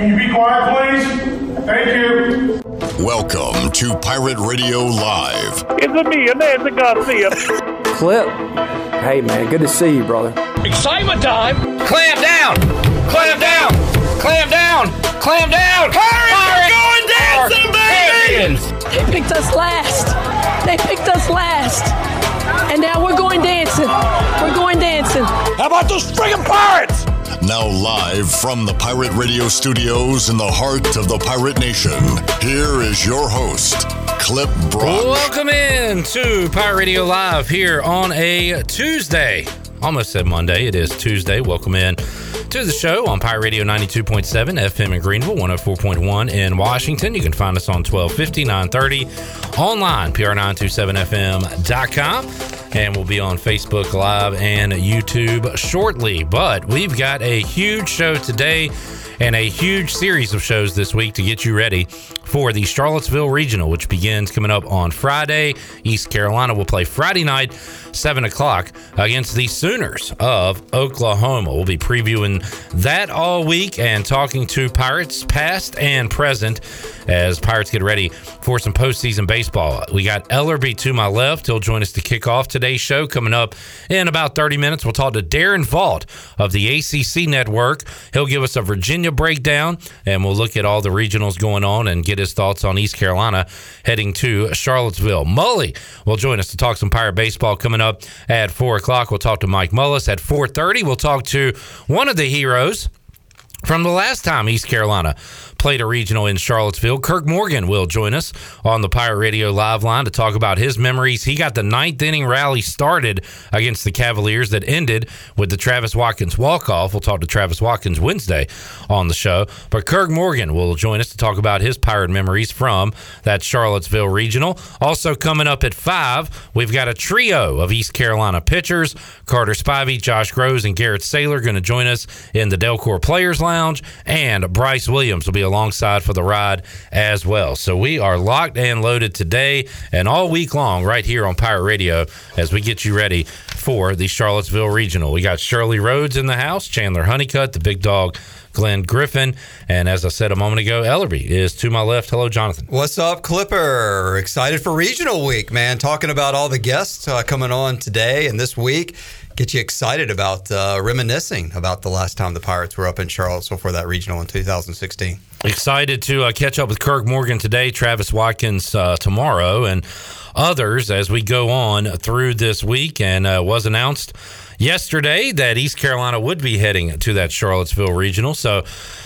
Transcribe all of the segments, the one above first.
Can you be quiet, please? Thank you. Welcome to Pirate Radio Live. It's me, Nancy Garcia. Clip. Hey, man, good to see you, brother. Excitement time! Clam down! Clam down! Clam down! Clam down! Pirates, going dancing, baby! They picked us last. They picked us last. And now we're going dancing. We're going dancing. How about those friggin' pirates? Now, live from the Pirate Radio studios in the heart of the Pirate Nation, here is your host, Clip Brock. Welcome in to Pirate Radio Live here on a Tuesday. Almost said Monday. It is Tuesday. Welcome in to the show on Pirate Radio 92.7 FM in Greenville, 104.1 in Washington. You can find us on 1250, 930, online, pr927fm.com. And we'll be on Facebook Live and YouTube shortly. But we've got a huge show today and a huge series of shows this week to get you ready for the Charlottesville Regional, which begins coming up on Friday. East Carolina will play Friday night, 7 o'clock, against the Sooners of Oklahoma. We'll be previewing that all week and talking to Pirates past and present as Pirates get ready for some postseason baseball. We got Ellerby to my left. He'll join us to kick off today's show coming up in about 30 minutes. We'll talk to Darren Vaught of the ACC Network. He'll give us a Virginia breakdown and we'll look at all the regionals going on and get his thoughts on East Carolina heading to Charlottesville. Mully will join us to talk some Pirate baseball coming up at 4 o'clock. We'll talk to Mike Mullis at 4.30. We'll talk to one of the heroes from the last time East Carolina played a regional in Charlottesville. Kirk Morgan will join us on the Pirate Radio live line to talk about his memories. He got the ninth inning rally started against the Cavaliers that ended with the Travis Watkins walk off. We'll talk to Travis Watkins Wednesday on the show. But Kirk Morgan will join us to talk about his Pirate memories from that Charlottesville regional. Also coming up at five, we've got a trio of East Carolina pitchers. Carter Spivey, Josh Grosz, and Garrett Saylor going to join us in the Delcor Players Lounge, and Bryce Williams will be alongside for the ride as well. So we are locked and loaded today and all week long right here on Pirate Radio as we get you ready for the Charlottesville Regional. We got Shirley Rhodes in the house, Chandler Honeycutt, the big dog. Glenn Griffin. And as I said a moment ago, Ellerby is to my left. Hello, Jonathan. What's up, Clipper? Excited for Regional Week, man. Talking about all the guests uh, coming on today and this week. Get you excited about uh, reminiscing about the last time the Pirates were up in Charlottesville for that regional in 2016. Excited to uh, catch up with Kirk Morgan today, Travis Watkins uh, tomorrow, and others as we go on through this week. And uh, was announced yesterday that East Carolina would be heading to that Charlottesville regional. So,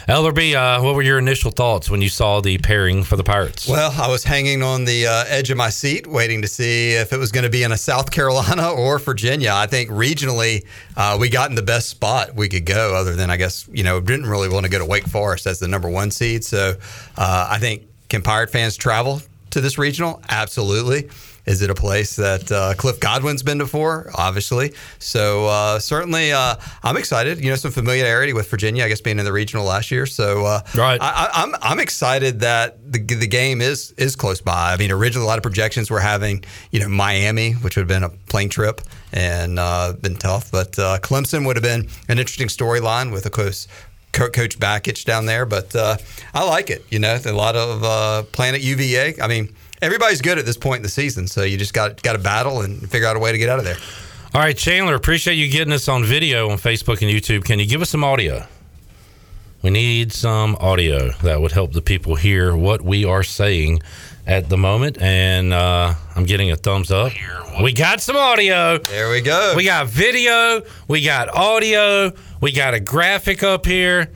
Ellerby, uh, what were your initial thoughts when you saw the pairing for the Pirates? Well, I was hanging on the uh, edge of my seat waiting to see if it was going to be in a South Carolina or Virginia. I think regionally, uh, we got in the best spot we could go, other than, I guess, you know, didn't really want to go to Wake Forest as the number one seed. So, uh, I think, can Pirate fans travel to this regional? Absolutely. Is it a place that uh, Cliff Godwin's been before? Obviously. So uh, certainly, uh, I'm excited. You know, some familiarity with Virginia. I guess being in the regional last year. So uh, right. I, am I'm, I'm excited that the the game is is close by. I mean, originally a lot of projections were having you know Miami, which would have been a plane trip and uh, been tough, but uh, Clemson would have been an interesting storyline with of course Coach Bakich down there. But I like it. You know, a lot of playing at UVA. I mean everybody's good at this point in the season, so you just got got to battle and figure out a way to get out of there. All right, Chandler, appreciate you getting us on video on Facebook and YouTube. Can you give us some audio? We need some audio that would help the people hear what we are saying at the moment. And uh, I'm getting a thumbs up. We got some audio. There we go. We got video. We got audio. We got a graphic up here.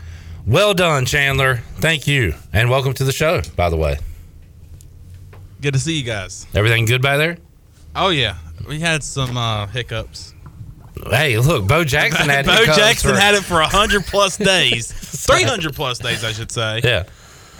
Well done, Chandler. Thank you. And welcome to the show, by the way. Good to see you guys. Everything good by there? Oh yeah, we had some uh, hiccups. Hey, look, Bo Jackson had Bo Jackson for... had it for hundred plus days, three hundred plus days, I should say. Yeah,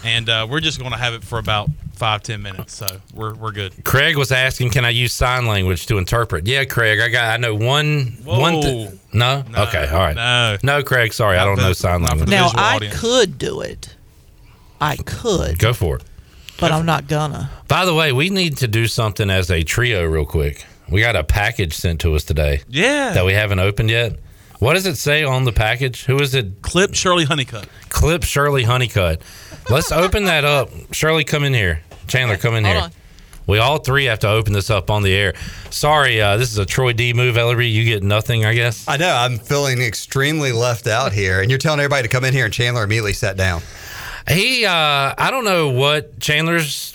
and uh, we're just going to have it for about five ten minutes, so we're we're good. Craig was asking, "Can I use sign language to interpret?" Yeah, Craig, I got I know one Whoa. one. Th- no? no? okay, all right. No, no, Craig. Sorry, not I don't the, know sign language. Now I audience. could do it. I could go for it but I'm not gonna. By the way, we need to do something as a trio real quick. We got a package sent to us today. Yeah. That we haven't opened yet. What does it say on the package? Who is it? Clip Shirley Honeycutt. Clip Shirley Honeycutt. Let's open that up. Shirley, come in here. Chandler, come in hold here. on. We all three have to open this up on the air. Sorry, uh, this is a Troy D move, Ellery. You get nothing, I guess. I know I'm feeling extremely left out here, and you're telling everybody to come in here, and Chandler immediately sat down. He, uh, I don't know what Chandler's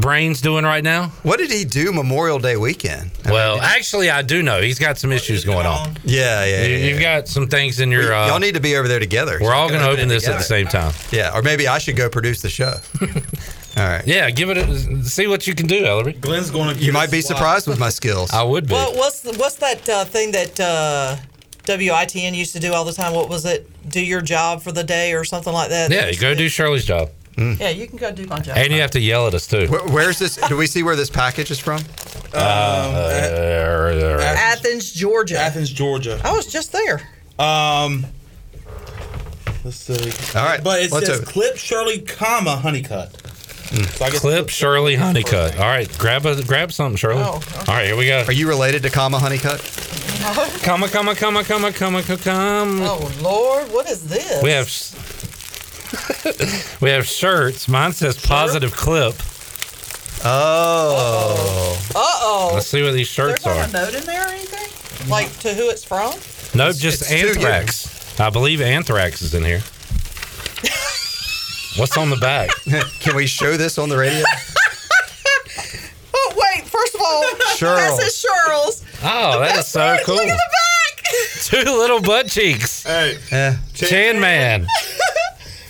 brain's doing right now. What did he do Memorial Day weekend? Well, actually, I do know he's got some issues going on. Yeah, yeah, You, yeah. You've got some things in your. Uh, Y'all need to be over there together. we're all going to Open open it this at the same time. Yeah, or maybe I should go produce the show. all right. Yeah, give it. A, see what you can do, Ellery. Glenn's going to. You might be surprised with my skills. I would be. Well, what's the, what's that uh, thing that uh, WITN used to do all the time? What was it? Do your job for the day or something like that? yeah, you go do Shirley's job, Yeah, you can go do my job. and you have to yell at us too. Where, where's this? Do we see where this package is from? Uh, Athens, Georgia. Athens, Georgia. I was just there. Um, let's see. All right, But it let's says clip Shirley, comma Honeycutt. So I guess Clip Shirley Honeycutt. All right, grab a grab something, Shirley. Oh, All right, here we go. Are you related to Kama Honeycutt? Come on, come on, come on, come on, come on, come. Oh Lord, what is this? We have we have shirts. Mine says positive clip. Oh. Uh oh. Let's see what these Is shirts not are. a note in there or anything? Like to who it's from? Nope, just it's to you. anthrax. I believe anthrax is in here. What's on the back? Can we show this on the radio? Oh wait, first of all, Cheryl. that says Cheryl's. Oh, that is so cool. Look at the back. Two little butt cheeks. Hey, Eh. Chan man.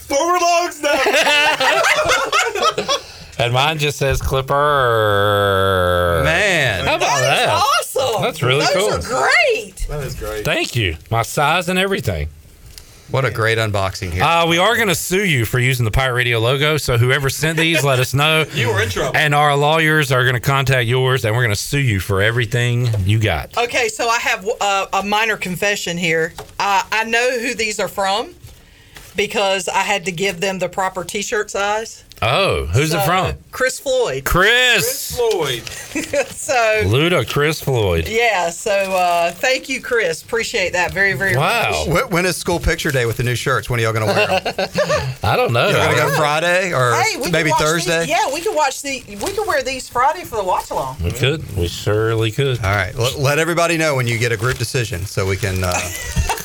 forward logs now. And mine just says Clipper. Man. How about That is that? awesome. That's really Those cool. Those are great. that is great. Thank you. My size and everything. What a great unboxing here. Uh, we are going to sue you for using the Pirate Radio logo. So whoever sent these, let us know. You were in trouble. And our lawyers are going to contact yours, and we're going to sue you for everything you got. Okay, so I have uh, a minor confession here. Uh, I know who these are from because I had to give them the proper T-shirt size. Oh, who's it from? Chris Floyd. Chris. Floyd. so Luda Chris Floyd. yeah, so uh, thank you, Chris. Appreciate that very, very Wow. much. Wh- When is school picture day with the new shirts? When are y'all going to wear them? I don't know. Y'all going to go Friday or Hey, maybe Thursday? These, yeah, we could watch the. We could wear these Friday for the watch along. We could. We surely could. All right. Let, let everybody know when you get a group decision so we can. Uh,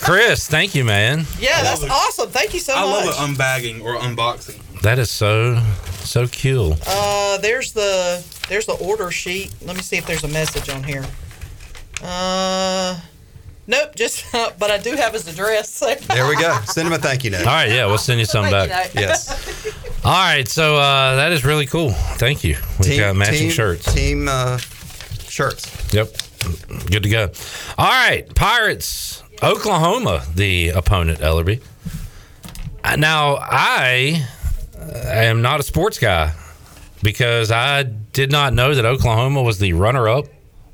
Chris, thank you, man. Yeah, that's it. awesome. Thank you so I much. I love it unbagging or unboxing. That is so so cool. Uh, there's the there's the order sheet. Let me see if there's a message on here. Uh, nope. Just but I do have his address. So. there we go. Send him a thank you note. All right, yeah, we'll send you some Thank you, back. Nate. Yes. All right, so uh, that is really cool. Thank you. We've got matching team, shirts. Team uh, shirts. Yep. Good to go. All right, Pirates, Oklahoma, the opponent, Ellerby. Uh, Now, I uh, am not a sports guy because I did not know that Oklahoma was the runner up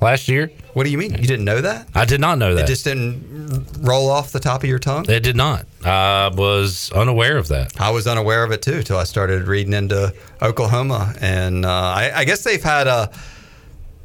last year. What do you mean? You didn't know that? I did not know that. It just didn't roll off the top of your tongue? It did not. I was unaware of that. I was unaware of it too till I started reading into Oklahoma, and uh, I, I guess they've had a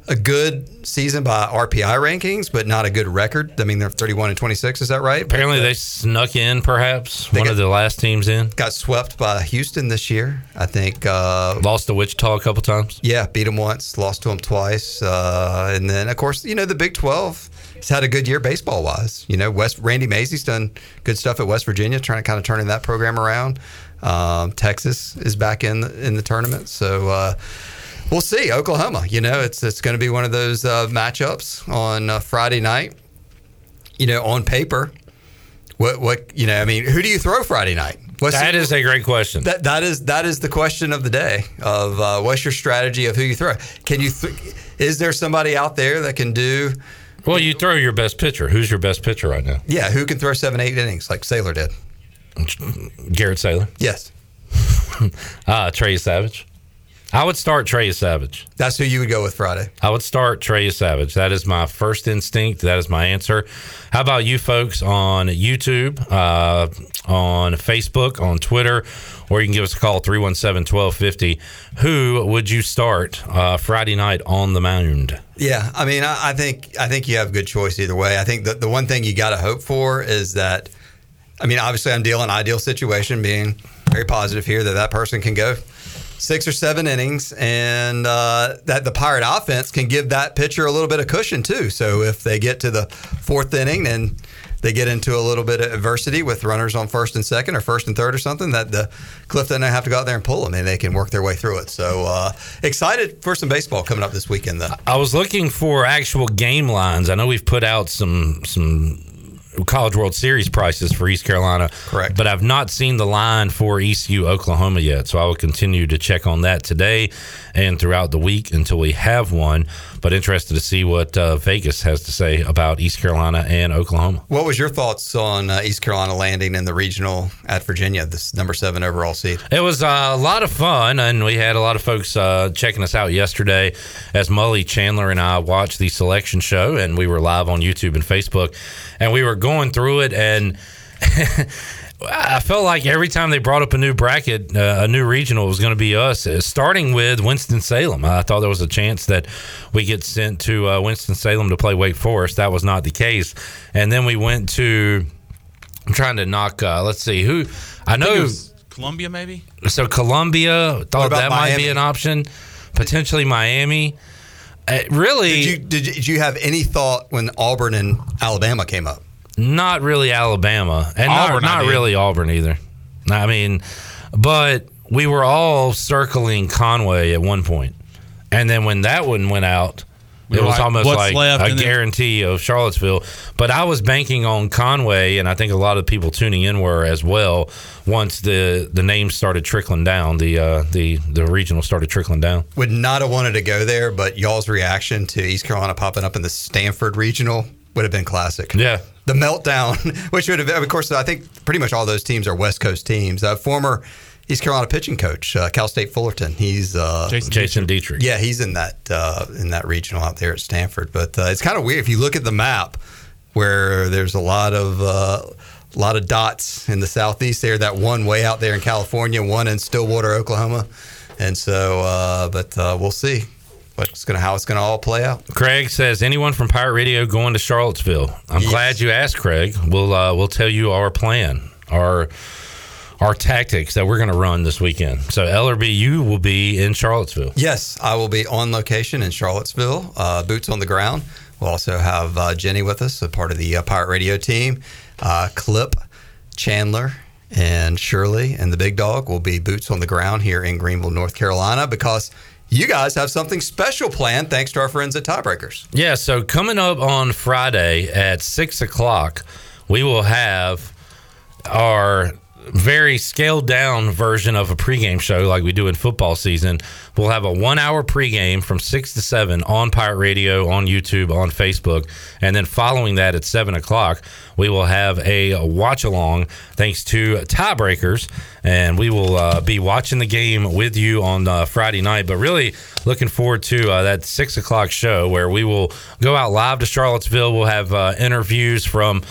a good season by RPI rankings, but not a good record. I mean, they're 31 and 26. Is that right? Apparently, they snuck in, perhaps, one got- of the last teams in. got swept by Houston this year. I think. Uh, Lost to Wichita a couple times. yeah, beat them once, lost to them twice, uh, and then of course you know the Big 12 has had a good year baseball wise. You know, West Randy Mazey's done good stuff at West Virginia, trying to kind of turning that program around. Um, Texas is back in the, in the tournament, so. Uh, We'll see. Oklahoma, you know, it's it's going to be one of those uh, matchups on uh, Friday night. You know, on paper, what what you know, I mean, who do you throw Friday night? What's That is a great question. that that is that is the question of the day of uh, what's your strategy of who you throw? Can you th- is there somebody out there that can do Well, you throw your best pitcher. Who's your best pitcher right now? yeah who can throw seven eight innings like Saylor did? Garrett Saylor. Yes, Ah, Trey Savage. I would start Trey Savage. That's who you would go with Friday. I would start Trey Savage. That is my first instinct. That is my answer. How about you folks on YouTube, uh, on Facebook, on Twitter, or you can give us a call 317 1250. Who would you start uh, Friday night on the mound? Yeah, I mean, I, I think I think you have a good choice either way. I think that the one thing you got to hope for is that, I mean, obviously, I'm dealing ideal situation, being very positive here that that person can go six or seven innings, and uh, that the Pirate offense can give that pitcher a little bit of cushion too. So if they get to the fourth inning and they get into a little bit of adversity with runners on first and second or first and third or something, that the Cliff doesn't have to go out there and pull them, and they can work their way through it. So uh, excited for some baseball coming up this weekend, though. I was looking for actual game lines. I know we've put out some some College World Series prices for East Carolina. Correct. But I've not seen the line for ECU Oklahoma yet. So I will continue to check on that today and throughout the week until we have one. But interested to see what uh, Vegas has to say about East Carolina and Oklahoma. What was your thoughts on uh, East Carolina landing in the regional at Virginia, this number seven overall seed? It was uh, a lot of fun, and we had a lot of folks uh, checking us out yesterday as Mully Chandler and I watched the selection show, and we were live on YouTube and Facebook, and we were going through it, and I felt like every time they brought up a new bracket, uh, a new regional, was going to be us, uh, starting with Winston Salem. I thought there was a chance that we get sent to uh, Winston Salem to play Wake Forest. That was not the case, and then we went to. I'm trying to knock. Uh, let's see who. I know. Columbia, maybe. So Columbia thought about that might be an option. Potentially Miami. Uh, really, Did you, did you did you have any thought when Auburn and Alabama came up? Not really Alabama, and Auburn, not, not really Auburn either. I mean, but we were all circling Conway at one point, and then when that one went out. We it was like, almost like left?" a guarantee of Charlottesville. But I was banking on Conway, and I think a lot of people tuning in were as well. Once the the names started trickling down, the uh, the the regional started trickling down. Would not have wanted to go there, but y'all's reaction to East Carolina popping up in the Stanford regional would have been classic. Yeah, The meltdown, which would have, of course, I think pretty much all those teams are West Coast teams. Uh, former East Carolina pitching coach, uh, Cal State Fullerton. He's uh, Jason Jason Dietrich. Yeah, he's in that uh, in that regional out there at Stanford. But uh, it's kind of weird if you look at the map, where there's a lot of uh, a lot of dots in the southeast there. That one way out there in California, one in Stillwater, Oklahoma, and so. Uh, but uh, we'll see what's gonna how it's gonna all play out. Craig says anyone from Pirate Radio going to Charlottesville. I'm Yes. glad you asked, Craig. We'll uh, we'll tell you our plan, our our tactics that we're going to run this weekend. So Ellerby, you will be in Charlottesville. Yes, I will be on location in Charlottesville, uh, boots on the ground. We'll also have uh, Jenny with us, a part of the uh, Pirate Radio team. Uh, Clip, Chandler, and Shirley, and the big dog will be boots on the ground here in Greenville, North Carolina, because you guys have something special planned thanks to our friends at Tiebreakers. Yeah. So coming up on Friday at six o'clock, we will have our very scaled down version of a pregame show like we do in football season. We'll have a one hour pregame from six to seven on Pirate Radio, on YouTube, on Facebook. And then following that at seven o'clock, we will have a watch along thanks to tiebreakers. And we will uh, be watching the game with you on uh, Friday night. But really looking forward to uh, that six o'clock show where we will go out live to Charlottesville. We'll have uh, interviews from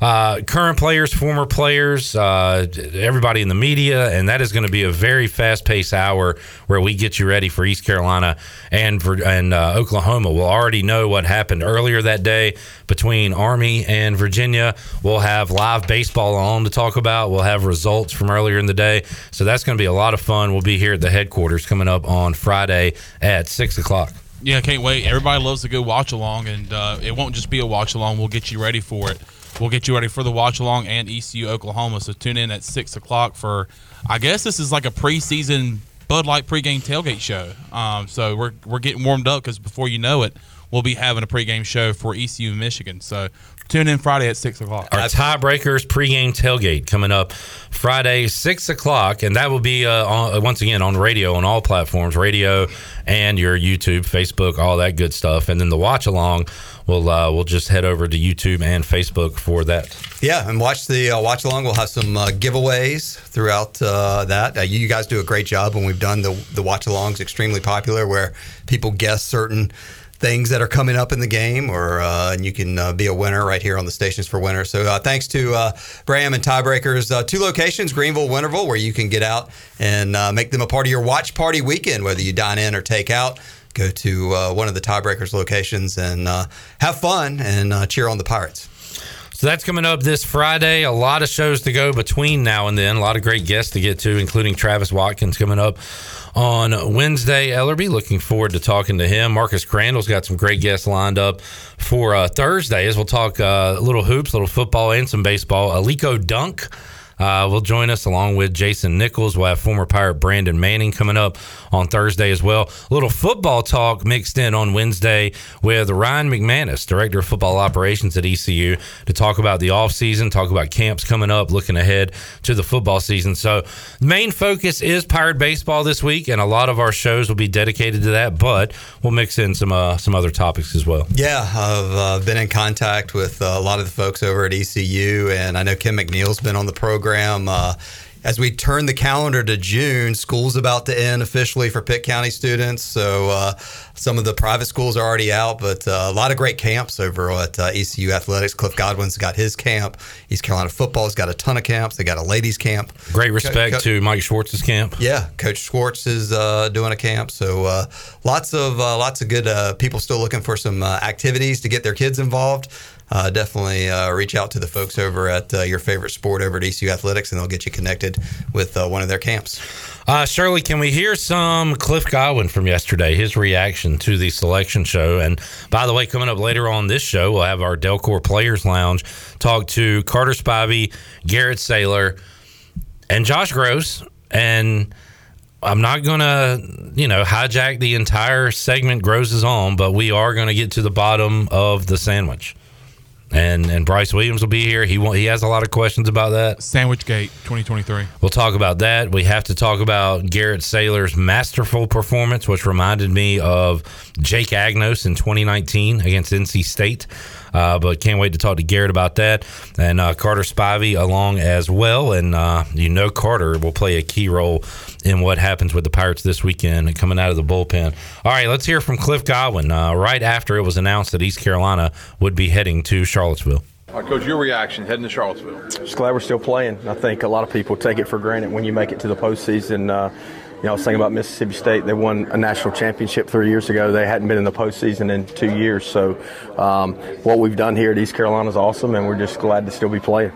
uh, current players, former players, uh, everybody in the media, and that is going to be a very fast-paced hour where we get you ready for East Carolina and Vir- and uh, Oklahoma. We'll already know what happened earlier that day between Army and Virginia. We'll have live baseball on to talk about. We'll have results from earlier in the day, so that's going to be a lot of fun. We'll be here at the headquarters coming up on Friday at six o'clock. Yeah, can't wait. Everybody loves to go watch along, and uh, it won't just be a watch along. We'll get you ready for it. We'll get you ready for the watch along and ECU Oklahoma. So tune in at six o'clock for. I guess this is like a preseason Bud Light pregame tailgate show. Um, so we're we're getting warmed up because before you know it, we'll be having a pregame show for ECU Michigan. So tune in Friday at six o'clock. Our tiebreakers pregame tailgate coming up Friday six o'clock, and that will be uh, on, once again on radio on all platforms, radio and your YouTube, Facebook, all that good stuff. And then the watch along, we'll uh, we'll just head over to YouTube and Facebook for that. Yeah, and watch the uh, watch along. We'll have some uh, giveaways throughout uh, that. Uh, you, you guys do a great job when we've done the the watch alongs. Extremely popular, where people guess certain things that are coming up in the game, or uh, and you can uh, be a winner right here on the stations for winners. So uh, thanks to uh, Bram and Tiebreakers, uh, two locations, Greenville, Winterville, where you can get out and uh, make them a part of your watch party weekend, whether you dine in or take out. Go to uh, one of the Tiebreakers locations and uh, have fun and uh, cheer on the Pirates. So that's coming up this Friday. A lot of shows to go between now and then. A lot of great guests to get to, including Travis Watkins coming up on Wednesday. Ellerby, looking forward to talking to him. Marcus Crandall's got some great guests lined up for uh, Thursday as we'll talk uh, little hoops, a little football, and some baseball. Alico Dunk. Uh, will join us along with Jason Nichols. We'll have former Pirate Brandon Manning coming up on Thursday as well. A little football talk mixed in on Wednesday with Ryan McManus, Director of Football Operations at ECU, to talk about the offseason, talk about camps coming up, looking ahead to the football season. So, the main focus is Pirate Baseball this week, and a lot of our shows will be dedicated to that, but we'll mix in some uh, some other topics as well. Yeah, I've uh, been in contact with uh, a lot of the folks over at ECU, and I know Kim McNeill's been on the program. Uh, as we turn the calendar to June, school's about to end officially for Pitt County students. So uh, some of the private schools are already out, but uh, a lot of great camps over at uh, ECU Athletics. Cliff Godwin's got his camp. East Carolina football's got a ton of camps. They got a ladies camp. Great respect Co- co- to Mike Schwartz's camp. Yeah, Coach Schwartz is uh, doing a camp. So uh, lots of uh, lots of good uh, people still looking for some uh, activities to get their kids involved. Uh, definitely uh, reach out to the folks over at uh, your favorite sport over at ECU Athletics, and they'll get you connected with uh, one of their camps. Uh, Shirley, can we hear some Cliff Godwin from yesterday, his reaction to the selection show? And by the way, coming up later on this show, we'll have our Delcor Players Lounge talk to Carter Spivey, Garrett Saylor, and Josh Grosz. And I'm not going to, you know, hijack the entire segment Grosz is on, but we are going to get to the bottom of the sandwich. And and Bryce Williams will be here. He won't, he has a lot of questions about that. Sandwich Gate 2023. We'll talk about that. We have to talk about Garrett Saylor's masterful performance, which reminded me of Jake Agnos in 2019 against NC State. Uh, but can't wait to talk to Garrett about that and uh, Carter Spivey along as well. And uh, you know, Carter will play a key role in what happens with the Pirates this weekend coming out of the bullpen. All right, let's hear from Cliff Godwin uh, right after it was announced that East Carolina would be heading to Charlottesville. All right, Coach, your reaction heading to Charlottesville? Just glad we're still playing. I think a lot of people take it for granted when you make it to the postseason. Uh, you know, I was thinking about Mississippi State. They won a national championship three years ago. They hadn't been in the postseason in two years. So, um, what we've done here at East Carolina is awesome, and we're just glad to still be playing.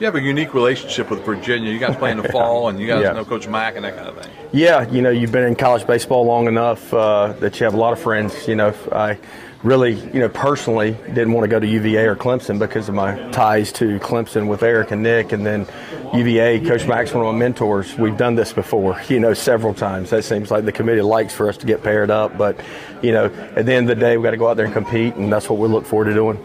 You have a unique relationship with Virginia. You guys play in the fall, and you guys Yeah. know Coach Mack and that kind of thing. Yeah, you know, you've been in college baseball long enough uh, that you have a lot of friends. You know, I really, you know, personally didn't want to go to UVA or Clemson because of my ties to Clemson with Eric and Nick, and then UVA. Coach Mack's one of my mentors. We've done this before, you know, several times. That seems like the committee likes for us to get paired up, but you know, at the end of the day, we got to go out there and compete, and that's what we look forward to doing.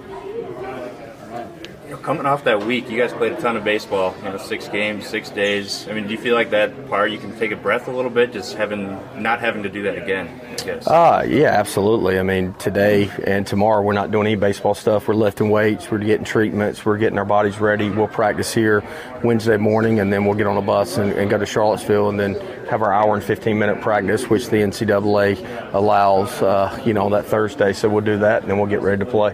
Coming off that week, you guys played a ton of baseball. You know, six games, six days. I mean, do you feel like that part you can take a breath a little bit, just having not having to do that again? Guess. Uh, yeah, absolutely. I mean, today and tomorrow we're not doing any baseball stuff. We're lifting weights, we're getting treatments, we're getting our bodies ready. We'll practice here Wednesday morning, and then we'll get on a bus and, and go to Charlottesville, and then have our hour and 15 minute practice, which the NCAA allows, uh, you know, that Thursday. So we'll do that, and then we'll get ready to play.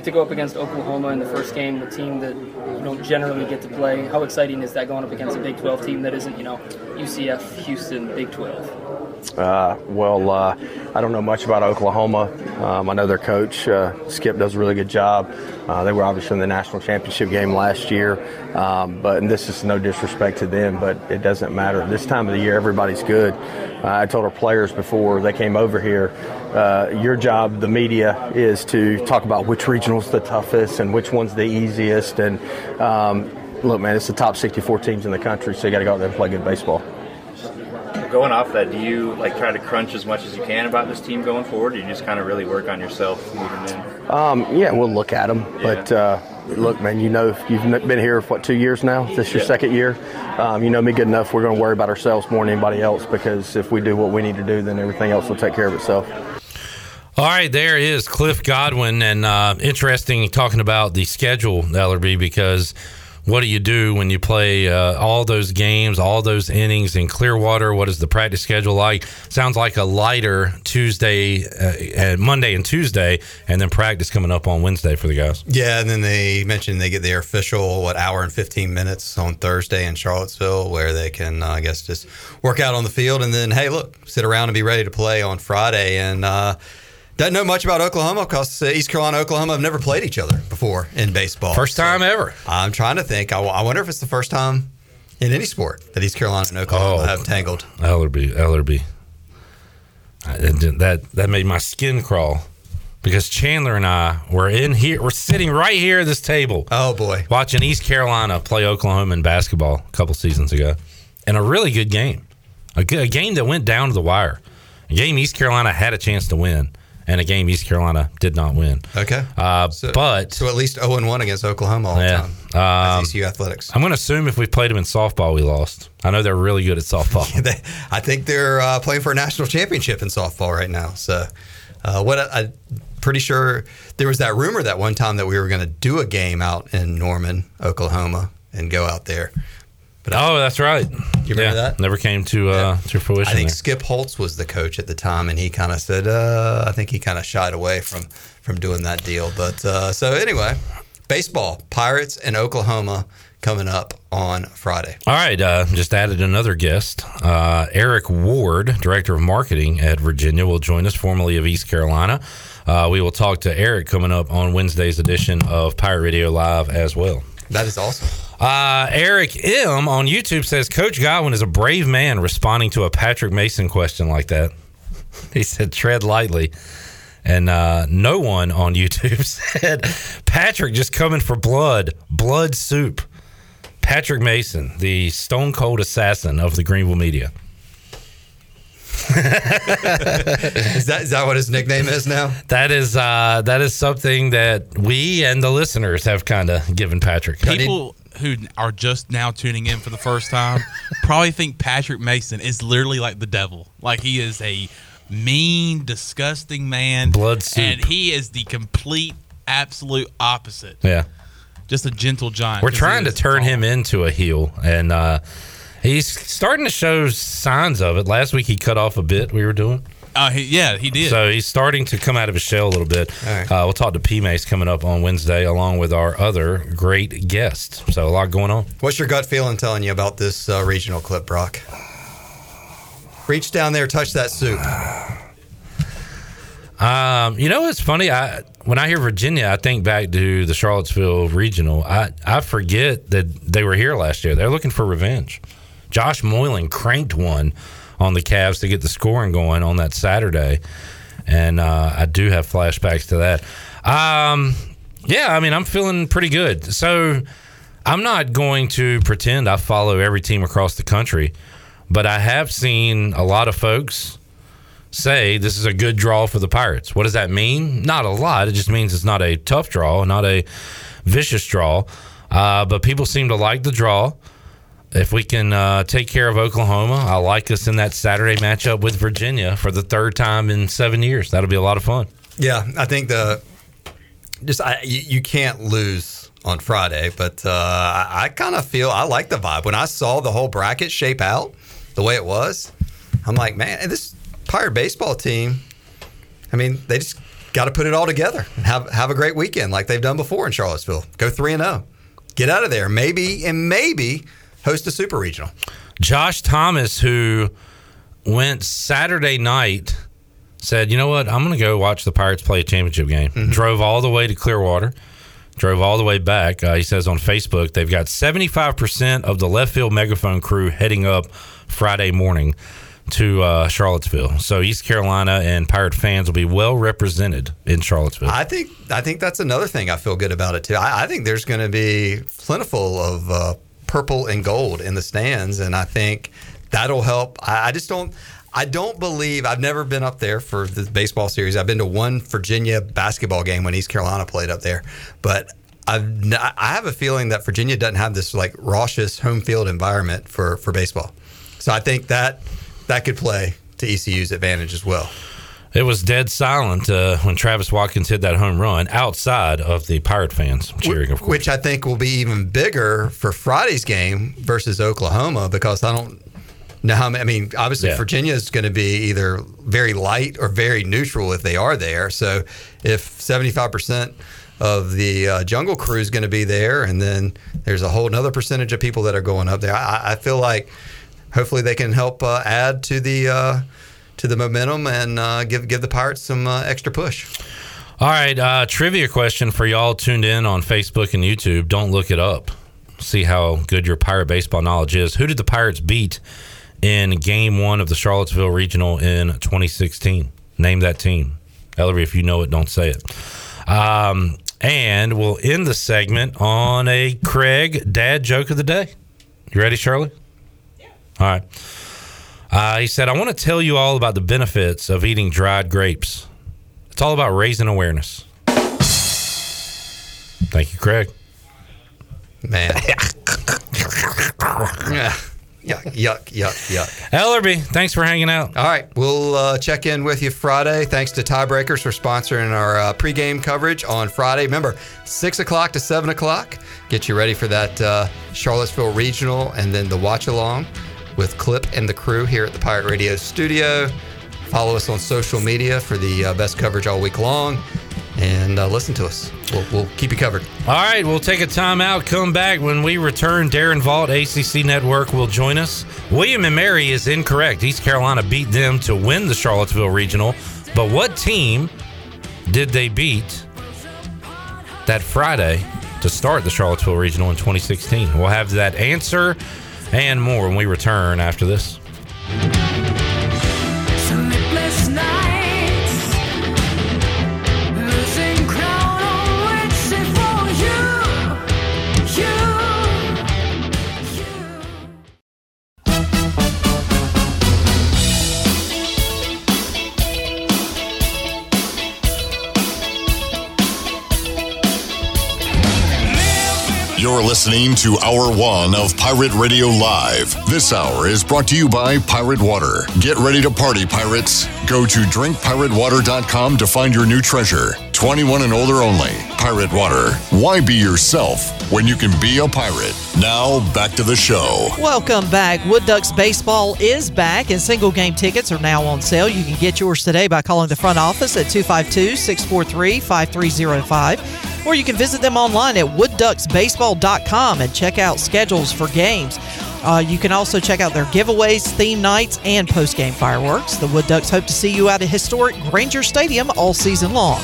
Get to go up against Oklahoma in the first game, the team that you don't generally get to play. How exciting is that going up against a Big 12 team that isn't, you know, UCF, Houston, Big 12? Uh, well, uh, I don't know much about Oklahoma. Um, I know their coach, uh, Skip, does a really good job. Uh, they were obviously in the national championship game last year, um, but this is no disrespect to them, but it doesn't matter. This time of the year, everybody's good. I told our players before they came over here, uh, your job, the media, is to talk about which regional's the toughest and which one's the easiest. And um, look, man, it's the top 64 teams in the country, so you got to go out there and play good baseball. going off that, do you like try to crunch as much as you can about this team going forward? Or do you just kind of really work on yourself moving in? Um, yeah, we'll look at them. But uh, look, man, you know, you've been here for what two years now. This is your Yeah. second year. Um, you know me good enough. We're going to worry about ourselves more than anybody else because if we do what we need to do, then everything else will take care of itself. All right, there is Cliff Godwin, and uh, interesting talking about the schedule, Ellerby, because what do you do when you play uh, all those games, all those innings in Clearwater? What is the practice schedule like? Sounds like a lighter Tuesday, uh, Monday and Tuesday, and then practice coming up on Wednesday for the guys. Yeah, and then they mentioned they get their official what hour and fifteen minutes on Thursday in Charlottesville, where they can, uh, I guess, just work out on the field, and then hey, look, sit around and be ready to play on Friday. And uh, doesn't know much about Oklahoma because uh, East Carolina, Oklahoma have never played each other before in baseball. First time ever. I'm trying to think. I wonder if it's the first time in any sport that East Carolina and Oklahoma Oh. have tangled. Ellerby, Ellerby. I- That that made my skin crawl because Chandler and I were in here. We're sitting right here at this table. Oh boy, watching East Carolina play Oklahoma in basketball a couple seasons ago, and a really good game, a, good, a game that went down to the wire, a game East Carolina had a chance to win, and a game East Carolina did not win. Okay, uh, but so at least zero and one against Oklahoma all the yeah. time. Um, ECU athletics. I'm going to assume if we played them in softball, we lost. I know they're really good at softball. they, I think they're uh, playing for a national championship in softball right now. So, uh, what I, I'm pretty sure there was that rumor that one time that we were going to do a game out in Norman, Oklahoma, and go out there. But oh, that's right. You remember yeah, that? Never came to uh, to fruition. I think there. Skip Holtz was the coach at the time, and he kind of said, uh, I think he kind of shied away from from doing that deal. But uh, so anyway, baseball, Pirates and Oklahoma coming up on Friday. All right, uh, just added another guest. Uh, Eric Ward, Director of Marketing at Virginia, will join us, formerly of East Carolina. Uh, we will talk to Eric coming up on Wednesday's edition of Pirate Radio Live as well. That is awesome. Uh, Eric M on YouTube says Coach Godwin is a brave man responding to a Patrick Mason question like that. He said, tread lightly. And uh, no one on YouTube said, Patrick just coming for blood, blood soup. Patrick Mason, the stone cold assassin of the Greenville media. is that is that what his nickname is now? That is uh, that is something that we and the listeners have kind of given Patrick. People who are just now tuning in for the first time probably think Patrick Mason is literally like the devil. Like he is a mean, disgusting man. Blood soup. And he is the complete, absolute opposite. Yeah. Just a gentle giant. We're trying to turn him into a heel, and uh, he's starting to show signs of it. Last week he cut off a bit we were doing. Uh, he, yeah, he did. So he's starting to come out of his shell a little bit. Uh, we'll talk to P Mace coming up on Wednesday, along with our other great guests. So a lot going on. What's your gut feeling telling you about this uh, regional clip, Brock? Reach down there, touch that soup. Um, you know, it's funny. I when I hear Virginia, I think back to the Charlottesville regional. I I forget that they were here last year. They're looking for revenge. Josh Moylan cranked one on the Cavs to get the scoring going on that Saturday, and uh, I do have flashbacks to that. Um, yeah, I mean, I'm feeling pretty good. So I'm not going to pretend I follow every team across the country, but I have seen a lot of folks say this is a good draw for the Pirates. What does that mean? Not a lot. It just means it's not a tough draw, not a vicious draw. Uh, but people seem to like the draw. If we can uh, take care of Oklahoma, I like us in that Saturday matchup with Virginia for the third time in seven years. That'll be a lot of fun. Yeah, I think the just I, you, can't lose on Friday, but uh, I, I kind of feel I like the vibe. When I saw the whole bracket shape out the way it was, I'm like, man, this Pirate baseball team. I mean, they just got to put it all together and have have a great weekend like they've done before in Charlottesville. Go three and zero, get out of there, maybe and maybe host a super regional. Josh Thomas, who went Saturday night, said, "You know what? I'm going to go watch the Pirates play a championship game." Drove all the way to Clearwater, drove all the way back. Uh, he says on Facebook they've got 75 percent of the left field megaphone crew heading up Friday morning to uh, Charlottesville. So East Carolina and Pirate fans will be well represented in Charlottesville. I think I think that's another thing I feel good about it too. I, I think there's going to be plentiful of uh, purple and gold in the stands, and I think that'll help. I, I just don't. I don't believe I've never been up there for the baseball series. I've been to one Virginia basketball game when East Carolina played up there, but I've n- I have a feeling that Virginia doesn't have this like raucous home field environment for for baseball. So I think that that could play to ECU's advantage as well. It was dead silent uh, when Travis Watkins hit that home run outside of the Pirate fans cheering, of course. Which I think will be even bigger for Friday's game versus Oklahoma because I don't know how many. I mean, obviously, Yeah. Virginia is going to be either very light or very neutral if they are there. So if 75% of the uh, jungle crew is going to be there, and then there's a whole other percentage of people that are going up there, I, I feel like hopefully they can help uh, add to the. To the momentum and uh, give give the Pirates some uh, extra push. All right, uh, trivia question for y'all tuned in on Facebook and YouTube. Don't look it up. See how good your Pirate baseball knowledge is. Who did the Pirates beat in Game One of the Charlottesville Regional in 2016? Name that team. Ellery, if you know it, don't say it. Um, and we'll end the segment on a Craig dad joke of the day. You ready, Shirley? Yeah. All right. Uh, he said, I want to tell you all about the benefits of eating dried grapes. It's all about raising awareness. Thank you, Craig. Man. yuck, yuck, yuck, yuck. Ellerby, thanks for hanging out. All right, we'll uh, check in with you Friday. Thanks to Tiebreakers for sponsoring our uh, pregame coverage on Friday. Remember, 6 o'clock to 7 o'clock. Get you ready for that uh, Charlottesville Regional and then the watch along with Clip and the crew here at the Pirate Radio studio. Follow us on social media for the uh, best coverage all week long and uh, listen to us. We'll, we'll keep you covered. All right, we'll take a time out, come back. When we return, Darren Vault, ACC Network, will join us. William and Mary is incorrect. East Carolina beat them to win the Charlottesville Regional. But what team did they beat that Friday to start the Charlottesville Regional in 2016? We'll have that answer and more when we return after this. You're listening to Hour One of Pirate Radio Live. This hour is brought to you by Pirate Water. Get ready to party, pirates. Go to drinkpiratewater.com to find your new treasure. 21 and older only. Pirate Water. Why be yourself when you can be a pirate? Now, back to the show. Welcome back. Wood Ducks Baseball is back, and single game tickets are now on sale. You can get yours today by calling the front office at 252 643 5305, or you can visit them online at woodducksbaseball.com and check out schedules for games. Uh, you can also check out their giveaways, theme nights, and post game fireworks. The Wood Ducks hope to see you at a historic Grainger Stadium all season long.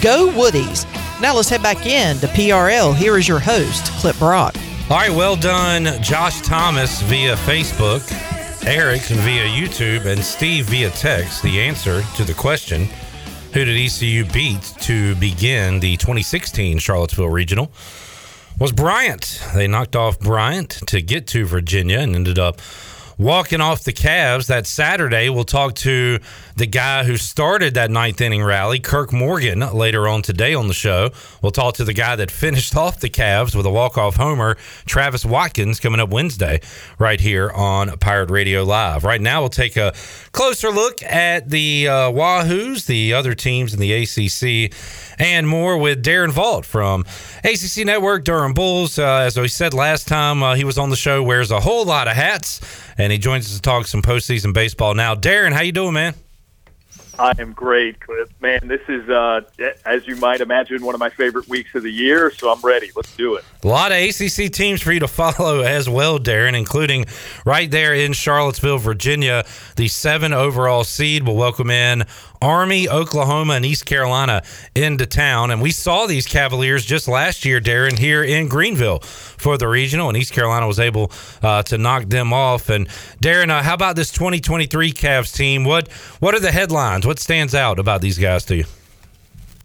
Go Woodies! Now let's head back in to PRL. Here is your host, Clip Brock. All right, well done, Josh Thomas via Facebook, Eric via YouTube, and Steve via text. The answer to the question Who did ECU beat to begin the 2016 Charlottesville Regional? Was Bryant. They knocked off Bryant to get to Virginia and ended up walking off the Cavs that Saturday. We'll talk to the guy who started that ninth inning rally, Kirk Morgan, later on today on the show. We'll talk to the guy that finished off the Cavs with a walk-off homer, Travis Watkins, coming up Wednesday right here on Pirate Radio Live. Right now, we'll take a closer look at the uh, Wahoos, the other teams in the ACC, and more with Darren Vault from ACC Network, Durham Bulls. Uh, as we said last time, uh, he was on the show, wears a whole lot of hats, and he joins us to talk some postseason baseball. Now, Darren, how you doing, man? I am great. Man, this is, uh, as you might imagine, one of my favorite weeks of the year, so I'm ready. Let's do it. A lot of ACC teams for you to follow as well, Darren, including right there in Charlottesville, Virginia. The seven overall seed will welcome in Army, Oklahoma, and East Carolina into town. And we saw these Cavaliers just last year, Darren, here in Greenville for the regional, and East Carolina was able uh, to knock them off. And Darren, uh, how about this 2023 Cavs team? What what are the headlines? What stands out about these guys to you?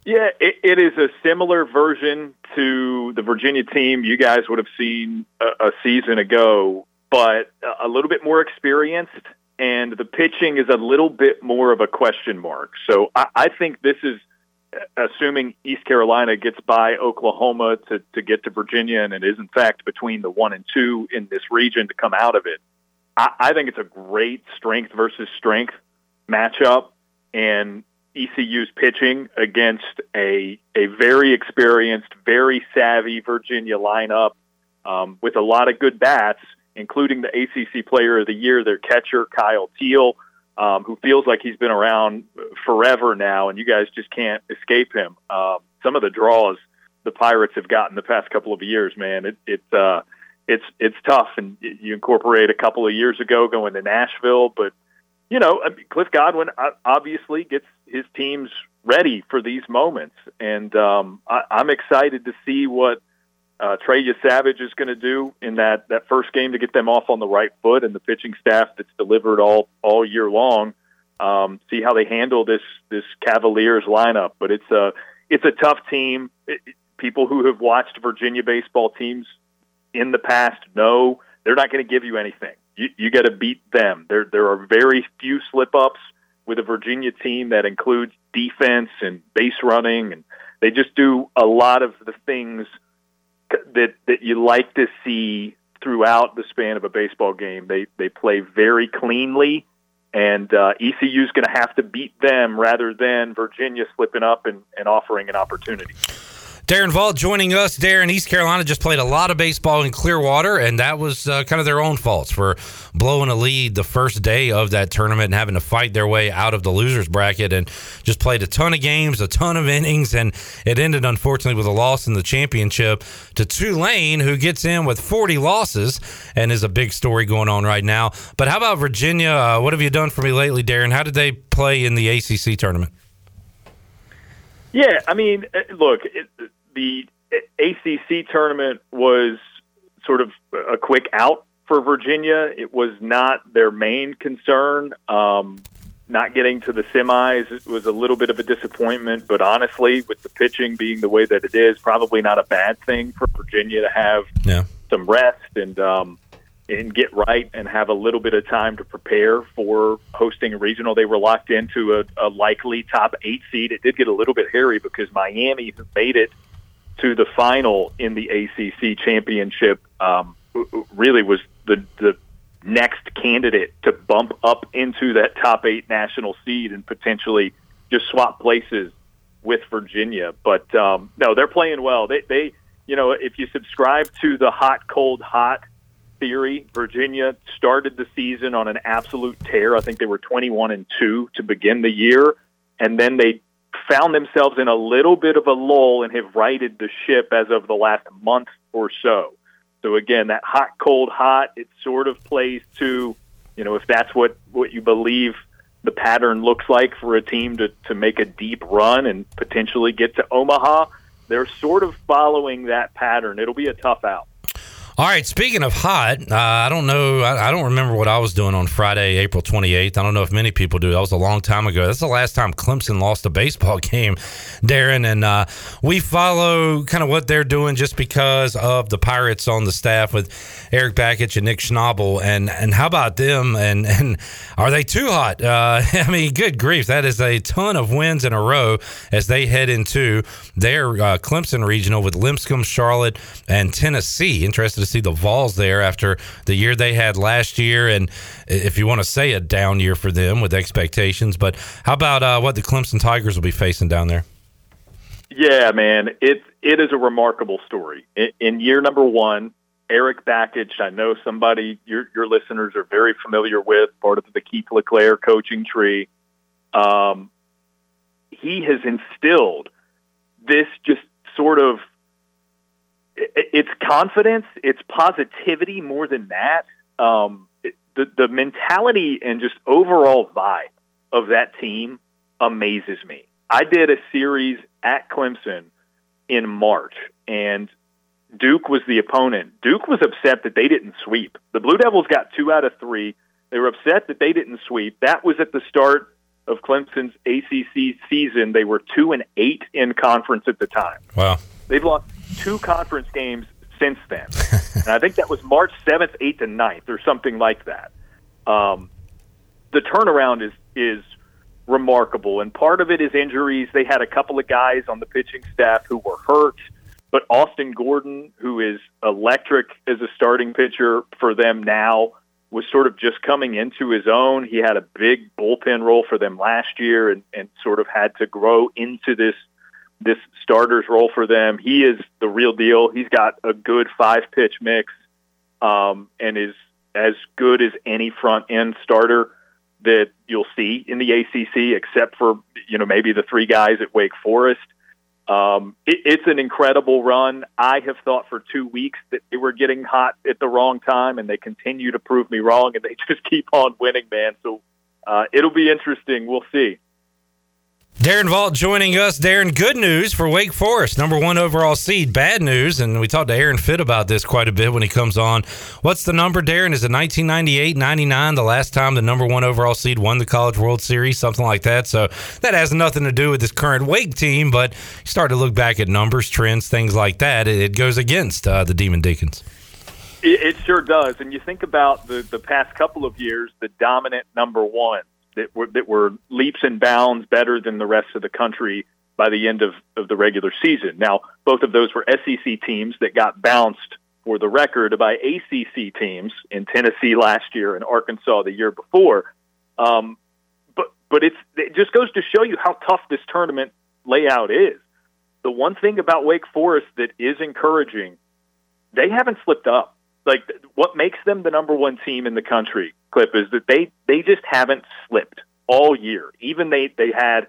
Yeah, it, it is a similar version to the Virginia team you guys would have seen a, a season ago. but a little bit more experienced, and the pitching is a little bit more of a question mark. So I, I think this is assuming East Carolina gets by Oklahoma to, to get to Virginia, and it is in fact between the one and two in this region to come out of it. I, I think it's a great strength versus strength matchup, and ECU's pitching against a a very experienced, very savvy Virginia lineup um, with a lot of good bats, including the ACC Player of the Year, their catcher Kyle Teel, um, who feels like he's been around forever now, and you guys just can't escape him. Um, some of the draws the Pirates have gotten the past couple of years, man, it, it uh, it's it's tough, and you incorporate a couple of years ago going to Nashville, but you know, Cliff Godwin uh, obviously gets his teams ready for these moments, and um, I, I'm excited to see what uh, Trey Savage is going to do in that that first game to get them off on the right foot, and the pitching staff that's delivered all all year long. Um, see how they handle this this Cavaliers lineup, but it's a it's a tough team. It, people who have watched Virginia baseball teams in the past know they're not going to give you anything. You, you got to beat them. There there are very few slip ups with a Virginia team that includes defense and base running, and they just do a lot of the things that that you like to see throughout the span of a baseball game. They they play very cleanly, and uh, ECU is going to have to beat them rather than Virginia slipping up and, and offering an opportunity. Darren Vault joining us. Darren, East Carolina just played a lot of baseball in Clearwater, and that was uh, kind of their own faults for blowing a lead the first day of that tournament and having to fight their way out of the losers bracket and just played a ton of games, a ton of innings, and it ended unfortunately with a loss in the championship to Tulane, who gets in with 40 losses and is a big story going on right now. But how about Virginia? Uh, what have you done for me lately, Darren? How did they play in the ACC tournament? Yeah, I mean, uh, look, it, the ACC tournament was sort of a quick out for Virginia. It was not their main concern. Um, not getting to the semis was a little bit of a disappointment, but honestly, with the pitching being the way that it is, probably not a bad thing for Virginia to have Yeah. some rest and um, and get right and have a little bit of time to prepare for hosting a regional. They were locked into a, a likely top eight seed. It did get a little bit hairy because Miami, who made it to the final in the ACC championship, um, really was the the next candidate to bump up into that top eight national seed and potentially just swap places with Virginia. But um, no, they're playing well. They, they, you know, if you subscribe to the hot, cold, hot theory, Virginia started the season on an absolute tear. I think they were 21 and two to begin the year, and then they found themselves in a little bit of a lull and have righted the ship as of the last month or so. So again, that hot, cold, hot, it sort of plays to, you know, if that's what, what you believe the pattern looks like for a team to, to make a deep run and potentially get to Omaha, they're sort of following that pattern. It'll be a tough out. All right. Speaking of hot, uh, I don't know. I, I don't remember what I was doing on Friday, April 28th. I don't know if many people do. That was a long time ago. That's the last time Clemson lost a baseball game, Darren. And uh, we follow kind of what they're doing just because of the Pirates on the staff with Erik Bakich and Nick Schnabel. And and how about them? And and are they too hot? Uh, I mean, good grief. That is a ton of wins in a row as they head into their uh, Clemson regional with Lipscomb, Charlotte, and Tennessee. Interested to see the Vols there after the year they had last year, and if you want to say a down year for them with expectations. But how about uh, what the Clemson Tigers will be facing down there? Yeah, man, it it is a remarkable story. In, in year number one, Erik Bakich, I know somebody your your listeners are very familiar with, part of the Keith LeClair coaching tree. Um, he has instilled this just sort of it's confidence, it's positivity more than that. Um, the the mentality and just overall vibe of that team amazes me. I did a series at Clemson in March, and Duke was the opponent. Duke was upset that they didn't sweep. The Blue Devils got two out of three. They were upset that they didn't sweep. That was at the start of Clemson's ACC season. They were two and eight in conference at the time. Wow. They've lost two conference games since then. and I think that was March 7th, 8th, and 9th, or something like that. Um, the turnaround is is remarkable, and part of it is injuries. They had a couple of guys on the pitching staff who were hurt, but Austin Gordon, who is electric as a starting pitcher for them now, was sort of just coming into his own. He had a big bullpen role for them last year, and, and sort of had to grow into this this starter's role for them. He is the real deal. He's got a good five pitch mix, um, and is as good as any front end starter that you'll see in the ACC, except for you know maybe the three guys at Wake Forest. Um, it, it's an incredible run. I have thought for two weeks that they were getting hot at the wrong time, and they continue to prove me wrong, and they just keep on winning, man. So uh, it'll be interesting. We'll see. Darren Vault joining us. Darren, good news for Wake Forest, number one overall seed. Bad news, and we talked to Aaron Fitt about this quite a bit when he comes on. What's the number, Darren? Is it 1998, 99, the last time the number one overall seed won the College World Series, something like that? So that has nothing to do with this current Wake team, but you start to look back at numbers, trends, things like that. It, it goes against uh, the Demon Deacons. It, it sure does. And you think about the, the past couple of years, the dominant number one that were, that were leaps and bounds better than the rest of the country by the end of, of the regular season. Now, both of those were SEC teams that got bounced for the record by ACC teams in Tennessee last year and Arkansas the year before. Um, but but it's it just goes to show you how tough this tournament layout is. The one thing about Wake Forest that is encouraging, they haven't slipped up. Like what makes them the number one team in the country, Clip, is that they they just haven't slipped all year. Even they they had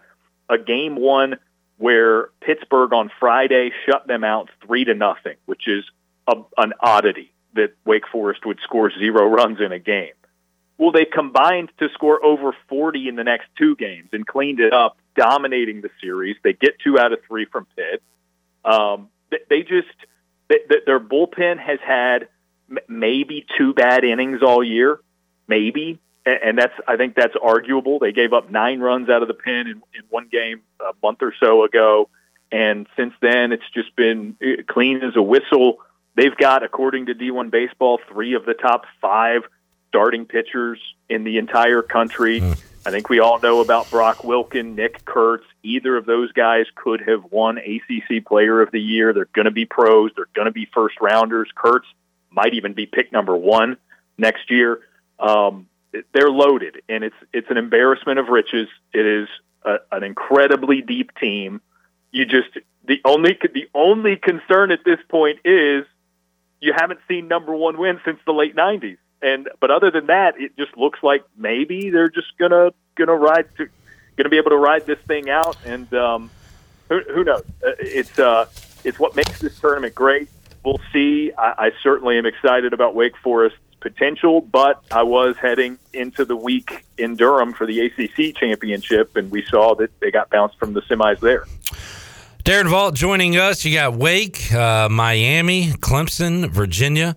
a game one where Pittsburgh on Friday shut them out three to nothing, which is a, an oddity that Wake Forest would score zero runs in a game. Well, they combined to score over 40 in the next two games and cleaned it up, dominating the series. They get two out of three from Pitt. Um, they, they just they, their bullpen has had maybe two bad innings all year, maybe, and, that's I think that's arguable. They gave up nine runs out of the pen in, in one game a month or so ago, and since then it's just been uh, clean as a whistle. They've got, according to D1 Baseball, three of the top five starting pitchers in the entire country. I think we all know about Brock Wilken, Nick Kurtz. Either of those guys could have won ACC Player of the Year. They're going to be pros. They're going to be first rounders. Kurtz might even be pick number one next year. Um, they're loaded, and it's it's an embarrassment of riches. It is a, an incredibly deep team. You just the only the only concern at this point is you haven't seen number one win since the late '90s. And but other than that, it just looks like maybe they're just gonna gonna ride to, gonna be able to ride this thing out. And um, who, who knows? Uh, It's uh, it's what makes this tournament great. We'll see. I, I certainly am excited about Wake Forest's potential, but I was heading into the week in Durham for the ACC championship, and we saw that they got bounced from the semis there. Darren Vault joining us. You got Wake, uh, Miami, Clemson, Virginia,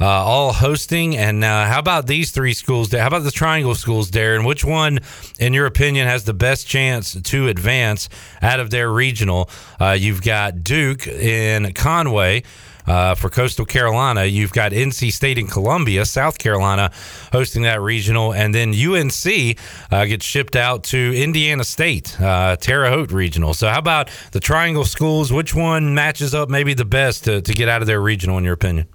uh, all hosting. And uh, how about these three schools? How about the Triangle schools, Darren? Which one, in your opinion, has the best chance to advance out of their regional? Uh, you've got Duke in Conway. Uh, for Coastal Carolina, you've got NC State and Columbia, South Carolina, hosting that regional, and then UNC uh, gets shipped out to Indiana State, uh, Terre Haute regional. So, how about the Triangle schools? Which one matches up maybe the best to, to get out of their regional, in your opinion?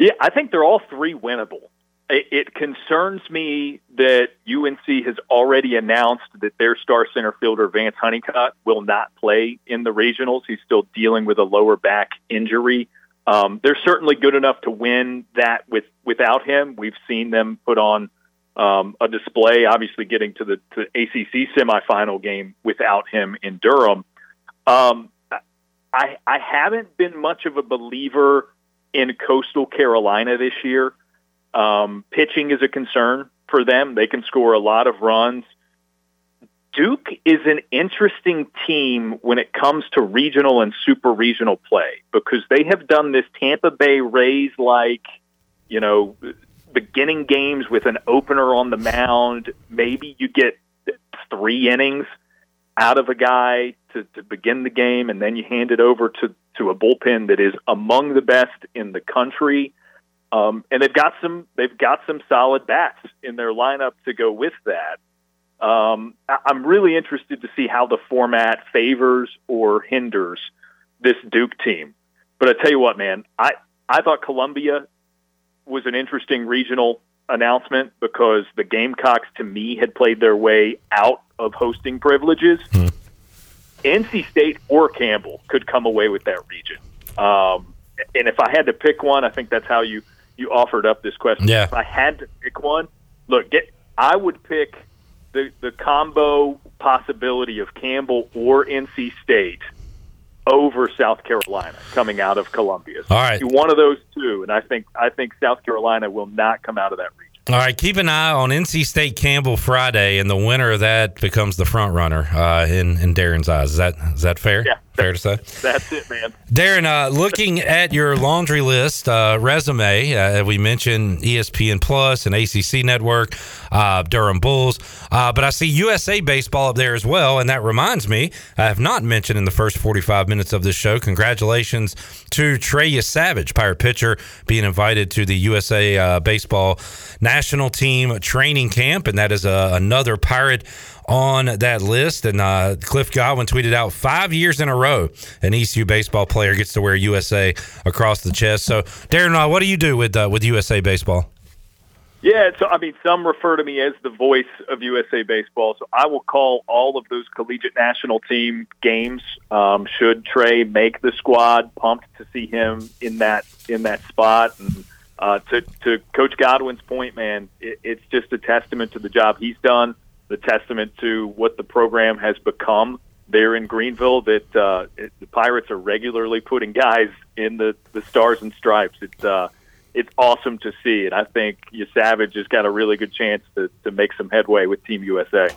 Yeah, I think they're all three winnable. It, concerns me that UNC has already announced that their star center fielder Vance Honeycutt will not play in the regionals. He's still dealing with a lower back injury. Um, they're certainly good enough to win that with without him. We've seen them put on um, a display, obviously getting to the to ACC semifinal game without him in Durham. Um, I I haven't been much of a believer in Coastal Carolina this year. Um, pitching is a concern for them. They can score a lot of runs. Duke is an interesting team when it comes to regional and super regional play because they have done this Tampa Bay Rays like, you know, beginning games with an opener on the mound. Maybe you get three innings out of a guy to, to begin the game, and then you hand it over to to a bullpen that is among the best in the country. Um, and they've got some they've got some solid bats in their lineup to go with that. Um, I- I'm really interested to see how the format favors or hinders this Duke team. But I tell you what, man, I I thought Columbia was an interesting regional announcement because the Gamecocks, to me, had played their way out of hosting privileges. NC State or Campbell could come away with that region. Um, and if I had to pick one, I think that's how you you offered up this question. Yeah. If I had to pick one, look, get I would pick the the combo possibility of Campbell or NC State over South Carolina coming out of Columbia. So All right. one of those two, and I think I think South Carolina will not come out of that region. All right, keep an eye on NC State Campbell Friday, and the winner of that becomes the front runner uh, in in Darren's eyes. Is that is that fair? Yeah. Fair to say. That's it, man. Darren, uh, looking at your laundry list uh, resume, uh, we mentioned ESPN Plus and ACC Network, uh, Durham Bulls, uh, but I see USA Baseball up there as well. And that reminds me, I have not mentioned in the first 45 minutes of this show, congratulations to Trey Yesavage, Pirate pitcher, being invited to the USA uh, Baseball National Team Training Camp. And that is uh, another Pirate on that list. And uh, Cliff Godwin tweeted out five years in a row, an ECU baseball player gets to wear USA across the chest. So, Darren, uh, what do you do with uh, with USA baseball? Yeah, so I mean, some refer to me as the voice of USA baseball. So I will call all of those collegiate national team games. Um, should Trey make the squad, pumped to see him in that in that spot. And uh, to to Coach Godwin's point, man, it, it's just a testament to the job he's done, the testament to what the program has become there in Greenville. That uh, it, the Pirates are regularly putting guys in the the stars and stripes. It's uh, it's awesome to see, and I think Yesavage has got a really good chance to, to make some headway with Team USA.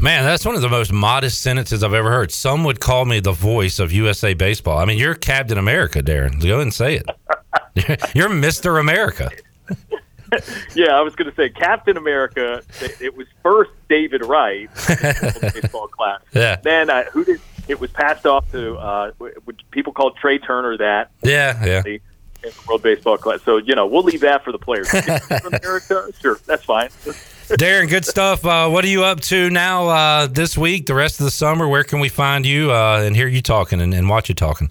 Man, that's one of the most modest sentences I've ever heard. Some would call me the voice of USA baseball. I mean, you're Captain America, Darren. Go ahead and say it. you're Mr. America. yeah, I was going to say Captain America. It was first David Wright, baseball class. Yeah. Then uh, who did? It was passed off to uh, people called Trey Turner. That Yeah, yeah. in the World Baseball Class. So you know, we'll leave that for the players. America, sure, that's fine. Darren, good stuff. Uh, what are you up to now uh, this week, the rest of the summer? Where can we find you uh, and hear you talking and, and watch you talking?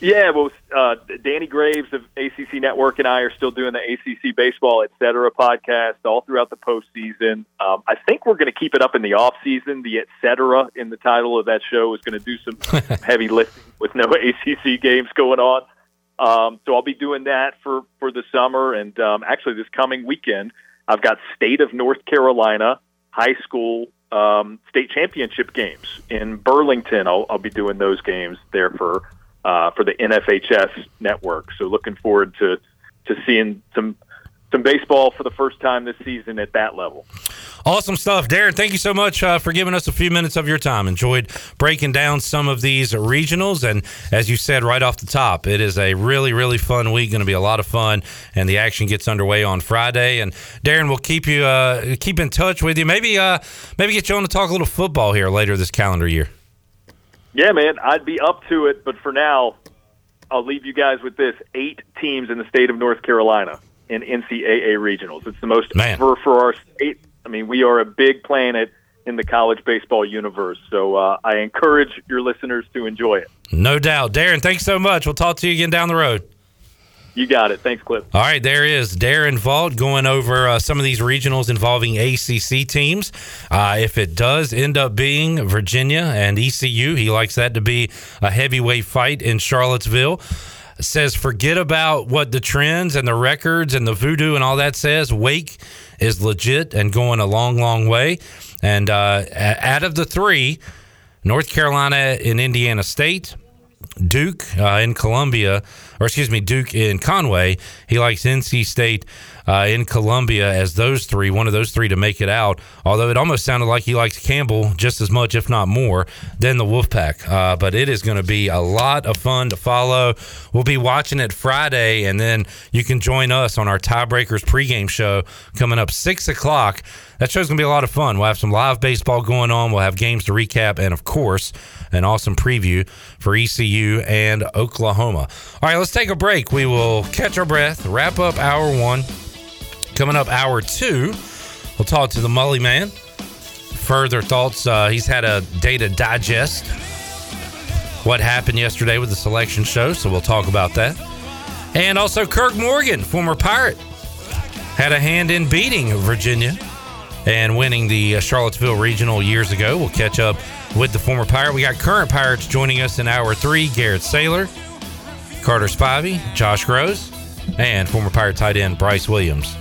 Yeah, well, uh, Danny Graves of ACC Network and I are still doing the ACC Baseball et cetera podcast all throughout the postseason. Um, I think we're going to keep it up in the off season. The et cetera in the title of that show is going to do some heavy lifting with no ACC games going on. Um, so I'll be doing that for for the summer, and um, actually this coming weekend I've got State of North Carolina high school um, state championship games in Burlington. I'll, I'll be doing those games there for uh, for the NFHS network. So looking forward to to seeing some some baseball for the first time this season at that level. Awesome stuff. Darren, thank you so much uh, for giving us a few minutes of your time. Enjoyed breaking down some of these regionals. And as you said right off the top, it is a really, really fun week. Going to be a lot of fun. And the action gets underway on Friday. And Darren, we'll keep you uh, keep in touch with you. Maybe uh, maybe get you on to talk a little football here later this calendar year. Yeah, man, I'd be up to it, but for now, I'll leave you guys with this: eight teams in the state of North Carolina in NCAA regionals. It's the most ever for our state. I mean, we are a big planet in the college baseball universe, so uh, I encourage your listeners to enjoy it. No doubt. Darren, thanks so much. We'll talk to you again down the road. You got it. Thanks, Cliff. All right, there is Darren Vault going over uh, some of these regionals involving ACC teams. Uh, if it does end up being Virginia and ECU, he likes that to be a heavyweight fight in Charlottesville. Says forget about what the trends and the records and the voodoo and all that says. Wake is legit and going a long, long way. And uh, out of the three, North Carolina and Indiana State, Duke uh, in Columbia, or excuse me, Duke in Conway. He likes NC State uh, in Columbia as those three, one of those three to make it out. Although it almost sounded like he likes Campbell just as much, if not more, than the Wolfpack. Uh, but it is going to be a lot of fun to follow. We'll be watching it Friday, and then you can join us on our Tiebreakers pregame show coming up six o'clock. That show's going to be a lot of fun. We'll have some live baseball going on. We'll have games to recap, and of course, an awesome preview for ECU and Oklahoma. All right, let's take a break. We will catch our breath, wrap up hour one. Coming up, hour two, we'll talk to the Mully Man. Further thoughts. Uh, he's had a day to digest what happened yesterday with the selection show, so we'll talk about that. And also, Kirk Morgan, former Pirate, had a hand in beating Virginia and winning the uh, Charlottesville Regional years ago. We'll catch up with the former Pirate. We got current Pirates joining us in hour three Garrett Saylor, Carter Spivey, Josh Grosz, and former Pirate tight end Bryce Williams.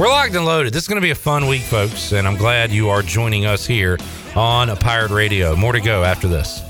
We're locked and loaded. This is going to be a fun week, folks, and I'm glad you are joining us here on Pirate Radio. More to go after this.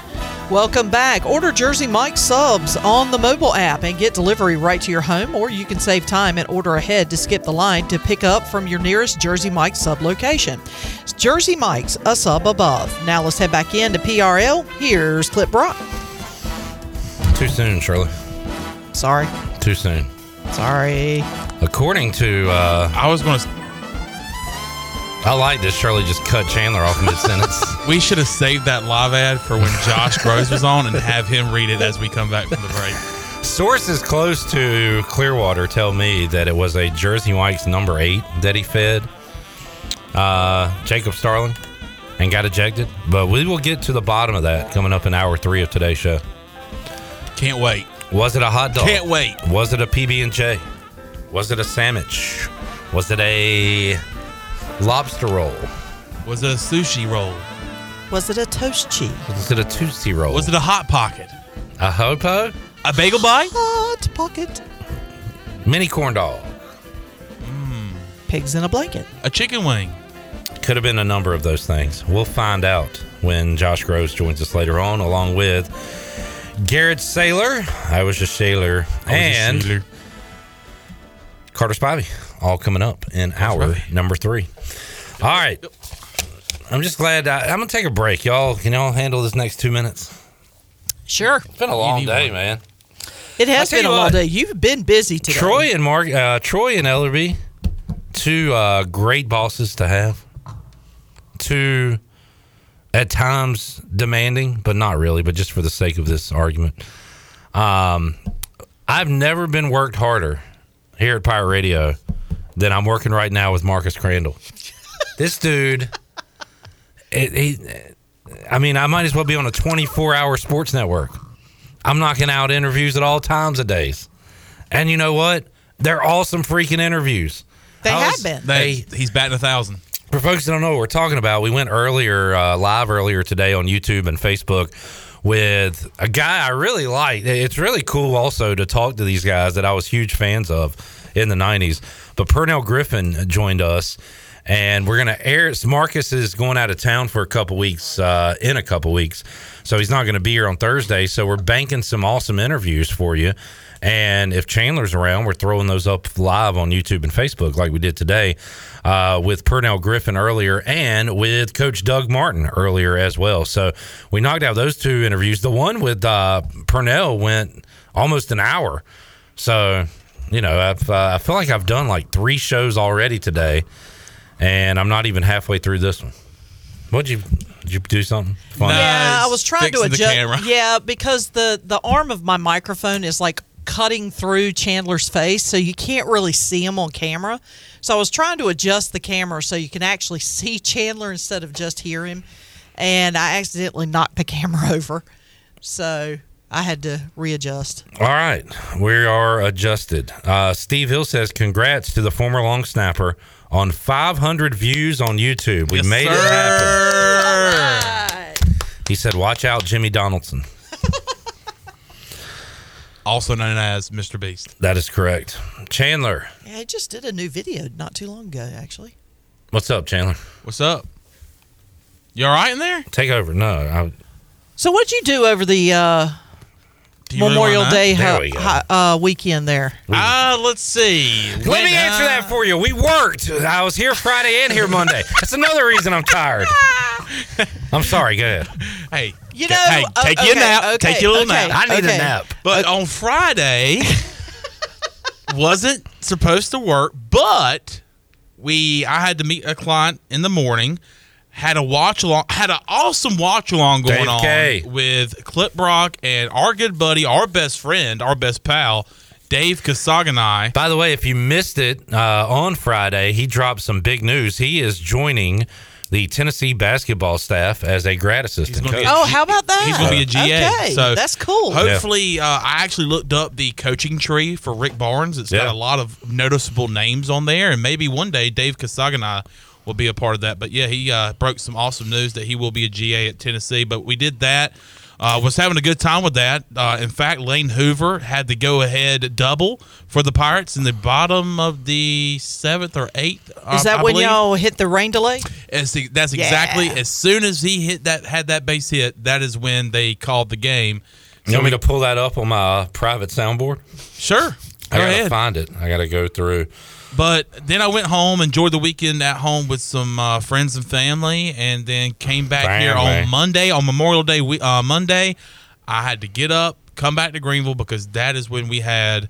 Welcome back. Order Jersey Mike subs on the mobile app and get delivery right to your home, or you can save time and order ahead to skip the line to pick up from your nearest Jersey Mike sub location. It's Jersey Mike's a sub above. Now let's head back into PRL. Here's Clip Brock. Too soon, Shirley. Sorry. Too soon. Sorry. According to, uh, I was going to. I like this. Shirley just cut Chandler off mid sentence. We should have saved that live ad for when Josh Grosz was on and have him read it as we come back from the break. Sources close to Clearwater tell me that it was a Jersey Mike's number eight that he fed uh, Jacob Starling and got ejected. But we will get to the bottom of that coming up in hour three of today's show. Can't wait. Was it a hot dog? Can't wait. Was it a PB and J? Was it a sandwich? Was it a lobster roll? Was it a sushi roll? Was it a toast cheese? Was it a Tootsie roll? Was it a hot pocket? a hopo? A bagel bite? Hot pocket. Mini corn dog? Hmm. Pigs in a blanket. A chicken wing? Could have been a number of those things. We'll find out when Josh Grosz joins us later on, along with Garrett Saylor. I was just Shaler. And Carter Spivey. All coming up in hour number three. All right. I'm just glad. I, I'm going to take a break. Y'all, can y'all handle this next two minutes? Sure. It's been a long day, man. It has been a long day. You've been busy today. Troy and Mark, uh, Troy and Ellerby, two uh, great bosses to have. Two, at times demanding, but not really, but just for the sake of this argument. Um, I've never been worked harder here at Pirate Radio than I'm working right now with Marcus Crandall. this dude, it, he, I mean, I might as well be on a 24 hour sports network. I'm knocking out interviews at all times of days. And you know what? They're awesome freaking interviews. They I have was- been. They, he's batting a thousand. For folks that don't know what we're talking about, we went earlier, uh, live earlier today on YouTube and Facebook with a guy I really like. It's really cool also to talk to these guys that I was huge fans of in the 90s. But Purnell Griffin joined us, and we're going to air. Marcus is going out of town for a couple weeks, uh, in a couple weeks. So he's not going to be here on Thursday. So we're banking some awesome interviews for you. And if Chandler's around, we're throwing those up live on YouTube and Facebook like we did today uh, with Purnell Griffin earlier and with Coach Doug Martin earlier as well. So we knocked out those two interviews. The one with uh, Purnell went almost an hour. So, you know, I've, uh, I feel like I've done like three shows already today, and I'm not even halfway through this one. What'd you, did you do something? Fun? Yeah, I was trying to fixing the adjust. camera. Yeah, because the the arm of my microphone is like cutting through Chandler's face, so you can't really see him on camera. So I was trying to adjust the camera so you can actually see Chandler instead of just hear him, and I accidentally knocked the camera over. So I had to readjust. All right, we are adjusted. Uh, Steve Hill says, "Congrats to the former long snapper on 500 views on YouTube. We Yes, made it sir. happen." He said, "Watch out, Jimmy Donaldson." Also known as Mr. Beast. That is correct. Chandler, Yeah, I just did a new video not too long ago, actually. what's up, Chandler? What's up? You all right in there? Take over. No, I, So, what'd you do over the uh, Do you really Memorial? Day There ho- we go. uh, weekend there? Uh, let's see. Let When, me answer uh, that for you. We worked. I was here Friday and here Monday. That's another reason I'm tired. I'm sorry. Go ahead. Hey, You know, hey, oh, take you a nap. okay, take you a little okay, nap. I need okay. a nap. But on Friday, wasn't supposed to work, but we I had to meet a client in the morning. Had a watch along, had an awesome watch along going Dave on K. with Clip Brock and our good buddy, our best friend, our best pal, Dave Kasaganai. By the way, if you missed it uh, on Friday, he dropped some big news. He is joining the Tennessee basketball staff as a grad assistant coach. a Oh, how about that? He's going to be a GA. Okay, so that's cool. Hopefully, uh, I actually looked up the coaching tree for Rick Barnes. It's got a lot of noticeable names on there, and maybe one day Dave Kasagana will be a part of that. But yeah, he uh, broke some awesome news that he will be a GA at Tennessee. But we did that. Uh, was having a good time with that. Uh, in fact, Lane Hoover had the go ahead double for the Pirates in the bottom of the seventh or eighth. uh, Is that I when believe. y'all hit the rain delay? As the, that's Yeah. exactly as soon as he hit that had that base hit, that is when they called the game. You want me to pull that up on my uh, private soundboard? Sure. I Go gotta ahead. find it. I gotta go through. But then I went home, enjoyed the weekend at home with some uh, friends and family, and then came back here on Monday on Memorial Day. we- Uh, Monday, I had to get up, come back to Greenville because that is when we had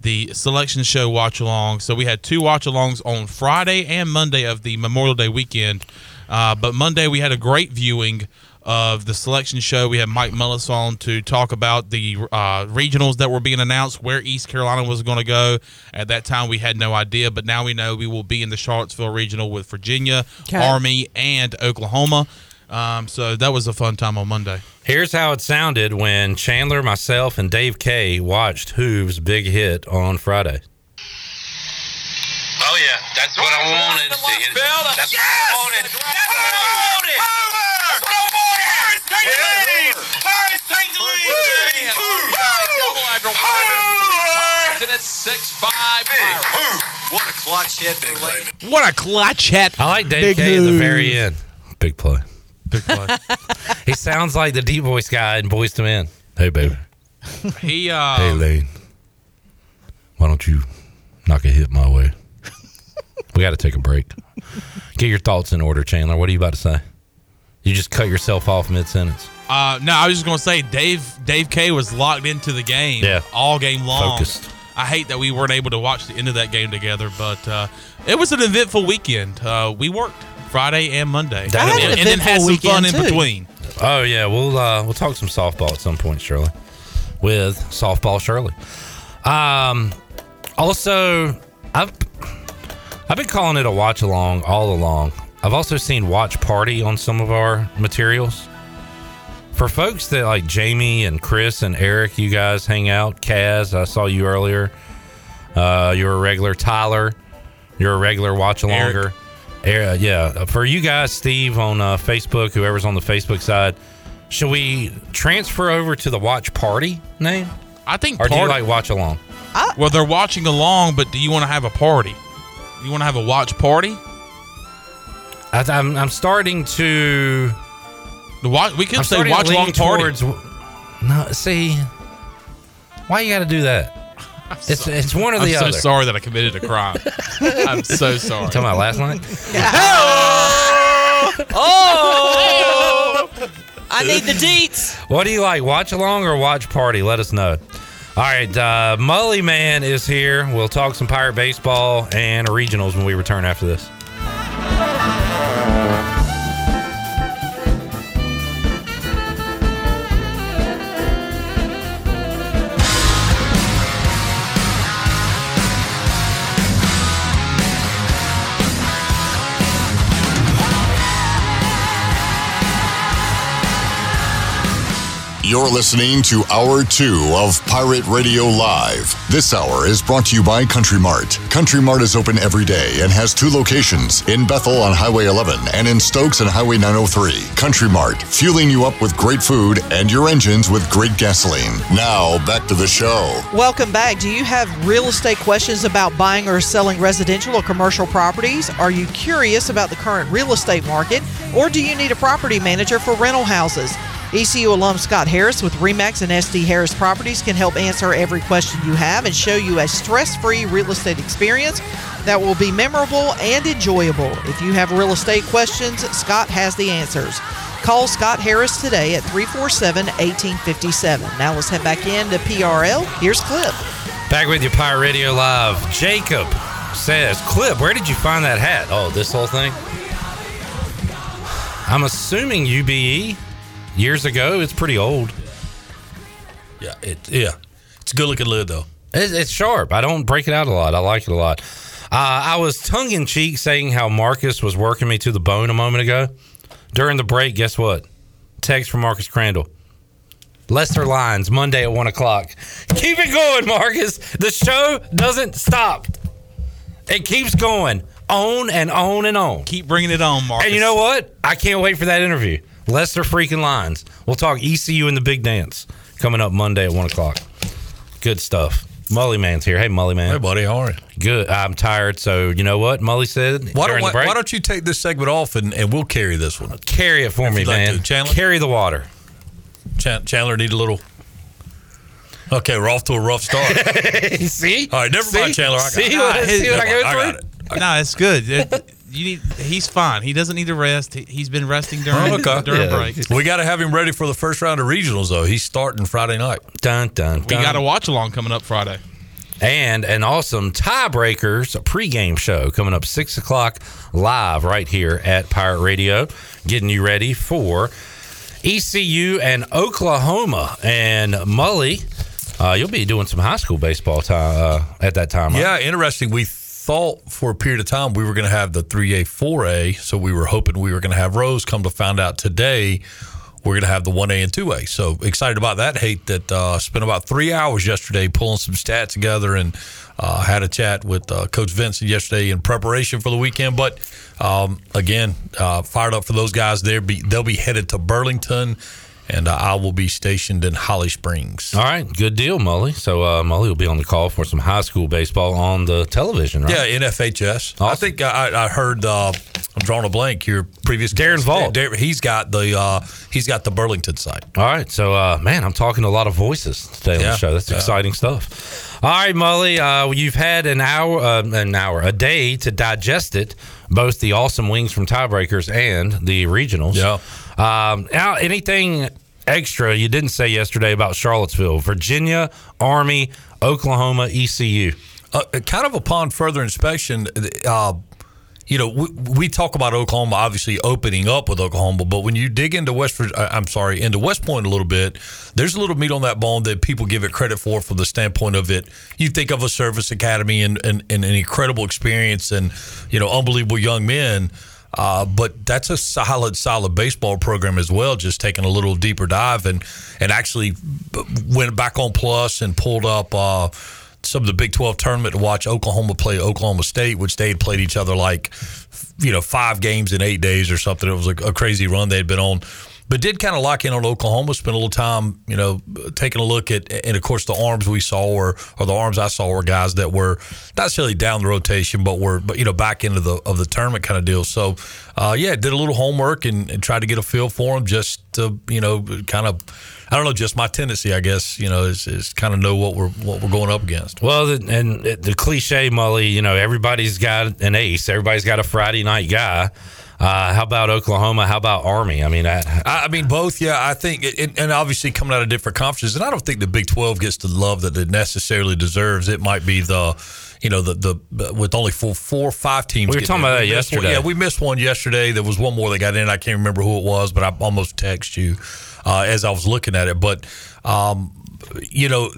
the selection show watch along. So we had two watch alongs on Friday and Monday of the Memorial Day weekend. Uh, but Monday we had a great viewing of the selection show. We had Mike Mullis on to talk about the uh, regionals that were being announced, where East Carolina was going to go. At that time, we had no idea, but now we know we will be in the Charlottesville regional with Virginia, Okay. Army, and Oklahoma. Um, so that was a fun time on Monday. Here's how it sounded when Chandler, myself, and Dave K watched Hoove's big hit on Friday. Oh yeah, that's what I wanted. to hit. That's what I wanted. That's what I wanted. That's what I wanted. Pirates take the lead. Pirates take the lead. Double after one. And it's six five. What a clutch hit for Lane. What a clutch hit! I like Dave Big K at the very end. Big play. Big play. he sounds like the deep voice guy in Boyz II Men. Hey, baby. He uh, hey, Lane. Why don't you knock a hit my way? We got to take a break. Get your thoughts in order, Chandler. What are you about to say? You just cut yourself off mid sentence. Uh, no, I was just gonna say Dave Dave K was locked into the game Yeah. all game long. Focused. I hate that we weren't able to watch the end of that game together, but uh, it was an eventful weekend. Uh, we worked Friday and Monday, That and, was- and then had some fun in between. Oh yeah, we'll uh, we'll talk some softball at some point, Shirley, with softball Shirley. Um, also, I've I've been calling it a watch along all along. I've also seen watch party on some of our materials. For folks that like Jamie and Chris and Eric, you guys hang out. Kaz, I saw you earlier. Uh, you're a regular. Tyler, you're a regular watch alonger. Er- yeah, for you guys, Steve on uh, Facebook, whoever's on the Facebook side, should we transfer over to the watch party name? I think Or do you like watch along? well, they're watching along, but do you want to have a party? You want to have a watch party? I, I'm, I'm starting to. The watch, we could I'm say starting to watch lean along party. towards- No, see, why you got to do that? It's it's one or the other I'm the so other. sorry that I committed a crime. I'm so sorry. Talking about last night. Oh! I need the deets. What do you like, watch along or watch party? Let us know. All right, uh, Mully Man is here. We'll talk some pirate baseball and regionals when we return after this. You're listening to Hour 2 of Pirate Radio Live. This hour is brought to you by Country Mart. Country Mart is open every day and has two locations in Bethel on Highway 11 and in Stokes on Highway 903. Country Mart, fueling you up with great food and your engines with great gasoline. Now, back to the show. Welcome back. Do you have real estate questions about buying or selling residential or commercial properties? Are you curious about the current real estate market? Or do you need a property manager for rental houses? ECU alum Scott Harris with REMAX and SD Harris Properties can help answer every question you have and show you a stress free real estate experience that will be memorable and enjoyable. If you have real estate questions, Scott has the answers. Call Scott Harris today at 347 1857. Now let's head back into PRL. Here's Clip. Back with you, Pirate Radio Live. Jacob says, Clip, where did you find that hat? Oh, this whole thing? I'm assuming UBE years ago. It's pretty old. Yeah, it yeah, it's a good looking lid though. It's, it's sharp. I don't break it out a lot. I like it a lot. Uh, I was tongue in cheek saying how Marcus was working me to the bone a moment ago. During the break, guess what? Text from Marcus Crandall. Lester Lyons, Monday at 1 o'clock. Keep it going, Marcus. The show doesn't stop. It keeps going on and on and on. Keep bringing it on, Marcus. And you know what? I can't wait for that interview. Lester freaking Lyons. We'll talk ECU in the big dance coming up Monday at 1 o'clock. Good stuff. Mully Man's here. Hey, Mully Man. Hey, buddy. How are you? Good. I'm tired. So, you know what Mully said Why don't, why, the break? why don't you take this segment off and, and we'll carry this one? Carry it for If me, you'd like man. to. Chandler? Carry the water. Chan- Chandler need a little. Okay, we're off to a rough start. see? All right, never mind, Chandler. I got See it. what- Never see what I mind. go got through? it. No, it's good. It- you need. He's fine. He doesn't need to rest. He, he's been resting during Oh, okay. during break. We got to have him ready for the first round of regionals, though. He's starting Friday night. Dun, dun, We got a watch along coming up Friday. and an awesome tiebreakers pregame show coming up six o'clock live right here at Pirate Radio, getting you ready for ECU and Oklahoma. And Mully, uh, you'll be doing some high school baseball time uh, at that time. right? Yeah, interesting. We thought for a period of time we were going to have the 3A, 4A. So we were hoping we were going to have Rose. Come to find out today, we're going to have the 1A and 2A. So excited about that. Hate that uh, spent about three hours yesterday pulling some stats together and uh, had a chat with uh, Coach Vincent yesterday in preparation for the weekend. But um, again, uh, fired up for those guys. They'll be, they'll be headed to Burlington. And uh, I will be stationed in Holly Springs. All right, good deal, Mully. So uh, Mully will be on the call for some high school baseball on the television, right? Yeah, NFHS. I think I, I heard. Uh, I'm drawing a blank. Your previous Darren Vault. he's got the uh, he's got the Burlington site. All right, so uh, man, I'm talking to a lot of voices today on Yeah, the show. That's yeah. exciting stuff. All right, Mully, uh, you've had an hour, uh, an hour, a day to digest it, both the awesome wings from tiebreakers and the regionals. Yeah. Um, now, anything extra you didn't say yesterday about Charlottesville, Virginia, Army, Oklahoma, ECU? Uh, kind of upon further inspection, uh, you know, we, we talk about Oklahoma obviously opening up with Oklahoma, but when you dig into West, uh, I'm sorry, into West Point a little bit, there's a little meat on that bone that people give it credit for, from the standpoint of it. You think of a service academy and, and, and an incredible experience and you know unbelievable young men. Uh, but that's a solid, solid baseball program as well. Just taking a little deeper dive and and actually went back on Plus and pulled up uh, some of the Big Twelve tournament to watch Oklahoma play Oklahoma State, which they had played each other like you know five games in eight days or something. It was a, a crazy run they had been on. But did kind of lock in on Oklahoma. Spent a little time, you know, taking a look at, and of course the arms we saw were, or the arms I saw were guys that were not necessarily down the rotation, but were, but you know, back into the of the tournament kind of deal. So, uh, yeah, did a little homework and, and tried to get a feel for them, just to, you know, kind of, I don't know, just my tendency, I guess, you know, is, is kind of know what we're what we're going up against. Well, the, and the cliche, Mully, you know, everybody's got an ace. Everybody's got a Friday night guy. Uh, how about Oklahoma? How about Army? I mean, I, I, I mean, both. Yeah, I think, it, and obviously coming out of different conferences, and I don't think the Big Twelve gets the love that it necessarily deserves. It might be the, you know, the the with only four, four, five teams. We were talking in. about that We one- yesterday. yeah, we missed one yesterday. There was one more that got in. I can't remember who it was, but I almost text you uh, as I was looking at it. But um, you know.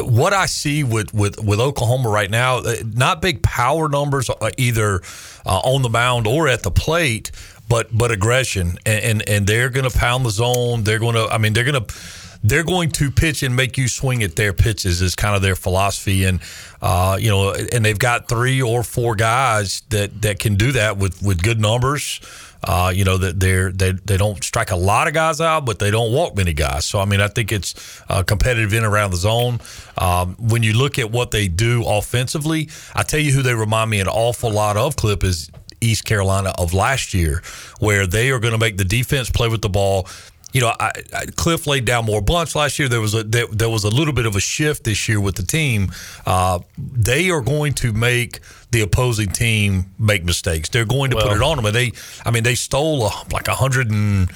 What I see with, with, with Oklahoma right now, uh, not big power numbers uh, either uh, on the mound or at the plate, but but aggression, and and, and they're going to pound the zone. They're going to, I mean, they're going to they're going to pitch and make you swing at their pitches is kind of their philosophy, and uh, you know, and they've got three or four guys that that can do that with with good numbers. Uh, you know that they're they they don't strike a lot of guys out, but they don't walk many guys. So I mean, I think it's uh, competitive in around the zone. Um, when you look at what they do offensively, I tell you who they remind me an awful lot of. Clip is East Carolina of last year, where they are going to make the defense play with the ball. You know, I, I, Cliff laid down more bunch last year. There was a there, there was a little bit of a shift this year with the team. Uh, they are going to make the opposing team make mistakes. They're going to put it on them, and they, I mean, they stole uh, like a hundred and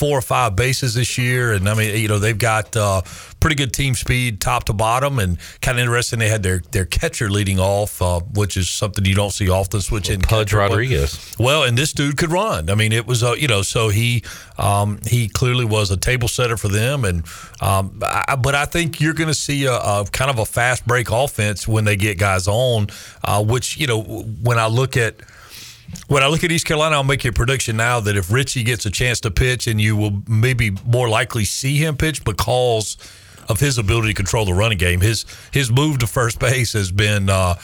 four or five bases this year, and I mean, you know, they've got uh, pretty good team speed top to bottom, and kind of interesting. They had their their catcher leading off, uh, which is something you don't see often. Switching Pudge catcher. Rodriguez. Well, and this dude could run. I mean, it was uh, you know, so he um, he clearly was a table setter for them, and um, I, but I think you're going to see a, a kind of a fast break offense when they get guys on, uh, which you know, when I look at. When I look at East Carolina, I'll make a prediction now that if Richie gets a chance to pitch, and you will maybe more likely see him pitch because of his ability to control the running game. His his move to first base has been, uh,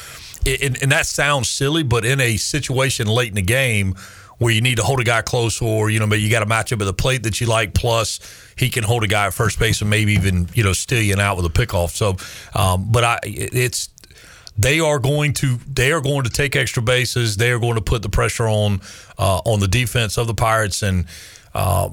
and, and that sounds silly, but in a situation late in the game where you need to hold a guy close, or you know, maybe you got a matchup at the plate that you like, plus he can hold a guy at first base and maybe even you know steal you out with a pickoff. So, um, but I, it's they are going to they are going to take extra bases. They are going to put the pressure on uh, on the defense of the Pirates. And uh,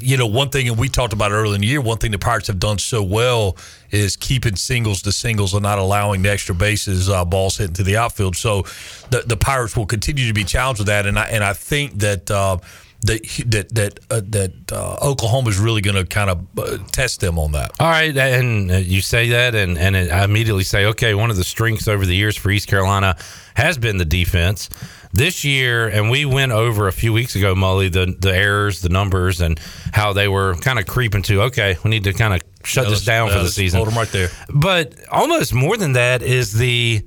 you know, one thing, and we talked about earlier in the year. One thing the Pirates have done so well is keeping singles to singles and not allowing the extra bases uh, balls hit into the outfield. So the the Pirates will continue to be challenged with that. And I and I think that. That that that uh, that uh, Oklahoma is really going to kind of uh, test them on that. All right, and uh, you say that, and and I immediately say, okay, one of the strengths over the years for East Carolina has been the defense. This year, and we went over a few weeks ago, Mully, the the errors, the numbers, and how they were kind of creeping to. Okay, we need to kind of shut Yeah, this down yeah, for the season. Hold them right there. But almost more than that is the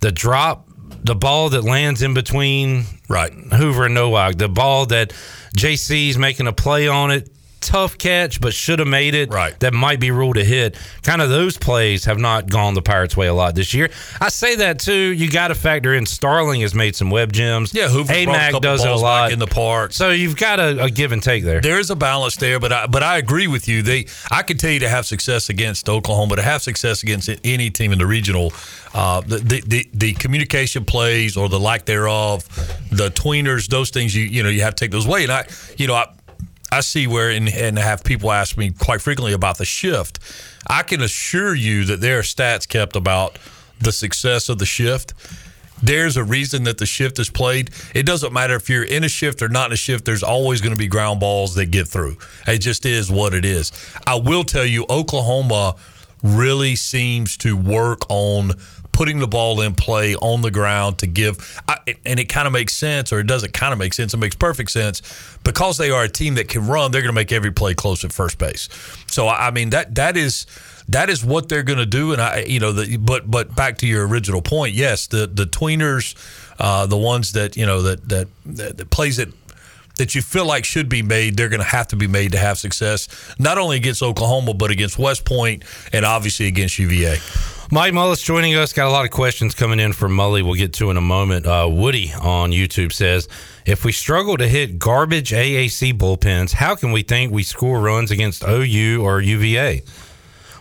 the drop, the ball that lands in between right Hoover and Nowak, the ball that JC's making a play on it. Tough catch, but should have made it. Right. That might be ruled a hit. Kind of those plays have not gone the Pirates' way a lot this year. I say that too. You got to factor in Starling has made some web gems. Yeah, Hoover AMAC does it a lot in the park. So you've got a, a give and take there. There is a balance there, but I, but I agree with you. They I can tell you to have success against Oklahoma, but to have success against any team in the regional, uh, the, the the the communication plays or the lack thereof, the tweeners, those things you you know you have to take those away. And I you know I. I see where and, and have people ask me quite frequently about the shift. I can assure you that there are stats kept about the success of the shift. There's a reason that the shift is played. It doesn't matter if you're in a shift or not in a shift, there's always going to be ground balls that get through. It just is what it is. I will tell you, Oklahoma really seems to work on putting the ball in play on the ground to give, and it kind of makes sense, or it doesn't kind of make sense. It makes perfect sense because they are a team that can run. They're going to make every play close at first base. So I mean that that is that is what they're going to do. And I, you know, the, but but back to your original point, yes, the the tweeners, uh, the ones that you know that that that, that plays it that you feel like should be made, they're going to have to be made to have success, not only against Oklahoma, but against West Point and obviously against UVA. Mike Mullis joining us. Got a lot of questions coming in from Mully. We'll get to in a moment. Uh, Woody on YouTube says, "If we struggle to hit garbage AAC bullpens, how can we think we score runs against OU or UVA?"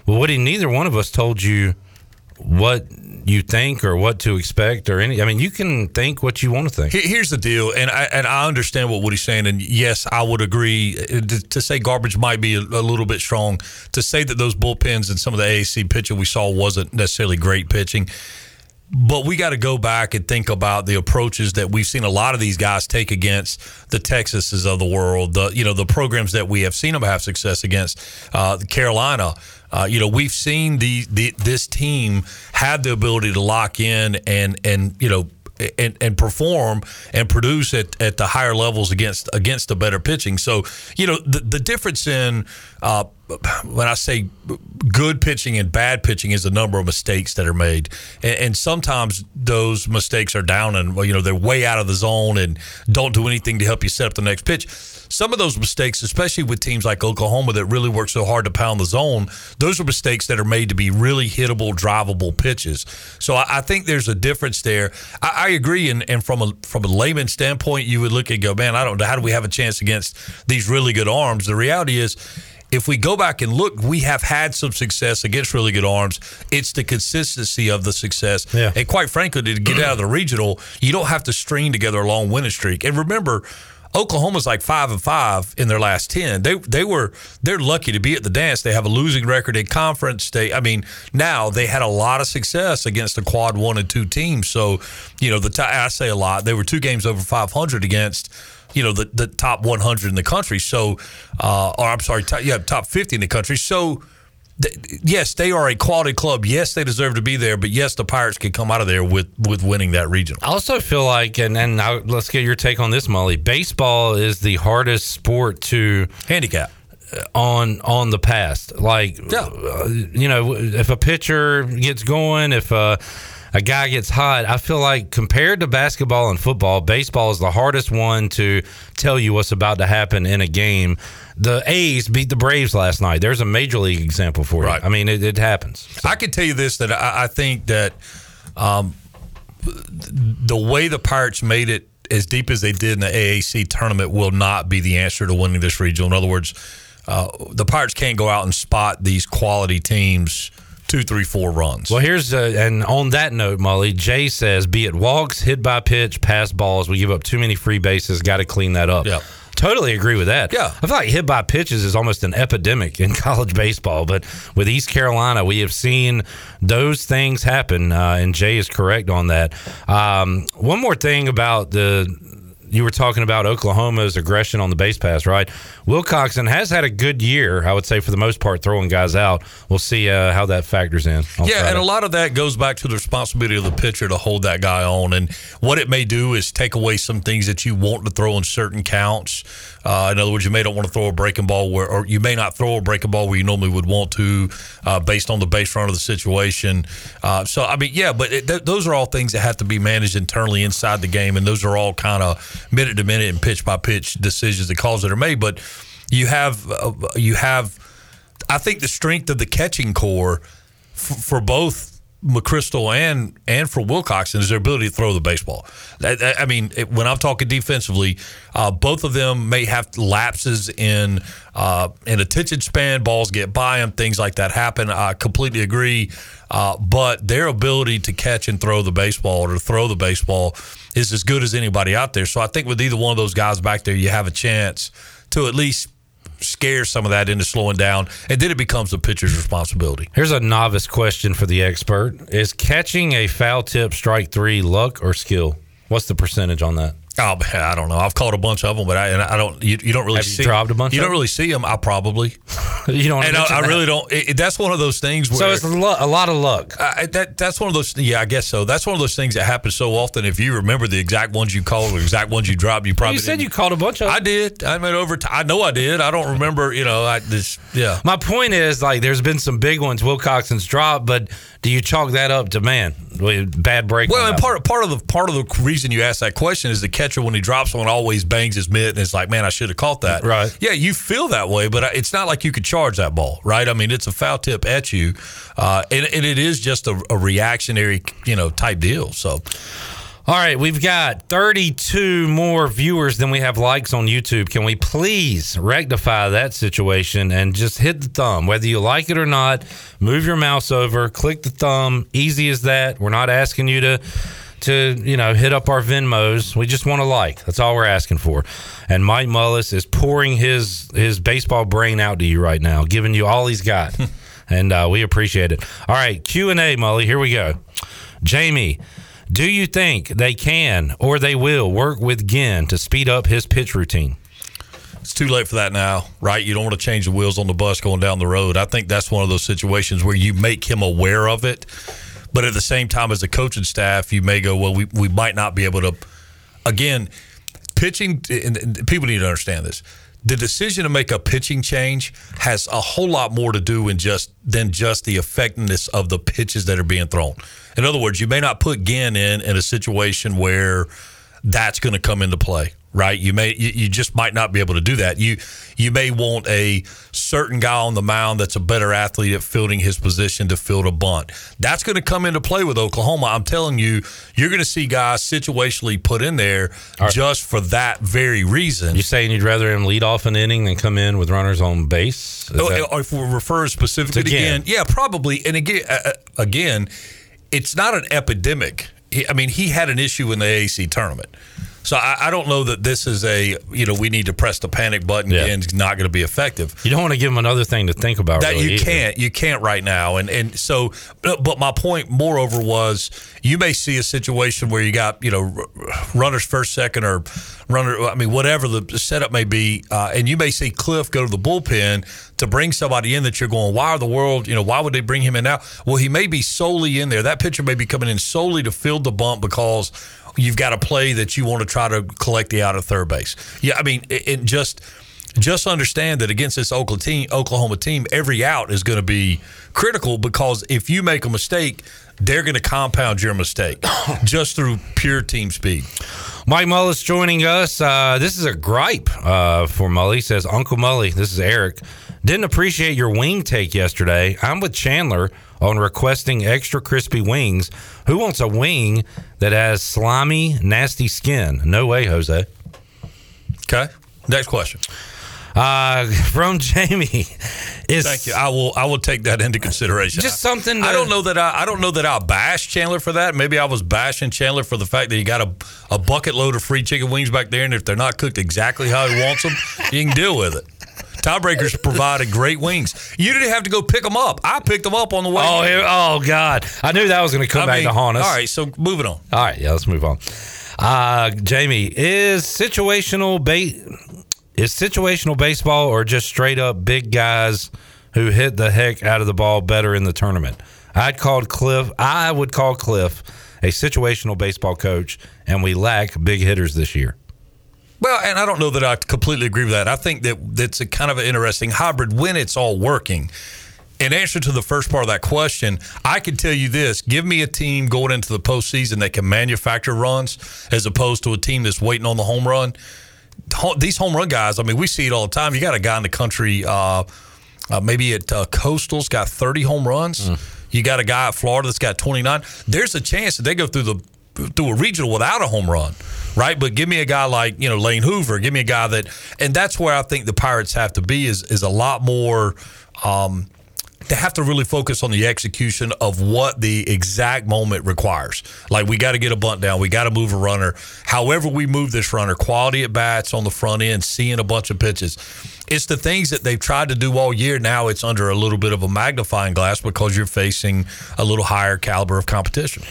Well, Woody, neither one of us told you what you think or what to expect or any. I mean, you can think what you want to think. Here's the deal, and I and I understand what Woody's saying, and yes, I would agree. uh, To, say garbage might be a, a little bit strong. To say that those bullpens and some of the AAC pitching we saw wasn't necessarily great pitching. But we got to go back and think about the approaches that we've seen a lot of these guys take against the Texases of the world. The you know the programs that we have seen them have success against. Uh, Carolina, uh, you know we've seen the, the this team have the ability to lock in and and you know and, and perform and produce at, at the higher levels against against the better pitching. So you know the the difference in uh, when I say good pitching and bad pitching is the number of mistakes that are made, and, and sometimes those mistakes are down and you know they're way out of the zone and don't do anything to help you set up the next pitch. Some of those mistakes, especially with teams like Oklahoma that really work so hard to pound the zone, those are mistakes that are made to be really hittable, drivable pitches. So I, I think there's a difference there. I, I agree, and, and from a from a layman standpoint, you would look and go, man, I don't know how do we have a chance against these really good arms. The reality is if we go back and look, we have had some success against really good arms. It's the consistency of the success. Yeah. And quite frankly, to get out of the regional, you don't have to string together a long winning streak. And remember, Oklahoma's like five and five in their last ten. They they were they're lucky to be at the dance. They have a losing record in conference. They I mean now they had a lot of success against the quad one and two teams. So you know the ti- I say a lot. They were two games over five hundred against you know the the top 100 in the country. So, uh, or I'm sorry, top, yeah, top 50 in the country. So, yes, they are a quality club. Yes, they deserve to be there. But yes, the Pirates could come out of there with with winning that regional. I also feel like, and and I, let's get your take on this, Mully. Baseball is the hardest sport to handicap on on the past. Like, uh, you know, if a pitcher gets going, if a a guy gets hot, I feel like compared to basketball and football, baseball is the hardest one to tell you what's about to happen in a game. The A's beat the Braves last night. There's a major league example for you. I mean, it, it happens. I can tell you this that I, I think that um, the way the Pirates made it as deep as they did in the AAC tournament will not be the answer to winning this regional. In other words, uh, the Pirates can't go out and spot these quality teams two, three, four runs. Well, here's uh, and on that note, Mully Jay says, be it walks, hit by pitch, pass balls, we give up too many free bases. Got to clean that up. Yeah. Totally agree with that. Yeah. I feel like hit by pitches is almost an epidemic in college baseball, but with East Carolina, we have seen those things happen, uh, and Jay is correct on that. Um, one more thing about the you were talking about Oklahoma's aggression on the base pass, right? Wilcoxon has had a good year, I would say, for the most part, throwing guys out. We'll see uh, how that factors in. on Yeah, and a lot of that goes back to the responsibility of the pitcher to hold that guy on. And what it may do is take away some things that you want to throw in certain counts. Uh, in other words, you may not want to throw a breaking ball where, or you may not throw a breaking ball where you normally would want to, uh, based on the base run of the situation. Uh, so, I mean, yeah, but it, th- those are all things that have to be managed internally inside the game, and those are all kind of minute to minute and pitch by pitch decisions and calls that are made. But you have, uh, you have. I think the strength of the catching core f- for both McChrystal and and for Wilcoxon is their ability to throw the baseball. That- I mean, it, when I'm talking defensively, uh, both of them may have lapses in uh, in attention span. Balls get by them, things like that happen. I completely agree. Uh, but their ability to catch and throw the baseball or to throw the baseball is as good as anybody out there. So I think with either one of those guys back there, you have a chance to at least scare some of that into slowing down, and then it becomes the pitcher's responsibility. Here's a novice question for the expert: Is catching a foul tip strike three luck or skill? What's the percentage on that? Oh, I don't know. I've caught a bunch of them, but I, and I don't. You, you don't really Have you see. dropped a bunch You don't them? really see them. I probably. you don't. And I, I really don't. It, it- that's one of those things where. So it's a, lo- a lot of luck. I, that that's one of those. Yeah, I guess so. That's one of those things that happens so often. If you remember the exact ones you called or the exact ones you dropped, you probably you said didn't. you called a bunch of. I did. I mean, over. T- I know I did. I don't remember. You know, I just yeah. My point is, like, there's been some big ones Wilcoxon's dropped, but do you chalk that up to man bad break? Well, and part part of the part of the reason you ask that question is the catcher when he drops one always bangs his mitt and it's like, man, I should have caught that. Right. Yeah, you feel that way, but it's not like you could charge that ball, right? I mean, it's a foul tip at you, uh, and, and it is just a, a reactionary, you know, type deal. So. All right, we've got 32 more viewers than we have likes on YouTube. Can we please rectify that situation and just hit the thumb? Whether you like it or not, move your mouse over, click the thumb. Easy as that. We're not asking you to to, you know, hit up our Venmos. We just want to like. That's all we're asking for. And Mike Mullis is pouring his his baseball brain out to you right now, giving you all he's got. and uh, we appreciate it. All right, Q&A, Mully. Here we go. Jamie, do you think they can or they will work with Ginn to speed up his pitch routine? It's too late for that now, right? You don't want to change the wheels on the bus going down the road. I think that's one of those situations where you make him aware of it, but at the same time, as a coaching staff, you may go, well, we, we might not be able to. Again, pitching, and people need to understand this. the decision to make a pitching change has a whole lot more to do in just than just the effectiveness of the pitches that are being thrown. In other words, you may not put Ginn in in a situation where that's going to come into play, right? You may you, you just might not be able to do that. You you may want a certain guy on the mound that's a better athlete at fielding his position to field a bunt. That's going to come into play with Oklahoma. I'm telling you, you're going to see guys situationally put in there just for that very reason. You saying you'd rather him lead off an inning than come in with runners on base? Is Oh, that- if we're referring specifically again, yeah, probably. And again, uh, uh, again, it's not an epidemic. He, I mean, he had an issue in the AAC tournament, so I, I don't know that this is a you know we need to press the panic button. Yeah. and it's not going to be effective. you don't want to give them another thing to think about. That really, you either. can't, you can't right now, and and so, but my point, moreover, was you may see a situation where you got you know runners first, second, or runner. I mean, whatever the setup may be, uh, and you may see Cliff go to the bullpen to bring somebody in that you're going, why are the world, you know, why would they bring him in now? Well, he may be solely in there. That pitcher may be coming in solely to fill the bump because you've got a play that you want to try to collect the out of third base. Yeah, I mean, it just just understand that against this Oklahoma team, Oklahoma team, every out is going to be critical because if you make a mistake, they're going to compound your mistake just through pure team speed. Mike Mullis joining us. Uh, this is a gripe uh, for Mully. Says Uncle Mully, this is Eric. Didn't appreciate your wing take yesterday. I'm with Chandler on requesting extra crispy wings. Who wants a wing that has slimy, nasty skin? No way, Jose. Okay. Next question. Uh, from Jamie. Is Thank you. I will. I will take that into consideration. Just something. I don't know that I, I don't know that I'll bash Chandler for that. Maybe I was bashing Chandler for the fact that he got a, a bucket load of free chicken wings back there, and if they're not cooked exactly how he wants them, you can deal with it. Tiebreakers provided great wings. You didn't have to go pick them up. I picked them up on the way. Oh, here- oh God! I knew that was going to come I back mean, to haunt us. All right, so moving on. All right, yeah, let's move on. Uh, Jamie, is situational ba- is situational baseball or just straight up big guys who hit the heck out of the ball better in the tournament? I'd called Cliff. I would call Cliff a situational baseball coach, and we lack big hitters this year. Well, and I don't know that I completely agree with that. I think that that's a kind of an interesting hybrid when it's all working. In answer to the first part of that question, I can tell you this: give me a team going into the postseason that can manufacture runs, as opposed to a team that's waiting on the home run. These home run guys, I mean, we see it all the time. You got a guy in the country, uh, uh, maybe at uh, Coastal's got 30 home runs. You got a guy at Florida that's got 29. There's a chance that they go through the through a regional without a home run, right? But give me a guy like you know Lane Hoover. Give me a guy that, and that's where I think the Pirates have to be is is a lot more. Um, they have to really focus on the execution of what the exact moment requires. Like we got to get a bunt down, we got to move a runner. However, we move this runner, quality at bats on the front end, seeing a bunch of pitches. It's the things that they've tried to do all year. Now it's under a little bit of a magnifying glass because you're facing a little higher caliber of competition.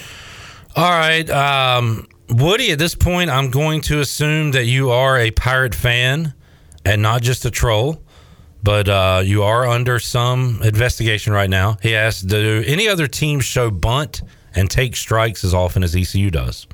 All right, um, Woody. At this point, I'm going to assume that you are a pirate fan and not just a troll. But uh, you are under some investigation right now. He asked, "Do any other teams show bunt and take strikes as often as ECU does?"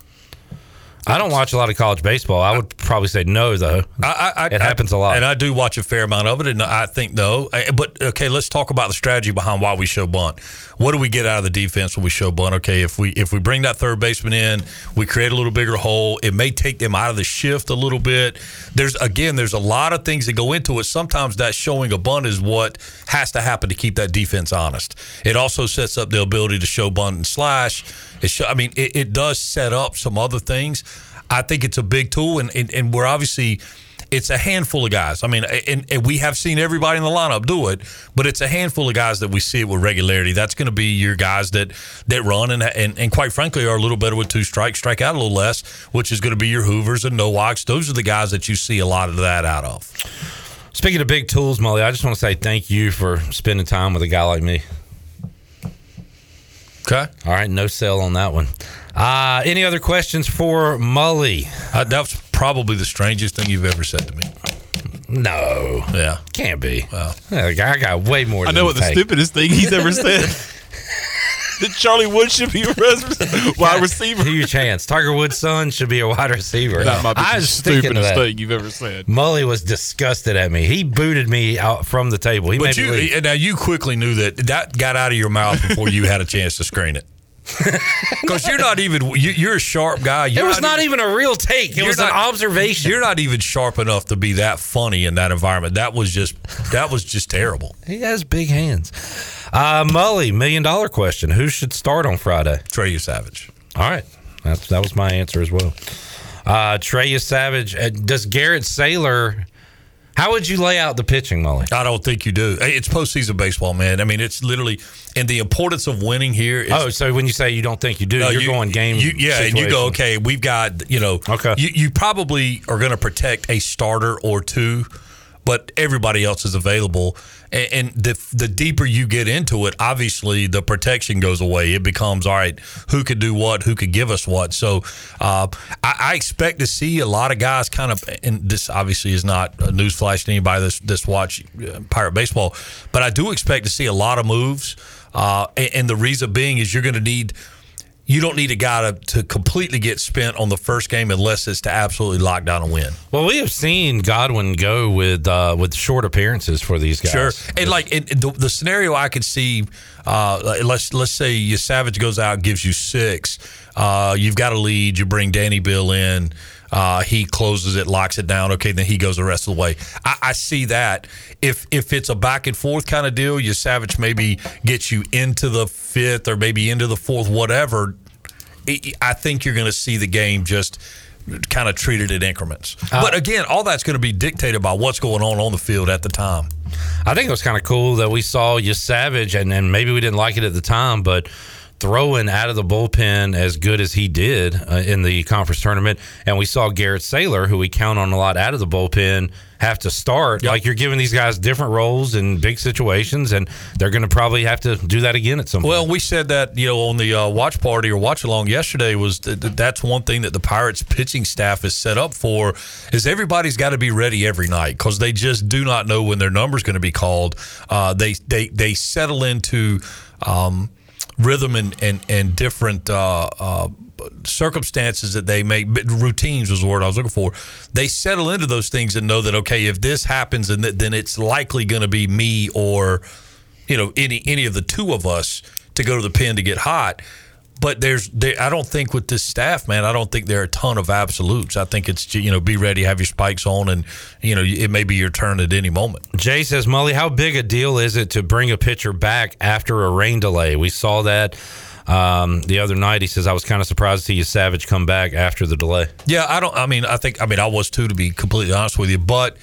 I don't watch a lot of college baseball. I would probably say no, though. I, I, it happens a lot. and I do watch a fair amount of it, and I think no. Uh, But okay, let's talk about the strategy behind why we show bunt. What do we get out of the defense when we show bunt? Okay, if we if we bring that third baseman in, we create a little bigger hole. It may take them out of the shift a little bit. There's again, there's a lot of things that go into it. Sometimes that showing a bunt is what has to happen to keep that defense honest. It also sets up the ability to show bunt and slash. It I mean, it, it does set up some other things. I think it's a big tool, and, and, and we're obviously it's a handful of guys. I mean, and, and we have seen everybody in the lineup do it, but it's a handful of guys that we see it with regularity. That's going to be your guys that that run and, and and quite frankly are a little better with two strikes, strike out a little less, which is going to be your Hoovers and Nowaks. Those are the guys that you see a lot of that out of. Speaking of big tools, Mully, I just want to say thank you for spending time with a guy like me. Okay. All right, no sell on that one. Uh, any other questions for Mully? Uh, that was probably the strangest thing you've ever said to me. No. Yeah. Can't be. Well, I got way more. I know what the stupidest thing he's ever said. that Charlie Wood should be a wide receiver. Huge chance. Tiger Woods' son should be a wide receiver. That might be I was stupidest thing you've ever said. Mully was disgusted at me. He booted me out from the table. He But made me leave. you now you quickly knew that that got out of your mouth before you had a chance to screen it. Because you're not even you, you're a sharp guy. It You're was not even a real take. It was an observation. You're not even sharp enough to be that funny in that environment. That was just that was just terrible. He has big hands. Uh, Mully, million dollar question. Who should start on Friday? Trey Yesavage. All right. That's, that was my answer as well. Uh, Trey Yesavage. Uh, does Garrett Saylor. How would you lay out the pitching, Mully? I don't think you do. It's postseason baseball, man. I mean, it's literally and the importance of winning here. Is, Oh, so when you say you don't think you do, No, you're you- going game. You, yeah, and you go, okay, we've got, you know, Okay. You, you probably are going to protect a starter or two, but everybody else is available. And, and the the deeper you get into it, obviously the protection goes away. It becomes all right. Who could do what? Who could give us what? So uh, I, I expect to see a lot of guys kind of. And this obviously is not a newsflash to anybody this this watch uh, pirate baseball, but I do expect to see a lot of moves. Uh, and, and the reason being is you're going to need you don't need a guy to, to completely get spent on the first game unless it's to absolutely lock down a win. Well, we have seen Godwin go with uh, with short appearances for these guys. Sure, and like and the, the scenario I could see, uh, let's let's say Yesavage goes out, and gives you six, uh, you've got a lead, you bring Danny Beal in, uh, he closes it, locks it down. Okay, then he goes the rest of the way. I, I see that. If if it's a back and forth kind of deal, Yesavage maybe gets you into the fifth or maybe into the fourth, whatever. I I think you're going to see the game just kind of treated in increments. but again, all that's going to be dictated by what's going on on the field at the time. I think it was kind of cool that we saw Yesavage, and, and maybe we didn't like it at the time, but throwing out of the bullpen as good as he did uh, in the conference tournament, and we saw Garrett Saylor, who we count on a lot out of the bullpen, have to start. Like you're giving these guys different roles in big situations, and they're going to probably have to do that again at some point. Well, we said that you know on the uh, watch party or watch along yesterday was that that that's one thing that the Pirates pitching staff is set up for is everybody's got to be ready every night because they just do not know when their number's going to be called. Uh, they they they settle into um, rhythm and and and different. Uh, uh, circumstances that they make routines was the word I was looking for they settle into those things and know that okay if this happens and then it's likely going to be me or you know any any of the two of us to go to the pen to get hot. But there's, there, I don't think with this staff, man, I don't think there are a ton of absolutes. I think it's you know be ready, have your spikes on, and you know it may be your turn at any moment. Jay says, Mully, how big a deal is it to bring a pitcher back after a rain delay? We saw that um, the other night. He says, I was kind of surprised to see Yesavage come back after the delay. Yeah, I don't. I mean, I think. I mean, I was too, to be completely honest with you. But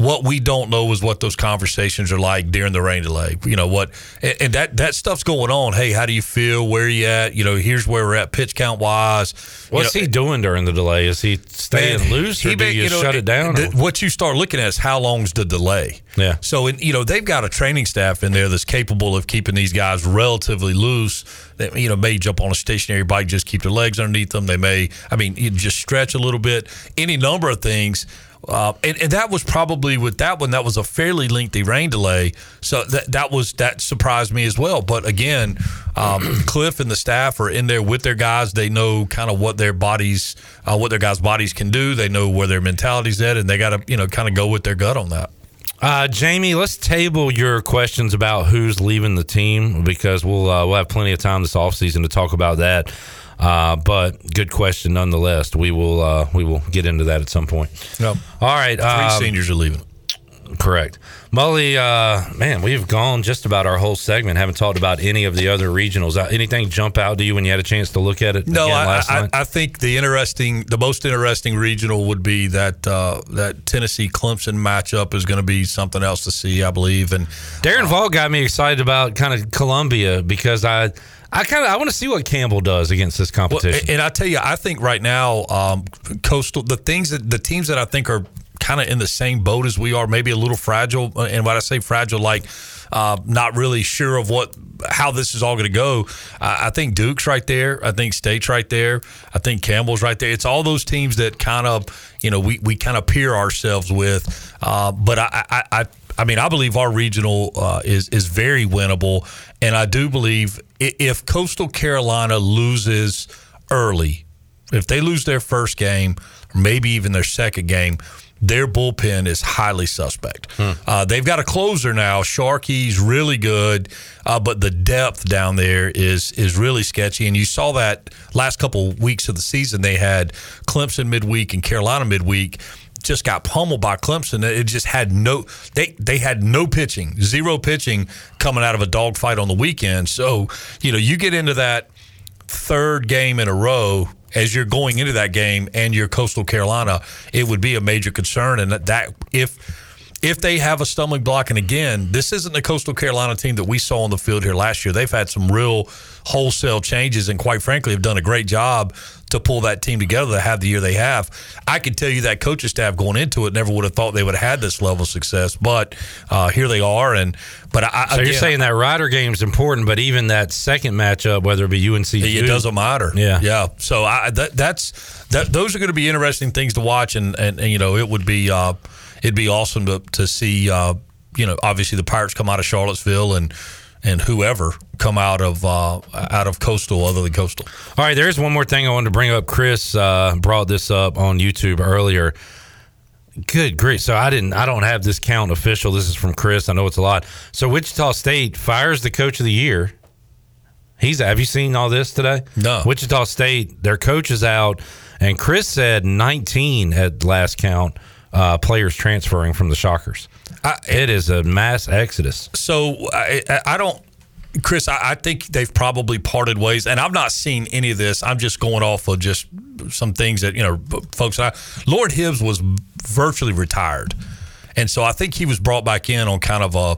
what we don't know is what those conversations are like during the rain delay. You know what, and, and that that stuff's going on. Hey, how do you feel? Where are you at? You know, here's where we're at pitch count wise. You What's know, he doing during the delay? Is he staying Man, loose or he do may- you, know, shut it down? th- what you start looking at is how long's the delay. Yeah. So, in, you know, they've got a training staff in there that's capable of keeping these guys relatively loose. They, you know, may jump on a stationary bike, just keep their legs underneath them. They may, I mean, you just stretch a little bit. Any number of things. Uh, and, and that was probably with that one. That was a fairly lengthy rain delay, so that that was that surprised me as well. But again, um, Cliff and the staff are in there with their guys. They know kind of what their bodies, uh, what their guys' bodies can do. They know where their mentality's at, and they got to you know kind of go with their gut on that. Uh, Jamie, let's table your questions about who's leaving the team because we'll uh, we'll have plenty of time this offseason to talk about that. Uh, but good question nonetheless. We will uh, we will get into that at some point. Yep. All right. Three um, seniors are leaving. Correct. Mully, uh, man, we've gone just about our whole segment. Haven't talked about any of the other regionals. Uh, anything jump out to you when you had a chance to look at it? No, I, last I, night? I think the interesting, the most interesting regional would be that uh, that Tennessee Clemson matchup is going to be something else to see, I believe. And Darren Vaught got me excited about kind of Columbia because I I kind of I want to see what Campbell does against this Well, competition. and I tell you, I think right now, um, coastal the things that the teams that I think are kind of in the same boat as we are, maybe a little fragile. uh, And when I say fragile, like uh, not really sure of what how this is all going to go. I, I think Duke's right there. I think State's right there. I think Campbell's right there. It's all those teams that kind of you know we we kind of peer ourselves with. Uh, but I, I I I mean, I believe our regional uh, is is very winnable, and I do believe if Coastal Carolina loses early, if they lose their first game, or maybe even their second game, their bullpen is highly suspect. Uh, they've got a closer now. Sharky's really good, uh, but the depth down there is is really sketchy. And you saw that last couple weeks of the season. They had Clemson midweek and Carolina midweek. Just got pummeled by Clemson. It just had no they they had no pitching, zero pitching coming out of a dogfight on the weekend. So you know you get into that third game in a row as you're going into that game and you're Coastal Carolina, it would be a major concern. And that, that if if they have a stumbling block, and again, this isn't the Coastal Carolina team that we saw on the field here last year. They've had some real wholesale changes, and quite frankly, have done a great job to pull that team together to have the year they have. I can tell you that coaching staff going into it never would have thought they would have had this level of success, but uh, here they are. And but I, So you're saying that Rider game is important, but even that second matchup, whether it be UNC, it doesn't matter. Yeah. yeah. So I that that's that. Those are going to be interesting things to watch, and and, and you know it would be uh, it'd be awesome to to see uh, you know obviously the Pirates come out of Charlottesville and and whoever come out of uh, out of Coastal other than Coastal. All right, there's one more thing I wanted to bring up. Chris uh, brought this up on YouTube earlier. Good grief! So I didn't. I don't have this count official. This is from Chris. I know it's a lot. So Wichita State fires the coach of the year. He's. Have you seen all this today? No. Wichita State. Their coach is out, and Chris said 19 at last count uh, players transferring from the Shockers. It is a mass exodus. So I, I- I don't, Chris. I, I think they've probably parted ways, and I've not seen any of this. I'm just going off of just some things that you know, folks. I, Loren Hibbs was virtually retired, and so I think he was brought back in on kind of a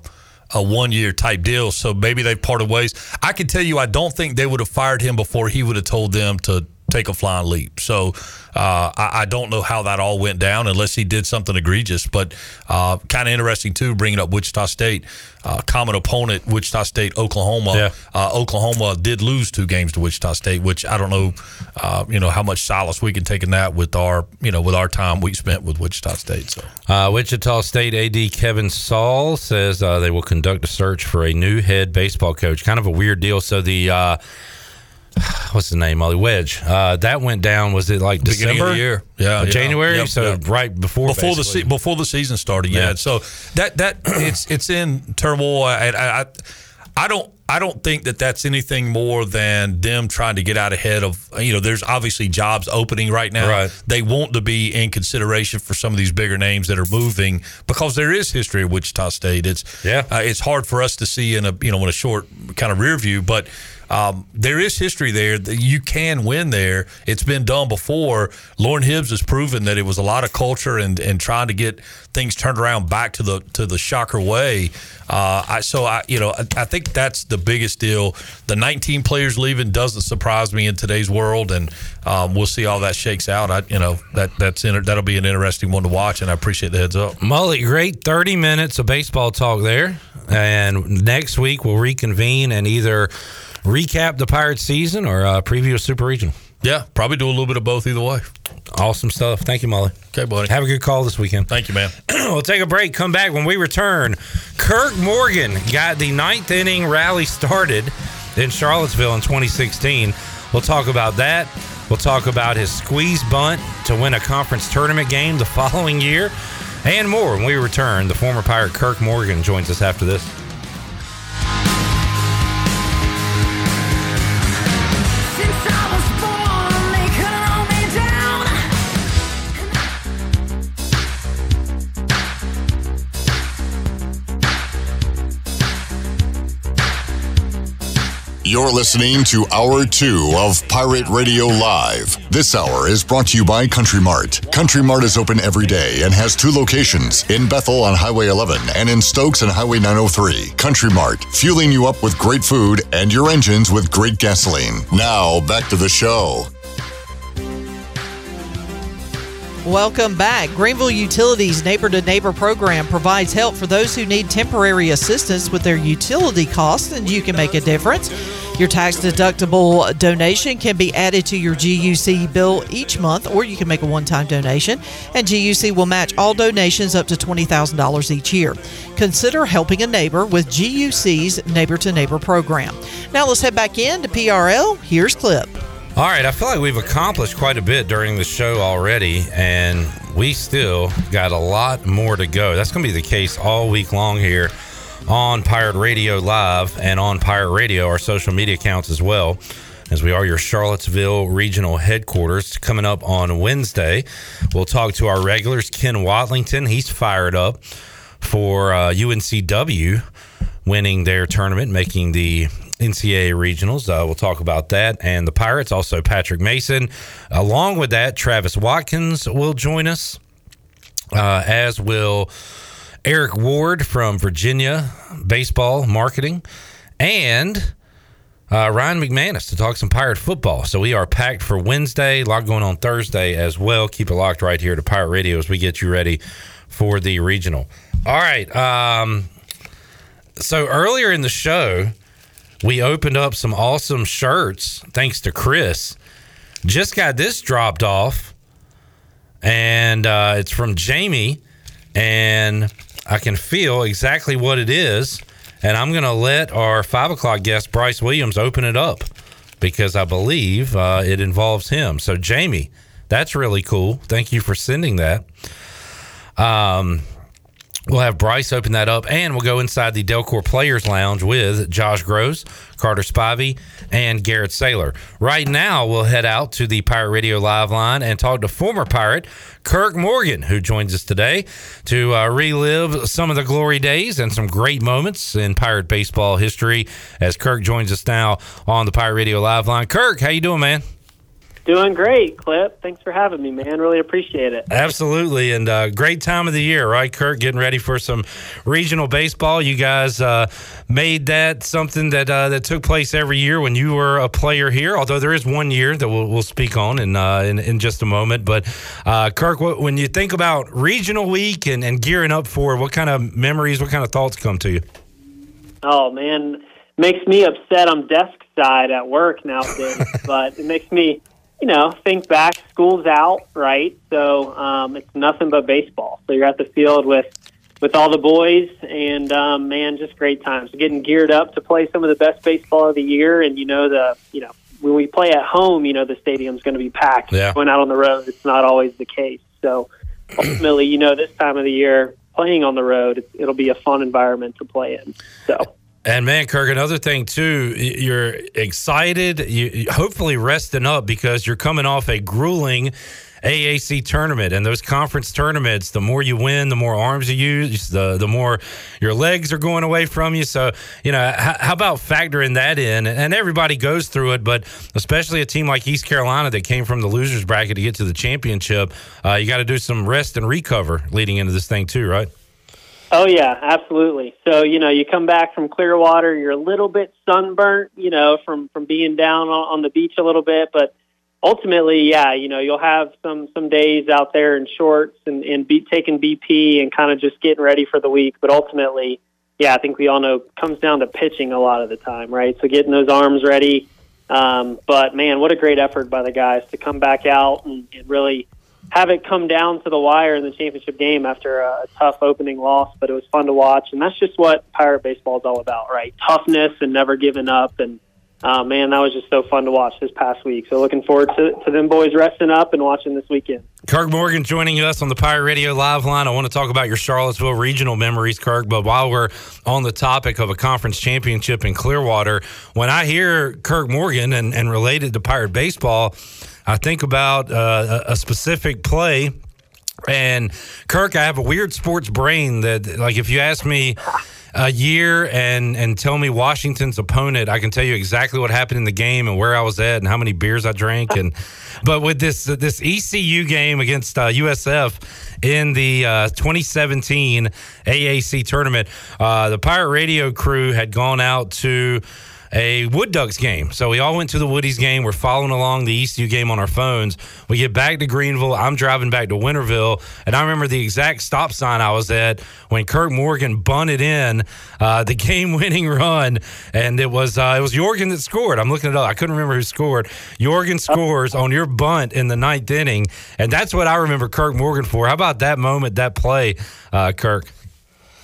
a one year type deal. So maybe they've parted ways. I can tell you, I don't think they would have fired him before he would have told them to take a flying leap. So uh, I, I don't know how that all went down unless he did something egregious. But uh, kind of interesting too, bringing up Wichita State, uh, common opponent, Wichita State, Oklahoma. Yeah. Uh, Oklahoma did lose two games to Wichita State, which I don't know, uh, you know, how much solace we can take in that with our, you know, with our time we spent with Wichita State. So. Uh, Wichita State AD Kevin Saal says uh, they will conduct a search for a new head baseball coach. Kind of a weird deal. So the uh, what's the name, Mully Wedge? Uh, that went down. Was it like Beginning December? of the year, yeah, yeah. January. Yep, so yep. right before before the se- before the season started. Yeah. Yeah. So that that it's it's in turmoil. I, I I I don't I don't think that that's anything more than them trying to get out ahead of you know. There's obviously jobs opening right now. Right. They want to be in consideration for some of these bigger names that are moving because there is history of Wichita State. It's Yeah. Uh, it's hard for us to see in a you know in a short kind of rear view, but. Um, there is history there that you can win there. It's been done before. Loren Hibbs has proven that it was a lot of culture and, and trying to get things turned around back to the to the shocker way. Uh, I so I you know I, I think that's the biggest deal. The 19 players leaving doesn't surprise me in today's world, and um, we'll see how that shakes out. I you know that that's inter- that'll be an interesting one to watch, and I appreciate the heads up. Mully, great 30 minutes of baseball talk there. And next week we'll reconvene and either recap the Pirates season or uh, preview a Super Regional. Yeah, probably do a little bit of both either way. Awesome stuff. Thank you, Mully. Okay, buddy. Have a good call this weekend. Thank you, man. we'll take a break. Come back when we return. Kirk Morgan got the ninth inning rally started in Charlottesville in 2016. We'll talk about that. We'll talk about his squeeze bunt to win a conference tournament game the following year and more when we return. The former Pirate Kirk Morgan joins us after this. You're listening to Hour 2 of Pirate Radio Live. This hour is brought to you by Country Mart. Country Mart is open every day and has two locations in Bethel on Highway 11 and in Stokes on Highway 903. Country Mart, fueling you up with great food and your engines with great gasoline. Now, back to the show. Welcome back. Greenville Utilities Neighbor to Neighbor program provides help for those who need temporary assistance with their utility costs, and you can make a difference. Your tax deductible donation can be added to your GUC bill each month, or you can make a one time donation, and GUC will match all donations up to $20,000 each year. Consider helping a neighbor with GUC's Neighbor to Neighbor program. Now let's head back in to PRL. Here's Clip. All right, I feel like we've accomplished quite a bit during the show already, and we still got a lot more to go. That's going to be the case all week long here on Pirate Radio Live and on Pirate Radio, our social media accounts as well, as we are your Charlottesville regional headquarters. Coming up on Wednesday, we'll talk to our regulars, Ken Watlington. He's fired up for uh, UNCW winning their tournament, making the NCAA regionals. Uh, we'll talk about that and the Pirates. Also, Patrick Mason. Along with that, Travis Watkins will join us, uh, as will Eric Ward from Virginia Baseball Marketing and uh, Ryan McManus to talk some Pirate football. So we are packed for Wednesday. A lot going on Thursday as well. Keep it locked right here to Pirate Radio as we get you ready for the regional. All right. Um, so earlier in the show, we opened up some awesome shirts thanks to Chris. Just got this dropped off, and uh, it's from Jamie, and I can feel exactly what it is. And I'm going to let our five o'clock guest, Bryce Williams, open it up because I believe uh, it involves him. So, Jamie, that's really cool. Thank you for sending that. Um, We'll have Bryce open that up, and we'll go inside the Delcor Players Lounge with Josh Grosz, Carter Spivey, and Garrett Saylor. Right now, we'll head out to the Pirate Radio Live line and talk to former Pirate Kirk Morgan, who joins us today to uh, relive some of the glory days and some great moments in Pirate baseball history. As Kirk joins us now on the Pirate Radio Live line. Kirk, how you doing, man? Doing great, Clip. Thanks for having me, man. Really appreciate it. Absolutely, and uh, great time of the year, right, Kirk? Getting ready for some regional baseball. You guys uh, made that something that uh, that took place every year when you were a player here. Although there is one year that we'll, we'll speak on in, uh, in in just a moment. But uh, Kirk, what, when you think about regional week and, and gearing up for, it, what kind of memories, what kind of thoughts come to you? Oh man, makes me upset. I'm desk side at work nowadays, but it makes me, you know, think back. School's out, right? So um, it's nothing but baseball. So you're at the field with with all the boys, and um, man, just great times. Getting geared up to play some of the best baseball of the year, and you know the, you know, when we play at home, you know the stadium's going to be packed. Yeah. Going out on the road, it's not always the case. So ultimately, you know, this time of the year, playing on the road, it, it'll be a fun environment to play in. So. And man, Kirk, another thing too, you're excited, you hopefully resting up because you're coming off a grueling AAC tournament and those conference tournaments. The more you win, the more arms you use, the the more your legs are going away from you. So you know, how, how about factoring that in? And everybody goes through it, but especially a team like East Carolina that came from the losers bracket to get to the championship, uh, you got to do some rest and recover leading into this thing too, right? Oh yeah, absolutely. So you know, you come back from Clearwater, you're a little bit sunburnt, you know, from from being down on, the beach a little bit, but ultimately, yeah, you know, you'll have some some days out there in shorts and and be taking BP and kind of just getting ready for the week. But ultimately, yeah, I think we all know it comes down to pitching a lot of the time, right? So getting those arms ready. Um, but man, what a great effort by the guys to come back out and, and really have it come down to the wire in the championship game after a tough opening loss, but it was fun to watch. And that's just what Pirate Baseball is all about, right? Toughness and never giving up. And uh, man, that was just so fun to watch this past week. So looking forward to, to them boys resting up and watching this weekend. Kirk Morgan joining us on the Pirate Radio Live line. I want to talk about your Charlottesville regional memories, Kirk. But while we're on the topic of a conference championship in Clearwater, when I hear Kirk Morgan and, and related to Pirate baseball, I think about uh, a specific play. And Kirk, I have a weird sports brain that, like, if you ask me a year and and tell me Washington's opponent, I can tell you exactly what happened in the game and where I was at and how many beers I drank. And but with this this ECU game against uh, USF in the uh, 2017 AAC tournament, uh, the Pirate Radio crew had gone out to a Wood Ducks game. So we all went to the Woodies game. We're following along the ECU game on our phones. We get back to Greenville. I'm driving back to Winterville, and I remember the exact stop sign I was at when Kirk Morgan bunted in uh, the game-winning run, and it was uh, it was Jorgen that scored. I'm looking it up. I couldn't remember who scored. Jorgen scores on your bunt in the ninth inning, and that's what I remember Kirk Morgan for. How about that moment, that play, uh, Kirk?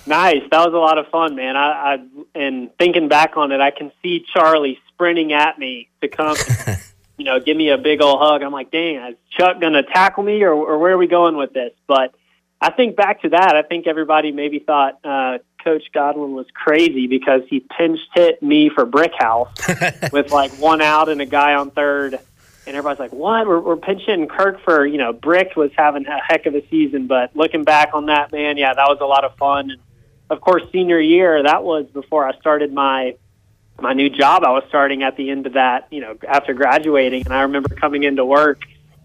Nice. That was a lot of fun, man. I, I and thinking back on it, I can see Charlie sprinting at me to come, you know, give me a big old hug. I'm like, dang, is Chuck gonna tackle me, or, or where are we going with this? But I think back to that. I think everybody maybe thought uh, Coach Godwin was crazy because he pinch hit me for Brick House with like one out and a guy on third. And everybody's like, "What? We're, we're pinch hitting Kirk for you know Brick was having a heck of a season." But looking back on that, man, yeah, that was a lot of fun. And of course, senior year, that was before I started my my new job. I was starting at the end of that, you know, after graduating, and I remember coming into work,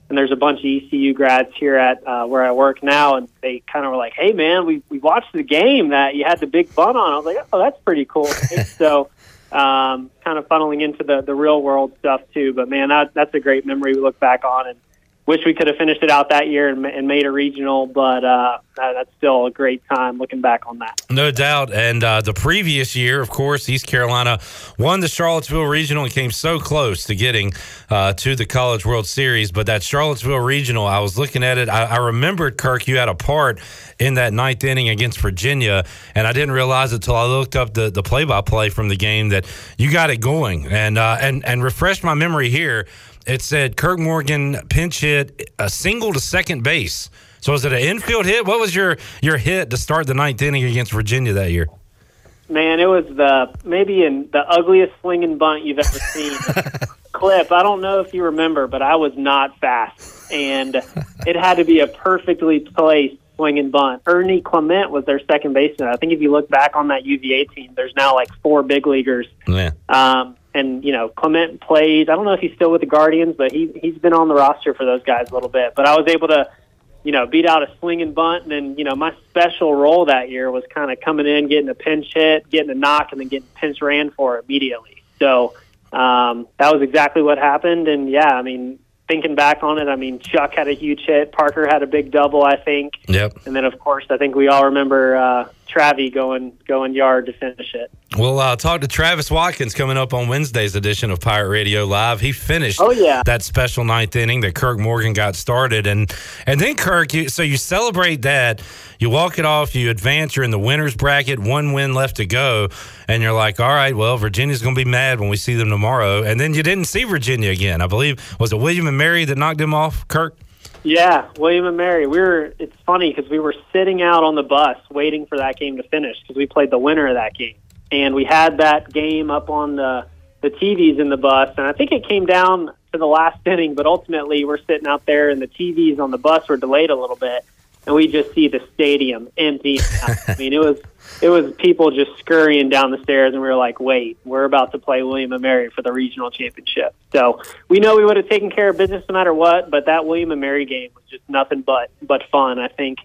and there's a bunch of ECU grads here at uh, where I work now, and they kind of were like, "Hey, man, we we watched the game that you had the big bun on." I was like, "Oh, that's pretty cool." so. Um, kind of funneling into the, the real world stuff too, but man, that, that's a great memory we look back on, and wish we could have finished it out that year and, and made a regional, but uh, that, that's still a great time looking back on that. No doubt. And uh, the previous year, of course, East Carolina won the Charlottesville Regional and came so close to getting uh, to the College World Series. But that Charlottesville Regional, I was looking at it. I, I remembered, Kirk, you had a part in that ninth inning against Virginia. And I didn't realize it until I looked up the, the play by play from the game that you got it going. And, uh, and, and refresh my memory here. It said Kirk Morgan pinch hit a single to second base. So was it an infield hit? What was your your hit to start the ninth inning against Virginia that year? Man, it was the maybe in the ugliest swinging bunt you've ever seen. Clip, I don't know if you remember, but I was not fast, and it had to be a perfectly placed swinging bunt. Ernie Clement was their second baseman. I think if you look back on that UVA team, there's now like four big leaguers. Yeah. Um, and you know, Clement plays. I don't know if he's still with the Guardians, but he he's been on the roster for those guys a little bit. But I was able to, you know, beat out a swing and bunt, and then you know, my special role that year was kind of coming in, getting a pinch hit, getting a knock, and then getting pinch ran for immediately. So um, that was exactly what happened. And yeah, I mean, thinking back on it, I mean, Chuck had a huge hit, Parker had a big double, I think, Yep. and then of course, I think we all remember uh, Travi going going yard to finish it. We'll uh, talk to Travis Watkins coming up on Wednesday's edition of Pirate Radio Live. He finished Oh, yeah. that special ninth inning that Kirk Morgan got started, and and then Kirk, you, so you celebrate that, you walk it off, you advance, you're in the winners bracket, one win left to go, and you're like, all right, well, Virginia's going to be mad when we see them tomorrow, and then you didn't see Virginia again. I believe was it William and Mary that knocked him off, Kirk? Yeah, William and Mary. We were. It's funny because we were sitting out on the bus waiting for that game to finish because we played the winner of that game, and we had that game up on the the TVs in the bus, and I think it came down to the last inning, but ultimately we're sitting out there, and the TVs on the bus were delayed a little bit, and we just see the stadium empty. I mean, it was it was people just scurrying down the stairs, and we were like, "Wait, we're about to play William and Mary for the regional championship." So we know we would have taken care of business no matter what, but that William and Mary game was just nothing but but fun. I think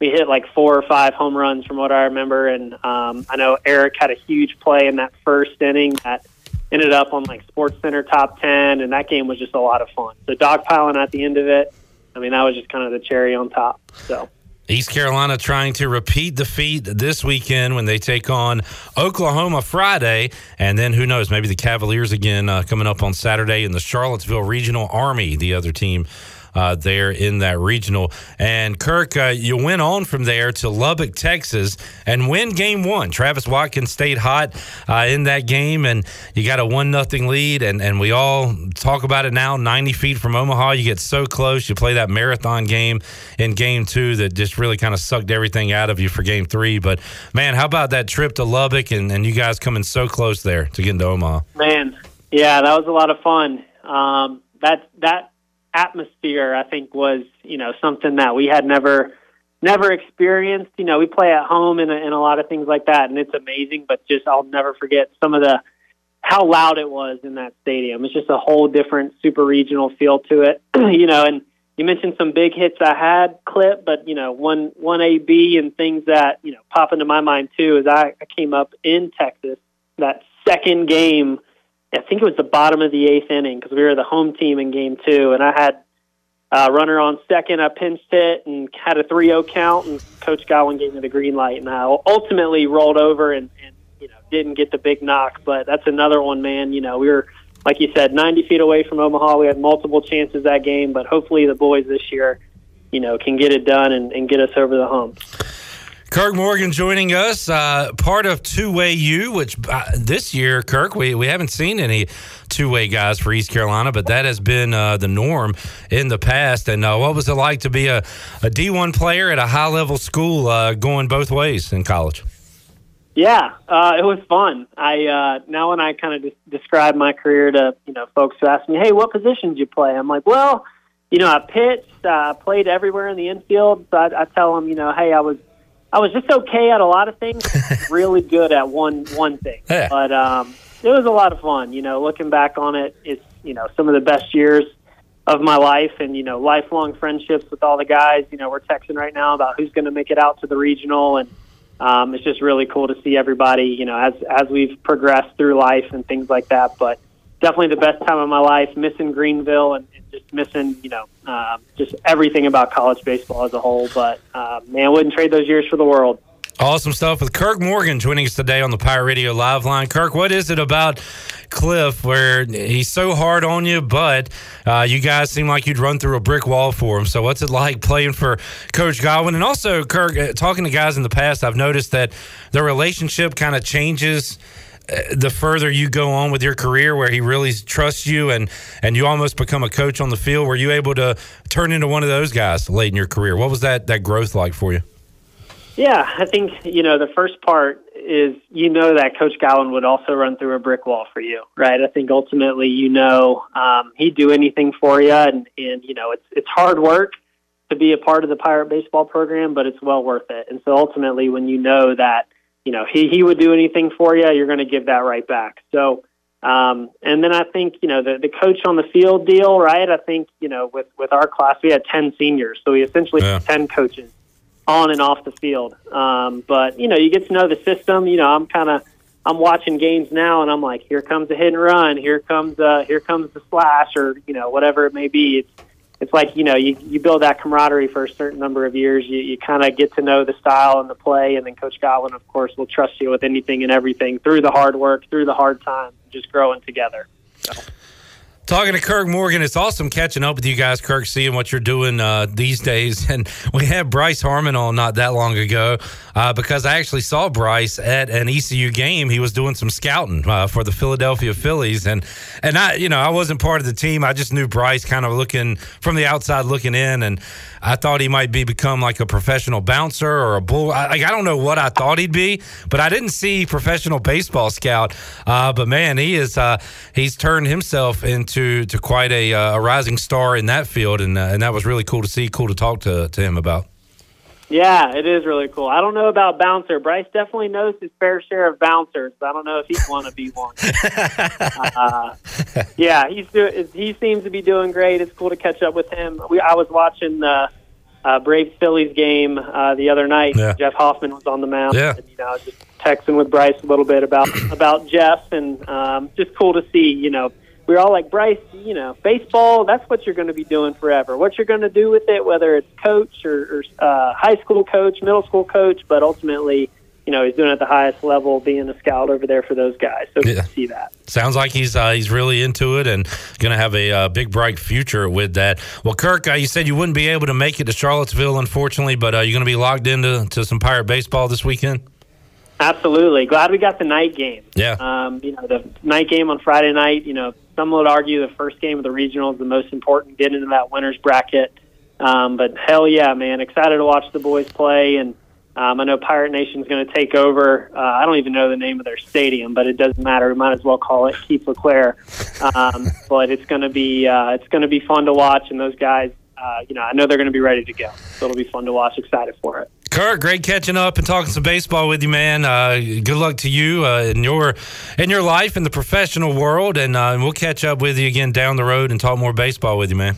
we hit like four or five home runs from what I remember, and um, I know Eric had a huge play in that first inning that ended up on like Sports Center top ten, and that game was just a lot of fun. So dogpiling at the end of it, I mean, that was just kind of the cherry on top. So. East Carolina trying to repeat the feat this weekend when they take on Oklahoma Friday. And then who knows, maybe the Cavaliers again uh, coming up on Saturday in the Charlottesville Regional Army, the other team. Uh, there in that regional. And Kirk, uh, you went on from there to Lubbock, Texas, and win game one. Travis Watkins stayed hot uh, in that game, and you got a one nothing lead. And, and we all talk about it now 90 feet from Omaha. You get so close. You play that marathon game in game two that just really kind of sucked everything out of you for game three. But man, how about that trip to Lubbock and, and you guys coming so close there to getting to Omaha? Man, yeah, that was a lot of fun. Um, that that atmosphere, I think, was you know something that we had never never experienced. You know, we play at home and, and a lot of things like that, and it's amazing. But just I'll never forget some of the how loud it was in that stadium. It's just a whole different super regional feel to it. you know, and you mentioned some big hits I had clip, but you know, one one AB and things that you know pop into my mind too is I, I came up in Texas that second game I think it was the bottom of the eighth inning because we were the home team in game two, and I had uh, runner on second. I pinched hit and had a 3-0 count, and Coach Godfrey gave me the green light, and I ultimately rolled over and, and you know didn't get the big knock. But that's another one, man. You know, we were like you said, 90 feet away from Omaha. We had multiple chances that game, but hopefully the boys this year, you know, can get it done and, and get us over the hump. Kirk Morgan joining us, uh, part of Two Way U, which uh, this year, Kirk, we, we haven't seen any two way guys for East Carolina, but that has been uh, the norm in the past. And uh, what was it like to be a a D1 player at a high level school uh, going both ways in college? Yeah, uh, it was fun. I now when I kind of des- describe my career to you know folks who ask me, "Hey, what position did you play?" I'm like, "Well, you know, I pitched, uh, played everywhere in the infield." So I, I tell them, you know, "Hey, I was I was just okay at a lot of things, really good at one one thing." Yeah. But um, it was a lot of fun. You know, looking back on it, it's you know some of the best years of my life, and you know, lifelong friendships with all the guys. You know, we're texting right now about who's going to make it out to the regional and um, it's just really cool to see everybody, you know, as as we've progressed through life and things like that. But definitely the best time of my life. Missing Greenville and, and just missing, you know, um, just everything about college baseball as a whole. But uh, man, wouldn't trade those years for the world. Awesome stuff with Kirk Morgan joining us today on the Pirate Radio Live Line. Kirk, what is it about Cliff where he's so hard on you, but uh, you guys seem like you'd run through a brick wall for him? So, what's it like playing for Coach Godfrey? And also, Kirk, uh, talking to guys in the past, I've noticed that the relationship kind of changes uh, the further you go on with your career where he really trusts you and and you almost become a coach on the field were you able to turn into one of those guys late in your career what was that that growth like for you Yeah, I think you know the first part is you know that Coach Godfrey would also run through a brick wall for you, right? I think ultimately you know um, he'd do anything for you, and and you know it's it's hard work to be a part of the Pirate baseball program, but it's well worth it. And so ultimately, when you know that you know he he would do anything for you, you're going to give that right back. So. Um, and then I think you know the the coach on the field deal, right? I think you know with with our class we had ten seniors, so we essentially Yeah. had ten coaches on and off the field. Um, but you know, you get to know the system. You know, I'm kind of I'm watching games now, and I'm like, here comes a hit and run, here comes uh, here comes the slash, or you know, whatever it may be. It's it's like you know, you you build that camaraderie for a certain number of years. You you kind of get to know the style and the play, and then Coach Godfrey, of course, will trust you with anything and everything through the hard work, through the hard times, just growing together. Talking to Kirk Morgan, it's awesome catching up with you guys, Kirk, seeing what you're doing uh, these days. And we had Bryce Harmon on not that long ago uh, because I actually saw Bryce at an ECU game. He was doing some scouting uh, for the Philadelphia Phillies, and and I, you know, I wasn't part of the team. I just knew Bryce, kind of looking from the outside, looking in, and I thought he might be become like a professional bouncer or a bull. I, I don't know what I thought he'd be, but I didn't see professional baseball scout. Uh, but man, he is uh, he's turned himself into to to quite a, uh, a rising star in that field, and uh, and that was really cool to see, cool to talk to to him about. Yeah, it is really cool. I don't know about bouncer. Bryce definitely knows his fair share of bouncers. But I don't know if he'd want to be one. uh, yeah, he's do- he seems to be doing great. It's cool to catch up with him. We I was watching the uh, Braves Phillies game uh, the other night. Yeah. Jeff Hoffman was on the mound. Yeah. And, you know, just texting with Bryce a little bit about about Jeff, and um, just cool to see. You know, we were all like, Bryce, you know, baseball, that's what you're going to be doing forever. What you're going to do with it, whether it's coach or, or uh, high school coach, middle school coach, but ultimately, you know, he's doing it at the highest level, being a scout over there for those guys. So Yeah. see that. Sounds like he's uh, he's really into it and going to have a uh, big bright future with that. Well, Kirk, uh, you said you wouldn't be able to make it to Charlottesville, unfortunately, but uh, you're going to be locked into to some Pirate baseball this weekend. Absolutely. Glad we got the night game. Yeah. Um, you know, the night game on Friday night, you know, some would argue the first game of the regional is the most important, get into that winner's bracket. Um, but hell yeah, man, excited to watch the boys play. And um, I know Pirate Nation's going to take over. Uh, I don't even know the name of their stadium, but it doesn't matter. We might as well call it Keith LeClair. Um, but it's going to be uh, it's going to be fun to watch, and those guys, uh, you know, I know they're going to be ready to go. So it'll be fun to watch. Excited for it. Kirk, great catching up and talking some baseball with you, man. Uh, good luck to you uh, in your in your life in the professional world, and uh, we'll catch up with you again down the road and talk more baseball with you, man.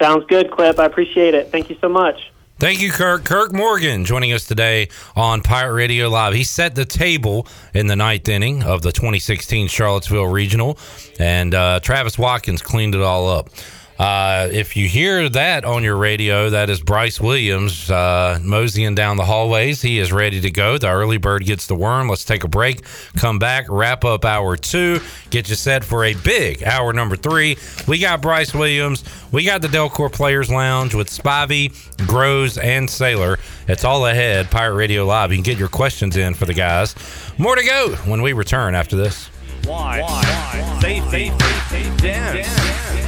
Sounds good, Clip. I appreciate it. Thank you so much. Thank you, Kirk. Kirk Morgan joining us today on Pirate Radio Live. He set the table in the ninth inning of the 2016 Charlottesville Regional, and uh, Travis Watkins cleaned it all up. Uh, if you hear that on your radio, that is Bryce Williams uh, moseying down the hallways. He is ready to go. The early bird gets the worm. Let's take a break, come back, wrap up hour two, get you set for a big hour number three. We got Bryce Williams. We got the Delcor Players Lounge with Spivey, Grosz, and Saylor. It's all ahead. Pirate Radio Live. You can get your questions in for the guys. More to go when we return after this. Why? Why? Safe, safe, safe, safe, dance.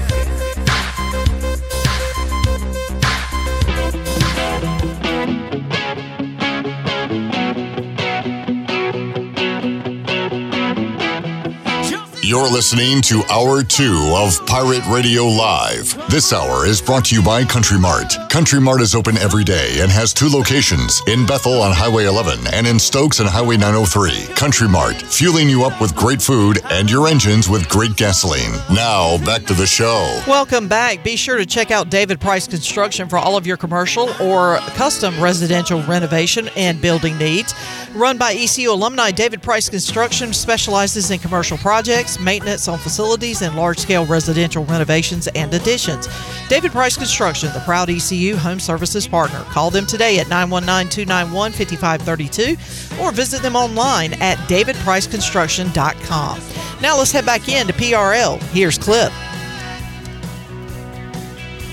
You're listening to Hour 2 of Pirate Radio Live. This hour is brought to you by Country Mart. Country Mart is open every day and has two locations in Bethel on Highway 11 and in Stokes on Highway 903. Country Mart, fueling you up with great food and your engines with great gasoline. Now, back to the show. Welcome back. Be sure to check out David Price Construction for all of your commercial or custom residential renovation and building needs. Run by ECU alumni, David Price Construction specializes in commercial projects, maintenance on facilities, and large scale residential renovations and additions. David Price Construction, the proud ECU home services partner. Call them today at 919 291 5532 or visit them online at davidpriceconstruction.com. Now let's head back in to PRL. Here's Clip.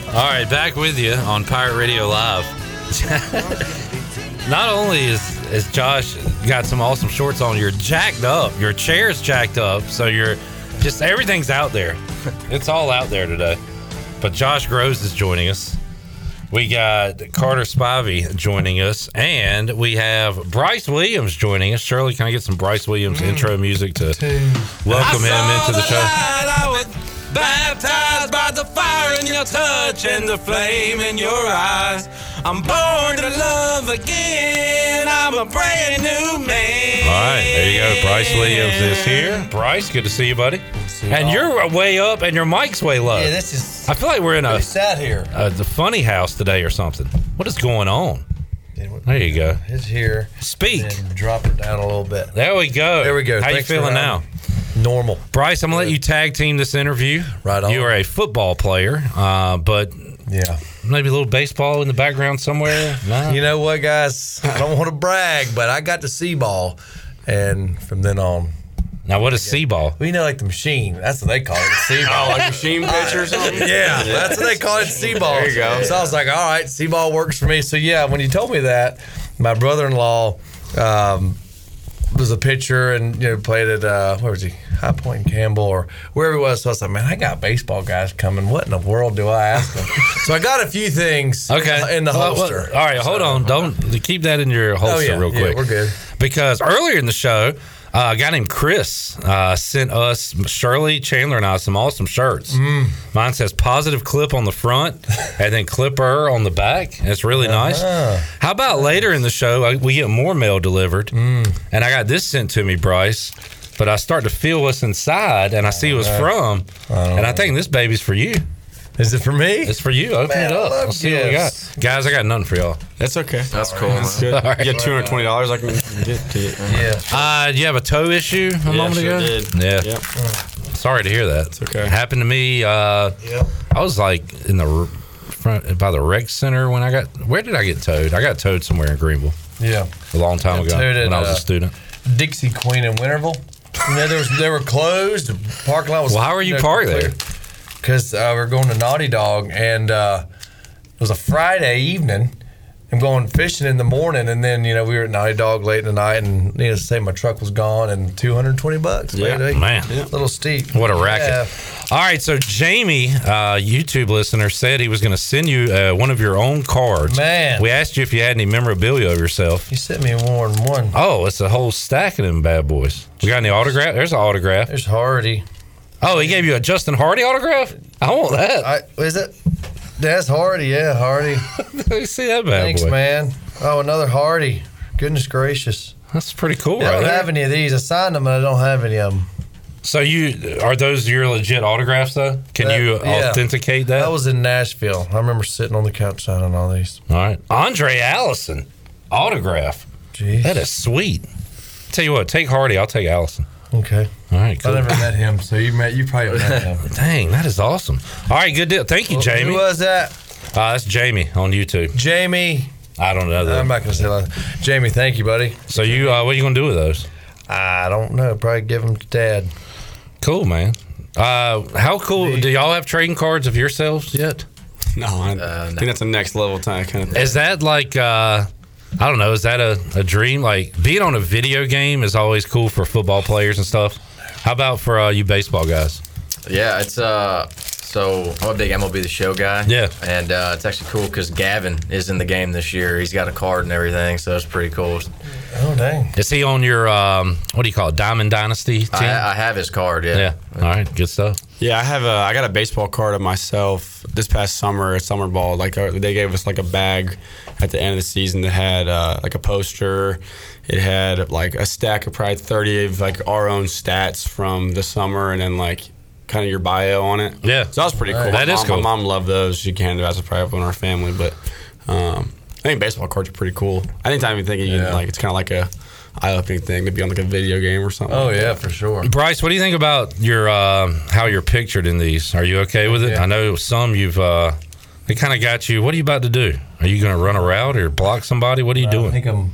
All right, back with you on Pirate Radio Live. Not only is is Josh got some awesome shorts on, you're jacked up. Your chair's jacked up, so you're just everything's out there. It's all out there today. But Josh Grosz is joining us. We got Carter Spivey joining us, and we have Bryce Williams joining us. Shirley, can I get some Bryce Williams mm. intro music to welcome him into the show? I was baptized by the fire in your touch and the flame in your eyes. I'm born to love again. I'm a brand new man. All right, there you go. Bryce Williams is here. Bryce, good to see you, buddy. And you're way up, and your mic's way low. Yeah, this is. I feel like we're in a sat here. uh, the funny house today or something. What is going on? There you go. It's here. Speak. And drop it down a little bit. There we go. There we go. How Thanks you feeling now? Normal. Bryce, I'm gonna let you tag team this interview. Right on. You are a football player, uh, but yeah, maybe a little baseball in the background somewhere. No. You know what, guys? I don't want to brag, but I got to see ball, and from then on. Now, what is C ball? Well, you know, like the machine. That's what they call it. C ball. Oh, like machine pitch or something? Yeah, that's what they call it. C ball. There you go. So I was like, all right, C ball works for me. So yeah, when you told me that, my brother-in-law um, was a pitcher and you know played at uh, where was he? High Point in Campbell or wherever it was. So I was like, man, I got baseball guys coming. What in the world do I ask them? so I got a few things. Okay. In the Well, well, holster. all right, hold on. Don't keep that in your holster Oh, yeah, real yeah, quick. we're good. Because earlier in the show, uh, a guy named Chris uh, sent us, Shirley, Chandler, and I some awesome shirts. Mm. Mine says positive clip on the front and then clipper on the back. It's really nice. Uh-huh. How about later in the show, I, we get more mail delivered? Mm. And I got this sent to me, Bryce. But I start to feel what's inside and I see what's All from. right. And I think this baby's for you. Is it for me? It's for you. Open Man, it up. love Let's see what we got. Guys, I got nothing for y'all. That's okay. That's cool. That's man. good. All right. You got two hundred twenty dollars. I can get to you. Yeah. Uh, you have a toe issue a Yeah, moment sure ago? did. Yeah. Yep. Sorry to hear that. It's okay. Happened to me. Uh, Yep. I was like in the front by the rec center when I got. Where did I get towed? I got towed somewhere in Greenville Yeah. a long time ago towed at, when I was uh, a student. Dixie Queen in Winterville. You know, there was they were closed. The parking lot was. Well, how are you parked there? Because uh, we are going to Naughty Dog, and uh, it was a Friday evening. I'm going fishing in the morning, and then you know we were at Naughty Dog late in the night, and needless to say, my truck was gone, and 220 bucks. Yeah, man. a little steep. What a racket! Yeah. All right, so Jamie, uh, YouTube listener, said he was going to send you uh, one of your own cards. Man. we asked you if you had any memorabilia of yourself. You sent me more than one. Oh, it's a whole stack of them bad boys. We got any autograph? There's an autograph. There's Hardy. Oh, he gave you a Justin Hardy autograph? I want that. I, is it? That's Hardy. Yeah, Hardy. Let me see that bad Thanks, boy. man. Oh, another Hardy. Goodness gracious. That's pretty cool, I right don't there. have any of these. I signed them, and I don't have any of them. So you are those your legit autographs though? Can That- you yeah. authenticate that? That was in Nashville. I remember sitting on the couch signing all these. All right, Andre Allison autograph. Jeez. That is sweet. Tell you what, take Hardy. I'll take Allison. Okay. All right, cool. I never met him, so you met you probably met him. Dang, that is awesome. All right, good deal. Thank you, Who Jamie. Who was that? Uh, that's Jamie on YouTube. Jamie. I don't know that. I'm not gonna say that. Jamie, thank you, buddy. So you, uh, what are you gonna do with those? I don't know. Probably give them to Dad. Cool, man. Uh, how cool? Do y'all have trading cards of yourselves yet? No, I, I think that's a next level time kind of. thing. Is that like uh I don't know, is that a, a dream? Like being on a video game is always cool for football players and stuff. How about for uh, you baseball guys? Yeah, it's uh. So I'm a big MLB The Show guy. Yeah. and uh, it's actually cool because Gavin is in the game this year. He's got a card and everything, so it's pretty cool. Oh dang! Is he on your um what do you call it, Diamond Dynasty team? I, I have his card. Yeah. yeah. All right, good stuff. Yeah, I have a. I got a baseball card of myself this past summer at summer ball. Like uh, they gave us like a bag at the end of the season that had uh, like a poster. It had like a stack of probably thirty of like our own stats from the summer, and then like kind of your bio on it. Yeah, so that was pretty cool. Right. My That is mom- cool. My mom loved those. She can do as a private in our family, but um, I think baseball cards are pretty cool. I think I'm even thinking you can, Yeah. like it's kind of like a eye-opening thing, to be on like a video game or something. Oh like yeah, that. for sure. Bryce, what do you think about your uh, how you're pictured in these? Are you okay with it? Yeah. I know some you've uh, they kind of got you. What are you about to do? Are you going to run a route or block somebody? What are you I doing? I think I'm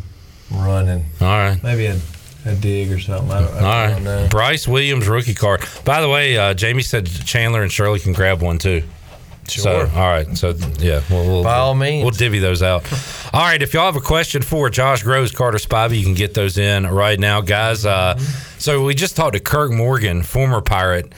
running. All right. Maybe a, a dig or something. I don't, I right. don't know. Bryce Williams rookie card. By the way, uh, Jamie said Chandler and Shirley can grab one too. So, Sure. all right. So, yeah, we'll, we'll, By all means. we'll divvy those out. all right. If y'all have a question for Josh Grosz, Carter Spivey, you can get those in right now, guys. Uh, so, we just talked to Kirk Morgan, former Pirate.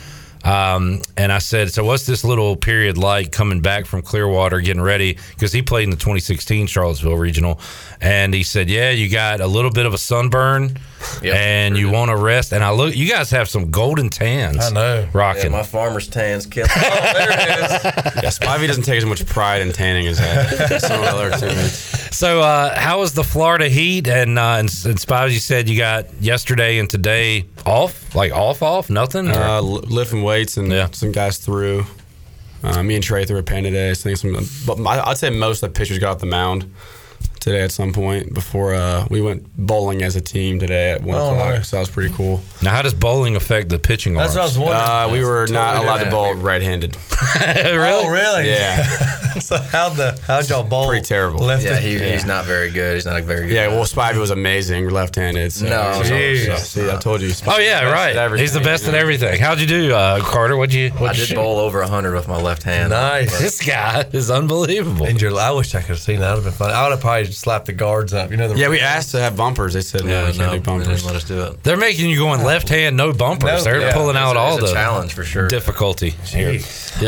Um, and I said, so what's this little period like coming back from Clearwater, getting ready? Because he played in the 2016 Charlottesville Regional. And he said, yeah, you got a little bit of a sunburn and you want to rest. And I look, you guys have some golden tans. I know. Rocking. Yeah, my farmer's tan's killing. Yeah, Spivey doesn't take as much pride in tanning as that. Some other teammates. So, uh, how was the Florida Heat? And uh, and, and Spies, you said you got yesterday and today off, like off, off, nothing. Uh, li- lifting weights and some guys threw. Uh, me and Trey threw a pen today. So I think some, but I- I'd say most of the pitchers got off the mound today at some point before uh, we went bowling as a team today at one Oh, o'clock. nice. So that was pretty cool. now, how does bowling affect the pitching That's arms? Uh, we were not Totally allowed to bowl right-handed. Oh really? Yeah. so how the how'd y'all bowl? Pretty terrible. Left yeah, he, he's not very good. He's not a very good. Yeah, well, Spivey was amazing left-handed. So, No, so- Jeez. see, I told you. Oh yeah, right. He's the best at everything. How'd you do, uh, Carter? What'd you? I What'd you did shoot? bowl over hundred with my left hand. Nice. This guy is unbelievable. And your, I wish I could have seen that. That would have been fun. I would have probably slapped the guards up. You know the Yeah, we asked to have bumpers. They said no, Yeah, we can't no, do they bumpers. didn't let us do it. They're making you going left hand, no bumpers. No, They're yeah. pulling out a- all a the challenge for sure. difficulty here. Yeah,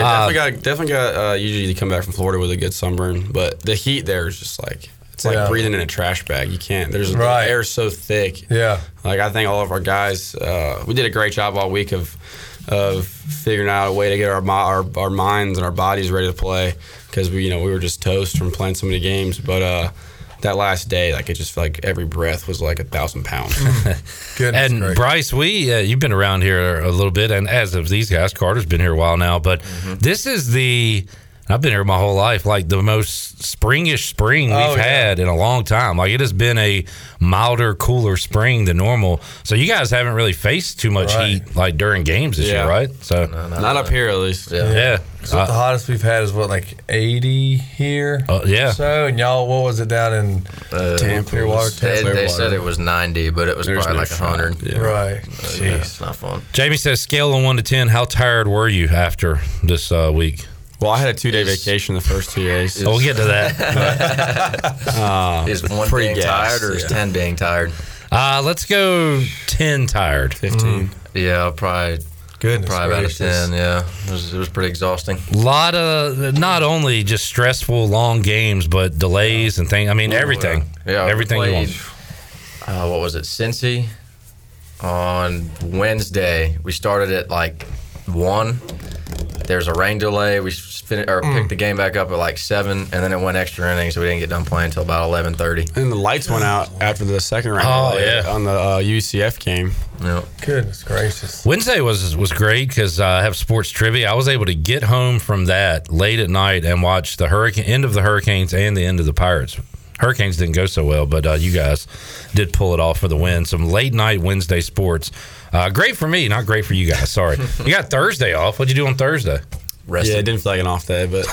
Uh, definitely got definitely got uh, usually you come back from Florida with a good sunburn, but the heat there is just like it's like Yeah. breathing in a trash bag. You can't. There's Right. the air's so thick. Yeah. Like I think all of our guys, uh, we did a great job all week of of figuring out a way to get our our, our minds and our bodies ready to play because we you know we were just toast from playing so many games, but. uh that last day, like it just felt like every breath was like a thousand pounds. Goodness and gracious. Bryce, we uh, you've been around here a little bit, and as of these guys, Carter's been here a while now. But Mm-hmm. this is the I've been here my whole life, like the most springish spring we've Oh, yeah. had in a long time. Like it has been a milder, cooler spring than normal. So you guys haven't really faced too much Right. heat like during games this Yeah. year, right? So Not up here, at least. Yeah. yeah, So the Uh, hottest we've had is what, like 80 here? uh, yeah. So, and y'all, what was it down in Uh, Tampa Clearwater? was- They, Tampa? they said it was ninety, but it was There's probably no like shot. hundred. Yeah. Right. Yeah, Jeez. it's not fun. Jamie says scale of one to ten. How tired were you after this uh, week? Well, I had a two day vacation the first two days. So we'll get to that. Uh, Is one pretty being gassed, tired or is yeah. ten being tired? Uh, let's go ten tired. Fifteen. Yeah, probably Good. probably about a gracious. ten. Yeah, it was, it was pretty exhausting. A lot of not only just stressful long games, but delays and things. I mean, everything. Yeah, we everything you played, want. Uh, what was it? Cincy on Wednesday. We started at like one. There's a rain delay. We s- fin- or Mm. picked the game back up at like seven, and then it went extra innings, so we didn't get done playing until about eleven thirty. And the lights went out after the second round. Oh, yeah. on the uh, UCF game. Yeah. Goodness gracious. Wednesday was was great because I have sports trivia. I was able to get home from that late at night and watch the hurricane end of the Hurricanes and the end of the Pirates. Hurricanes didn't go so well, but uh, you guys did pull it off for the win. Some late night Wednesday sports. Uh, great for me, not great for you guys. Sorry, you got Thursday off. What'd you do on Thursday? Rest. Yeah, it didn't feel like an off day, but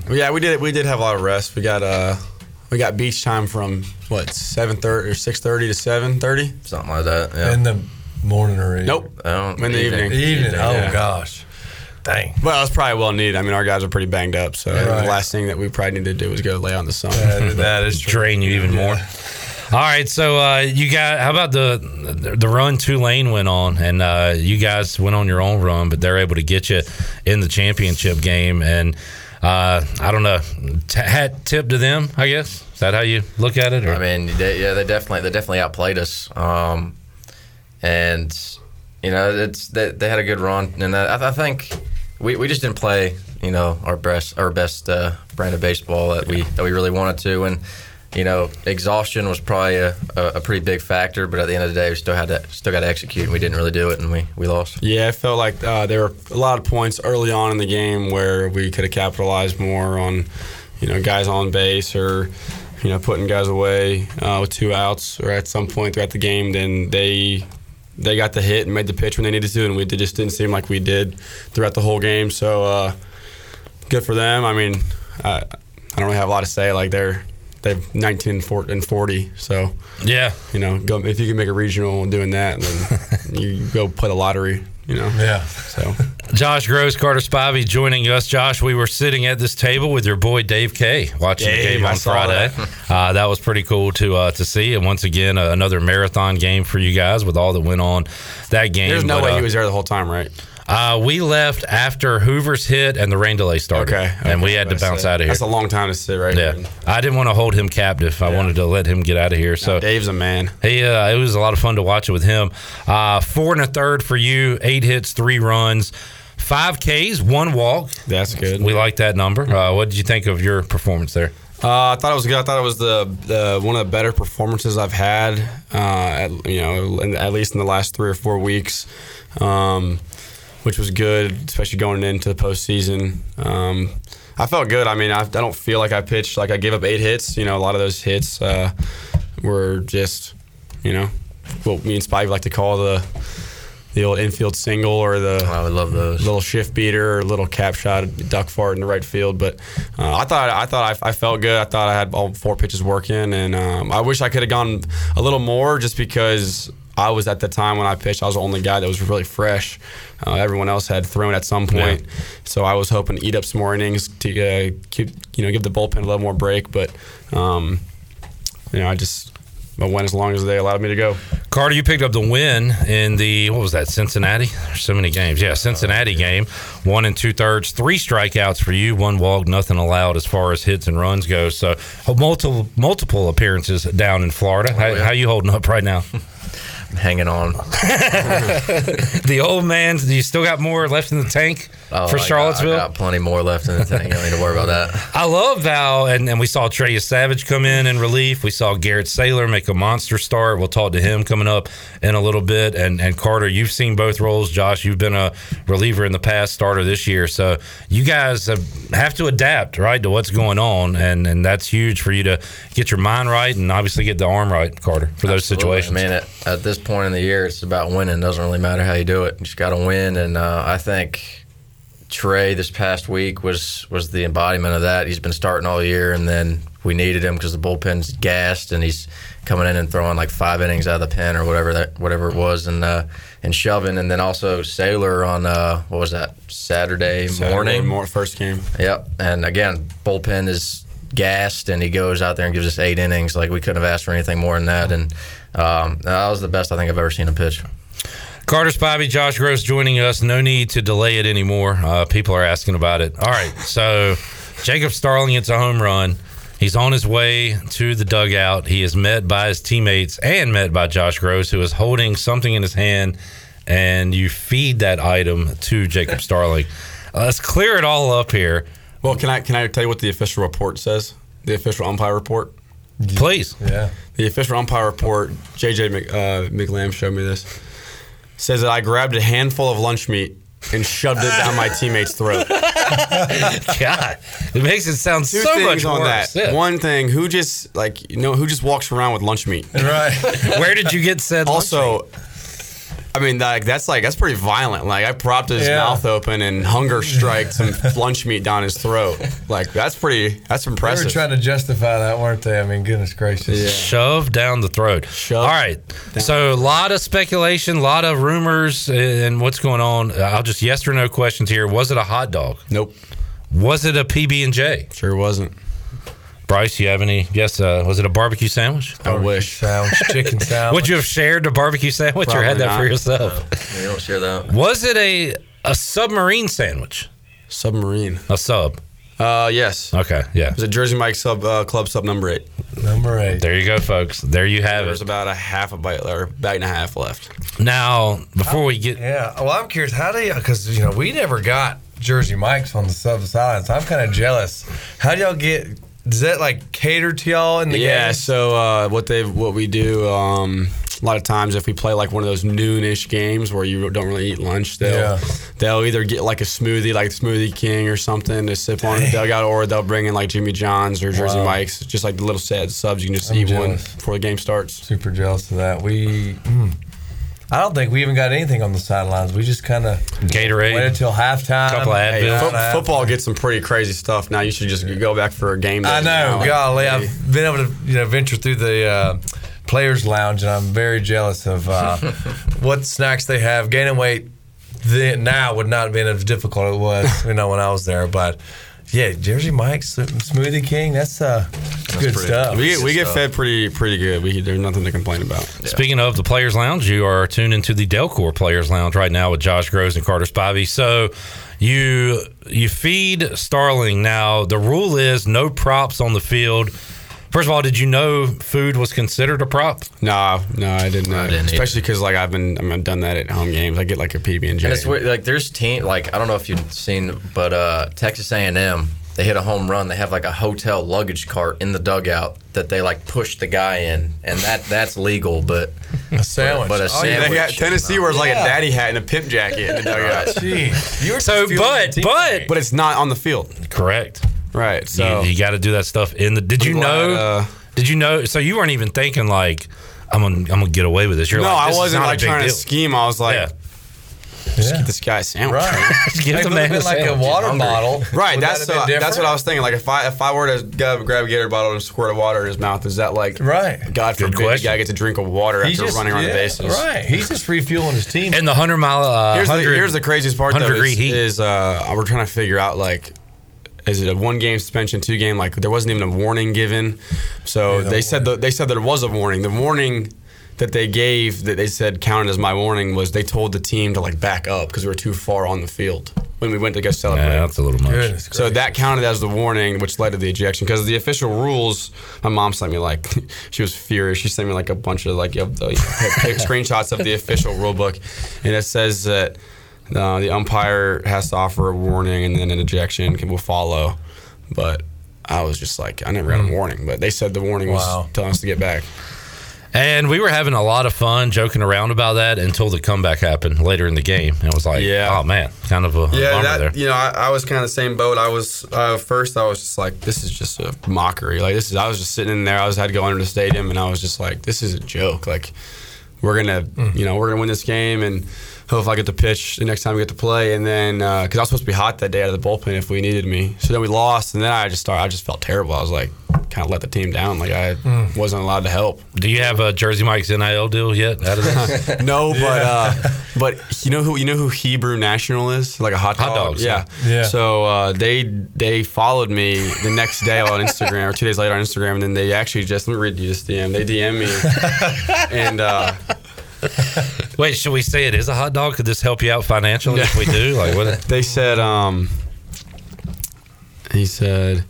yeah, we did. We did have a lot of rest. We got uh, we got beach time from what seven thirty or six thirty to seven thirty, something like that. Yeah. In the morning or evening? Nope. Oh, in the evening. The evening. Oh gosh. Dang. Well, it was probably well needed. I mean, our guys are pretty banged up, so Right. the last thing that we probably need to do was go lay on the sun. that is drain you even more. All right, so uh, you got how about the the run Tulane went on, and uh, you guys went on your own run, but they're able to get you in the championship game, and uh, I don't know, t- hat tip to them, I guess. Is that how you look at it? Or? I mean, they, yeah, they definitely they definitely outplayed us, um, and you know it's they, they had a good run, and I, I think we, we just didn't play you know our best our best uh, brand of baseball that we that we really wanted to, and you know exhaustion was probably a, a, pretty big factor, but at the end of the day, we still had to still got to execute, and we didn't really do it, and we we lost. Yeah, it felt like uh, there were a lot of points early on in the game where we could have capitalized more on, you know, guys on base or, you know, putting guys away uh, with two outs or at some point throughout the game. Then they they got the hit and made the pitch when they needed to, and we just didn't seem like we did throughout the whole game. So uh, good for them. I mean, I, I don't really have a lot to say. Like they're they've 19 and 40 and 40 so yeah you know go if you can make a regional doing that then you go play the lottery you know yeah so Josh Grosz, Carter Spivey joining us. Josh, we were sitting at this table with your boy Dave K watching the game on Friday. that. Uh, that was pretty cool to uh, to see. And once again, uh, another marathon game for you guys with all that went on that game. there's no But, way uh, he was there the whole time right Uh, we left after Hoover's hit and the rain delay started. Okay, and we had to bounce out of here. that's a long time to sit right yeah. here. I didn't want to hold him captive. I wanted to let him get out of here. So Dave's a man. He, uh, it was a lot of fun to watch it with him. Uh, four and a third for you, eight hits, three runs, five Ks, one walk. That's good. We like that number. Uh, what did you think of your performance there? Uh, I thought it was good. I thought it was the, the one of the better performances I've had. Uh, at, you know, in, at least in the last three or four weeks, um, which was good, especially going into the postseason. Um, I felt good. I mean, I, I don't feel like I pitched like I gave up eight hits. You know, a lot of those hits uh, were just, you know, what me and Spike like to call the the old infield single or the I would love those little shift beater or little cap shot duck fart in the right field. But uh, I thought I thought I, I felt good. I thought I had all four pitches working, and um, I wish I could have gone a little more just because. I was at the time when I pitched. I was the only guy that was really fresh. Uh, everyone else had thrown at some point, so I was hoping to eat up some more innings to uh, keep, you know, give the bullpen a little more break. But um, you know, I just I went as long as they allowed me to go. Carter, you picked up the win in the what was that? Cincinnati. There's so many games. Yeah, Cincinnati game. One and two thirds, three strikeouts for you, one walk, nothing allowed as far as hits and runs go. So multiple multiple appearances down in Florida. Oh, how, how you holding up right now? hanging on. the old man's. Do you still got more left in the tank Oh, for I got- Charlottesville? I got, plenty more left in the tank. You don't need to worry about that. I love how, and, and we saw Trey Yesavage come in in relief. We saw Garrett Saylor make a monster start. We'll talk to him coming up in a little bit. And and Carter, you've seen both roles. Josh, you've been a reliever in the past, starter this year. So you guys have, have to adapt, right, to what's going on. And, and that's huge for you to get your mind right and obviously get the arm right, Carter, for those situations. I mean, at, at this point in the year, it's about winning. It doesn't really matter how you do it. You just got to win. And uh, I think Trey this past week was was the embodiment of that. He's been starting all year, and then we needed him because the bullpen's gassed, and he's coming in and throwing like five innings out of the pen or whatever that whatever it was, and uh, and shoving, and then also Saylor on uh, what was that Saturday, Saturday morning, mor- first game. Yep, and again, bullpen is gassed, and he goes out there and gives us eight innings. Like we couldn't have asked for anything more than that, and um, that was the best I think I've ever seen him pitch. Carter Spivey, Josh Grosz joining us. No need to delay it anymore. Uh, people are asking about it. All right, so Jacob Starling hits a home run. He's on his way to the dugout. He is met by his teammates and met by Josh Grosz, who is holding something in his hand, and you feed that item to Jacob Starling. Uh, let's clear it all up here. Well, can I can I tell you what the official report says? The official umpire report. Please. Yeah. The official umpire report. JJ Mc, uh, McLam showed me this. Says that I grabbed a handful of lunch meat and shoved it down my teammate's throat. God, it makes it sound Two so much on worse. that. Yeah. One thing, who just like you know who just walks around with lunch meat? Right. Where did you get said? lunch Also, I mean, like that's like that's pretty violent. Like I propped his Yeah. mouth open and hunger strike some lunch meat down his throat. Like that's pretty. That's They were impressive. trying to justify that, weren't they? I mean, goodness gracious. Shove down the throat. All right. So a lot of speculation, a lot of rumors, and what's going on. I'll just yes or no questions here. Was it a hot dog? Nope. Was it a PB and J? Sure wasn't. Bryce, you have any? Yes. Uh, was it a barbecue sandwich? I wish. Sandwich, chicken sandwich. Would you have shared the barbecue sandwich or had Probably that for not. yourself? You don't share that. Was it a a submarine sandwich? Submarine. A sub. Uh, yes. Okay. Yeah. It was a Jersey Mike sub uh, club sub number eight. Number eight. There you go, folks. There you have There's it. There's about a half a bite or bite and a half left. Now, before we get Yeah. Well, I'm curious. How do you? Because you know we never got Jersey Mike's on the sub side, so I'm kind of jealous. How do y'all get? Does that like cater to y'all in the game? yeah. game? So uh, what they what we do um, a lot of times if we play like one of those noonish games where you don't really eat lunch, they'll Yeah. they'll either get like a smoothie, like Smoothie King or something to sip on the Dang. dugout, or they'll bring in like Jimmy John's or Jersey Wow. Mike's, just like the little sad subs. You can just I'm eat one before the game starts. Super jealous of that. We. mm. I don't think we even got anything on the sidelines. We just kind of Gatorade. waited until halftime. Couple of Hey, Advil. fo- football gets some pretty crazy stuff now. You should just go back for a game. I know, now. Golly, hey, I've been able to you know venture through the uh, players' lounge, and I'm very jealous of uh, what snacks they have. Gaining weight then now would not have been as difficult it was you know when I was there, but yeah, Jersey Mike's Smoothie King, that's uh, good pretty- stuff. We get, we get fed pretty pretty good. We there's nothing to complain about. Speaking of the Players Lounge, you are tuned into the Delcor Players Lounge right now with Josh Grosz and Carter Spivey. So you you feed Starling now. The rule is no props on the field. First of all, did you know food was considered a prop? No, no, I didn't know. didn't. Especially because like I've been I mean, I've done that at home games. I get like a PB and J. And it's weird, like there's team like I don't know if you've seen, but uh, Texas A&M they hit a home run. They have like a hotel luggage cart in the dugout that they like push the guy in, and that that's legal. But a sandwich. but a Oh, yeah, sandwich. they got Tennessee wears like a daddy hat and a pimp jacket in the dugout. Jeez. You were So, but but but it's not on the field. correct. Right. So you, you got to do that stuff in the. Did you glad, know? uh, did you know? So you weren't even thinking like, I'm gonna I'm gonna get away with this. You're no, like, I this is wasn't not a like big trying to scheme. I was like, Yeah. just Yeah. get this guy a sandwich. Right. Give Like, the it man would've a like a water Hungry. bottle. Right, Would that's that have uh, that's what? I was thinking. Like if I if I were to go grab a Gator bottle and squirt of water in his mouth, is that like Right. God Good forbid the guy gets a drink of water He's after just- running around yeah, the bases? Right. He's just refueling his team. And the hundred mile. Uh, here's, the, 100 here's the craziest part though 100 degree is, heat. is uh, we're trying to figure out like is it a one game suspension two game? Like there wasn't even a warning given. So Yeah, they said the, they said there was a warning. The warning that they gave that they said counted as my warning was they told the team to like back up because we were too far on the field when we went to go celebrate. Yeah, that's a little much. Goodness so that counted as the warning, which led to the ejection. Because the official rules, my mom sent me like she was furious. She sent me like a bunch of like of the, pic- screenshots of the official rule book, and it says that uh, the umpire has to offer a warning, and then an ejection can, will follow. But I was just like, I never got a warning, but they said the warning Hmm. Wow. was telling us to get back. And we were having a lot of fun joking around about that until the comeback happened later in the game. And it was like, Yeah. oh man, kind of a Yeah, that, there. you know, I, I was kind of the same boat. I was uh, first. I was just like, this is just a mockery. Like this is. I was just sitting in there. I was had to go under the stadium, and I was just like, this is a joke. Like we're gonna, you know, we're gonna win this game, and hopefully I get to pitch the next time we get to play. And then because I was supposed to be hot that day out of the bullpen if we needed me, so then we lost, and then I just started. I just felt terrible. I was like, kind of let the team down. Like I wasn't allowed to help. Do you have a Jersey Mike's NIL deal yet out of this? no, but uh, but you know who you know who Hebrew National is like a hot, Hot dog? dogs, Yeah. yeah. So uh, they they followed me the next day on Instagram or two days later on Instagram, and then they actually just let me read you this DM. They DM me, and uh, Wait, should we say it is a hot dog? Could this help you out financially if we do? Like what? they said um, he said.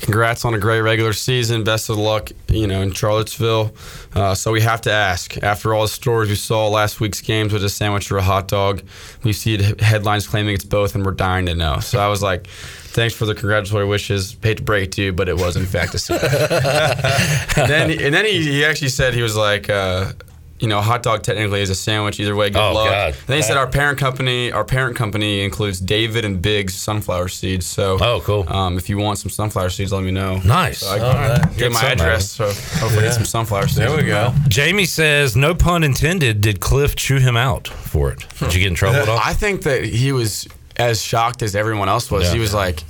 congrats on a great regular season. Best of luck, you know, in Charlottesville. Uh, so we have to ask, after all the stories we saw last week's games with a sandwich or a hot dog, we see headlines claiming it's both, and we're dying to know. So I was like, thanks for the congratulatory wishes. Hate to break it to you, but it was in fact a sandwich. and then, and then he, he actually said he was like. Uh, you know, a hot dog technically is a sandwich. Either way, good Oh, luck. God. Then he said our parent company, our parent company includes David and Bigs sunflower seeds. So, oh, cool. Um, if you want some sunflower seeds, let me know. Nice. So I can right. get my address. So hopefully get some sunflower seeds. There we go. Jamie says, no pun intended. Did Cliff chew him out for it? Did you get in trouble at all? I think that he was as shocked as everyone else was. Yeah. He was like,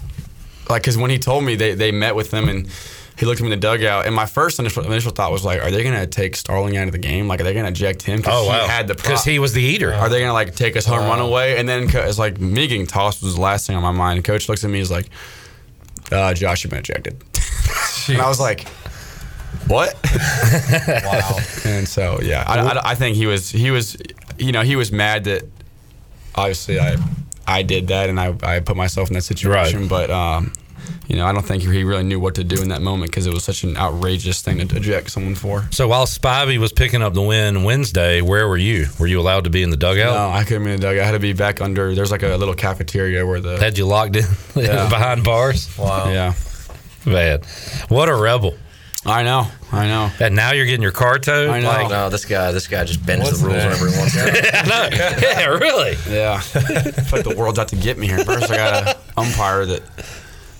like, because when he told me they, they met with them and he looked him in the dugout, and my first initial, initial thought was like, are they gonna take Starling out of the game? Like, are they gonna eject him? Oh, wow. he had the 'Cause he was the eater. Are they gonna like take us home, Wow. run away? And then it's like me getting tossed was the last thing on my mind. Coach looks at me, he's like, uh, Josh, you've been ejected. and I was like, what? wow. And so yeah, I, I, I think he was he was you know he was mad that obviously I I did that and I, I put myself in that situation, but um, you know I don't think he really knew what to do in that moment because it was such an outrageous thing to eject someone for. So while Spivey was picking up the win Wednesday, where were you? Were you allowed to be in the dugout? No, I couldn't be in the dugout. I had to be back under. There's like a little cafeteria where the Had you locked in Yeah. behind bars? Wow. Yeah. Man, what a rebel. I know. I know. And now you're getting your car towed? I know. Like, No, this guy, this guy just bends What's the rules that? whenever he wants to. I know. Yeah, really. Yeah. it's like the world's out to get me here. First, I got an umpire that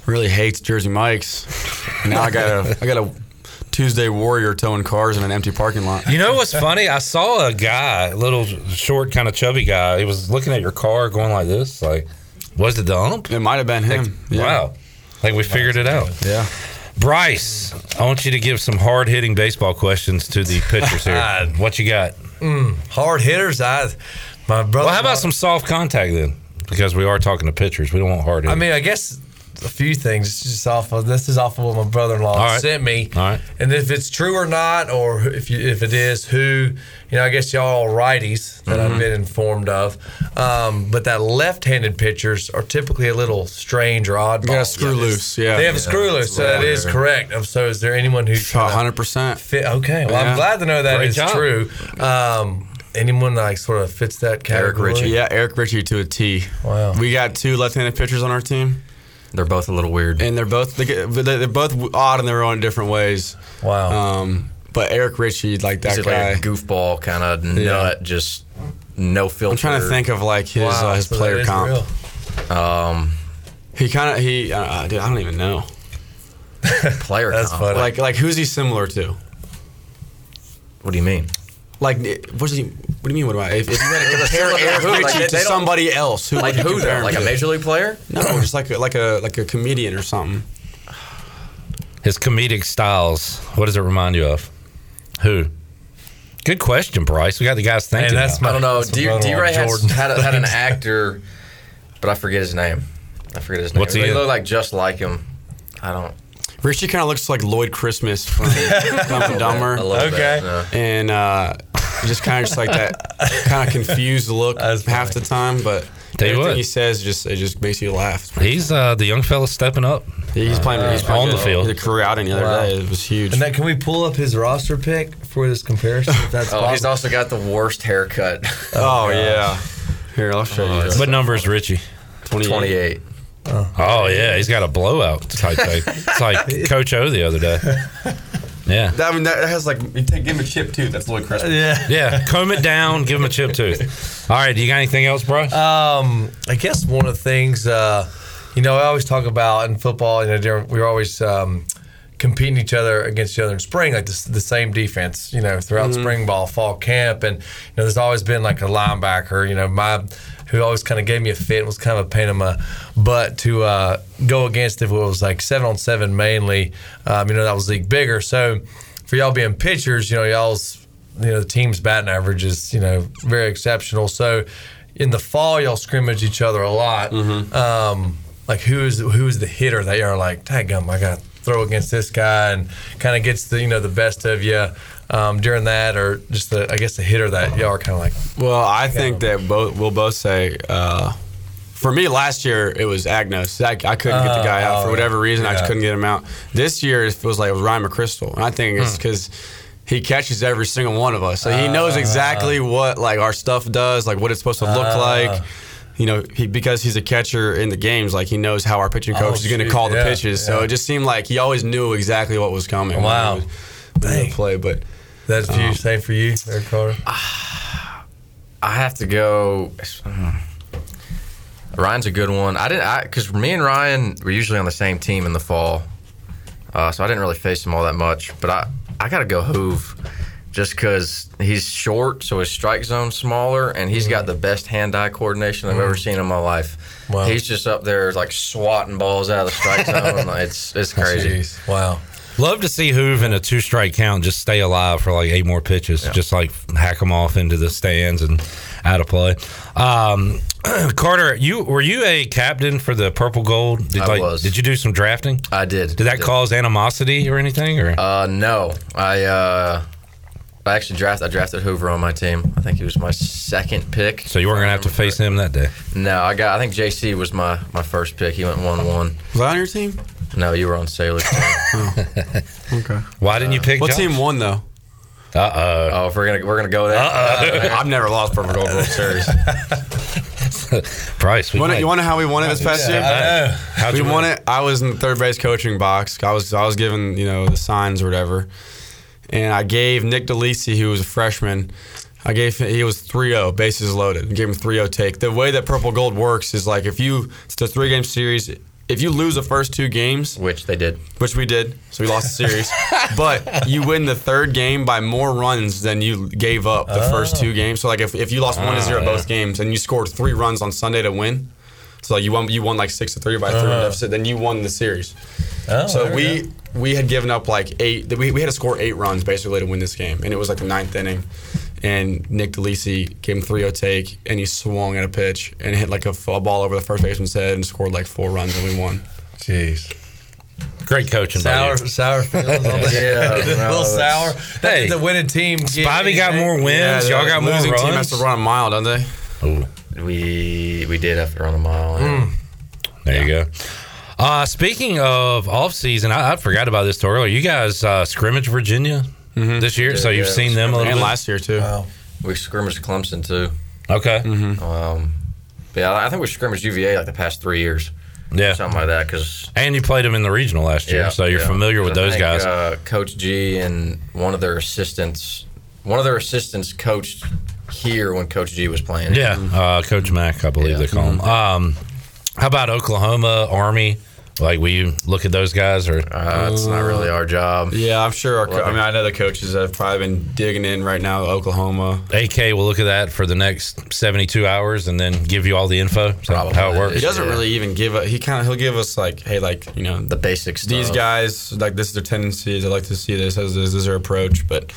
really hates Jersey Mike's. And now I got a I got a Tuesday Warrior towing cars in an empty parking lot. You know what's funny? I saw a guy, a little short, kind of chubby guy. He was looking at your car, going like this. Like, was it the ump? It might have been him. Yeah. Wow. Like we figured it out. Yeah. Bryce, I want you to give some hard hitting baseball questions to the pitchers here. God. what you got? Mm, hard hitters. I, my brother. Well, how about some soft contact then? Because we are talking to pitchers. We don't want hard I mean, I guess a few things. It's just off of this is off of what my brother-in-law All right. sent me. All right. And if it's true or not, or if you, if it is, who you know, I guess y'all are righties that Mm-hmm. I've been informed of. Um, but that left-handed pitchers are typically a little strange or odd. Yeah, screw loose. Yeah. they have a screw loose. So that is Yeah. correct. Um, So is there anyone who hundred percent fit? Okay, well, Yeah. I'm glad to know that Great is job. true. Um, anyone that like sort of fits that category? Eric category? Ritchie. Yeah, Eric Ritchie to a T. Wow. We got two left-handed pitchers on our team. They're both a little weird. And they're both they get- they're both odd in their own different ways. Wow. Um, but Eric Ritchie, like that He's guy. like a goofball kind of Yeah. nut, just no filter. I'm trying to think of like his Wow, uh, his so player is comp. real. Um, he kind of he uh, dude, I don't even know. player That's comp. Like like who's he similar to? What do you mean? Like what's he? What do you mean? What do I? If, if you had to compare Like, Eric who? Like, they- to they somebody else, who Like who, compare though? Like a major league player? No, just like a, like a like a comedian or something. His comedic styles. What does it remind you of? Who? Good question, Bryce. We got the guys thinking. I don't know. D, brother-in-law, D Ray had, had, had an actor, but I forget his name. I forget his name. What's he They look like just like him. I don't. Richie kind of looks like Lloyd Christmas from Dumb and Dumber. A bit, Okay. And uh, just kind of just like that kind of confused look half the time, but Tell you everything what. he says just it just makes you laugh. He's uh, the young fella stepping up. He's playing. He's playing on the good. field. The career outing the other Wow. day it was huge. And that, can we pull up his roster pick for this comparison? If that's Oh, he's possible? also got the worst haircut. Oh, yeah. Here, I'll show you. What number is Richie? 28. Oh yeah, he's got a blowout type thing. It's like Coach O the other day. Yeah. That, I mean, that has like you take, give him a chip too. That's Lloyd Christmas. Yeah. Yeah, comb it down, give him a chip tooth. All right, do you got anything else, bro? Um, I guess one of the things, uh, you know, I always talk about in football, you know, we're always um, competing each other against each other in spring, like this, the same defense, you know, throughout Mhm. spring ball, fall camp. And, you know, there's always been like a linebacker, you know, my, who always kind of gave me a fit, was kind of a pain in my butt to uh, go against if it was like seven on seven mainly. Um, you know, that was league bigger. So for y'all being pitchers, you know, y'all's you know the team's batting average is you know very exceptional. So in the fall, y'all scrimmage each other a lot. Um, like who is who is the hitter that you're like, gum, I got to throw against this guy, and kind of gets the you know the best of you um, during that, or just the I guess the hitter that y'all are kind of like. Well, I think that both we'll both say uh, for me last year it was Agnos. I, I couldn't get the guy out Oh, for whatever reason. I just couldn't get him out. This year it feels like it was Ryan McChrystal, and I think it's Hmm. because he catches every single one of us, so he knows Ah. exactly what like our stuff does, like what it's supposed to look Ah. like. You know, he, because he's a catcher in the games, like he knows how our pitching coach Oh, is going to call the yeah, pitches. So it just seemed like he always knew exactly what was coming. Wow. was- play, but That's you. um, Same for you, Eric Carter. I have to go. Ryan's a good one. I didn't because me and Ryan were usually on the same team in the fall, uh, so I didn't really face him all that much. But I I got to go Hoove, just because he's short, so his strike zone's smaller, and he's got the best hand-eye coordination I've ever Mm. seen in my life. Wow. He's just up there like swatting balls out of the strike zone. it's it's crazy. Wow. Love to see Hoove in a two strike count just stay alive for like eight more pitches, just like hack them off into the stands and out of play. Um, Carter, you were you a captain for the Purple Gold? Did, I like, was. Did you do some drafting? I did. Did that Did. cause animosity or anything? Or Uh, no, I uh, I actually drafted. I drafted Hoover on my team. I think he was my second pick. so you weren't gonna have to face him that day? No, I got. I think JC was my my first pick. He went one one. Was I on your team? No, you were on Saylor's team. Okay. Why didn't you pick? What Josh? team won though? Uh oh. Oh, if we're gonna we're gonna go there. I've never lost Purple Gold World Series. Price. You wanna- you want to know how we won it this past year? How'd we you won win? it. I was in the third base coaching box. I was I was given you know the signs or whatever, and I gave Nick DeLisi, who was a freshman. I gave him, he was 3-0, bases loaded. I gave him 3-0 take. The way that Purple Gold works is like if you it's a three game series. If you lose the first two games, which they did, which we did, so we lost the series, but you win the third game by more runs than you gave up the first two games. So like if, if you lost one to Ah, zero yeah. both games and you scored three runs on Sunday to win, so like you won you won like six to three by three Uh-huh. deficit, then you won the series. Oh, so we we we had given up like eight. We, we had to score eight runs basically to win this game, and it was like the ninth inning. And Nick DeLisi gave him 3-0 take, and he swung at a pitch and hit like a ball over the first baseman's head and scored like four runs, and we won. Jeez. Great coaching, by Sour, you. sour feelings on that. Yeah, a no, little sour. Hey, Hey, the winning team. Bobby got more wins. Yeah, Y'all got more losing runs. team has to run a mile, don't they? Ooh. We we did have to run a mile. yeah. There you go. Uh, speaking of off season, I, I forgot about this till earlier. You guys uh, scrimmage Virginia this year, so you've Yeah, seen them a little and bit. last year too. We scrimmaged Clemson too. Okay. Um, yeah, I think we scrimmaged UVA like the past three years. Yeah, something like that. Because And you played them in the regional last year, so you're familiar with I those think, guys. Uh, Coach G and one of their assistants, one of their assistants coached here when Coach G was playing. yeah, uh, Coach Mack, I believe they call him. Um, how about Oklahoma Army? Like, we look at those guys, or uh, it's not really our job? Yeah, I'm sure. Our co- I mean, I know the coaches have probably been digging in right now. Oklahoma. AK will look at that for the next 72 hours and then give you all the info. Is that how it works? He doesn't really even give a. He kind of he'll give us like, hey, like you know, the basics. These guys, like this is their tendencies. I like to see this as this is their approach. But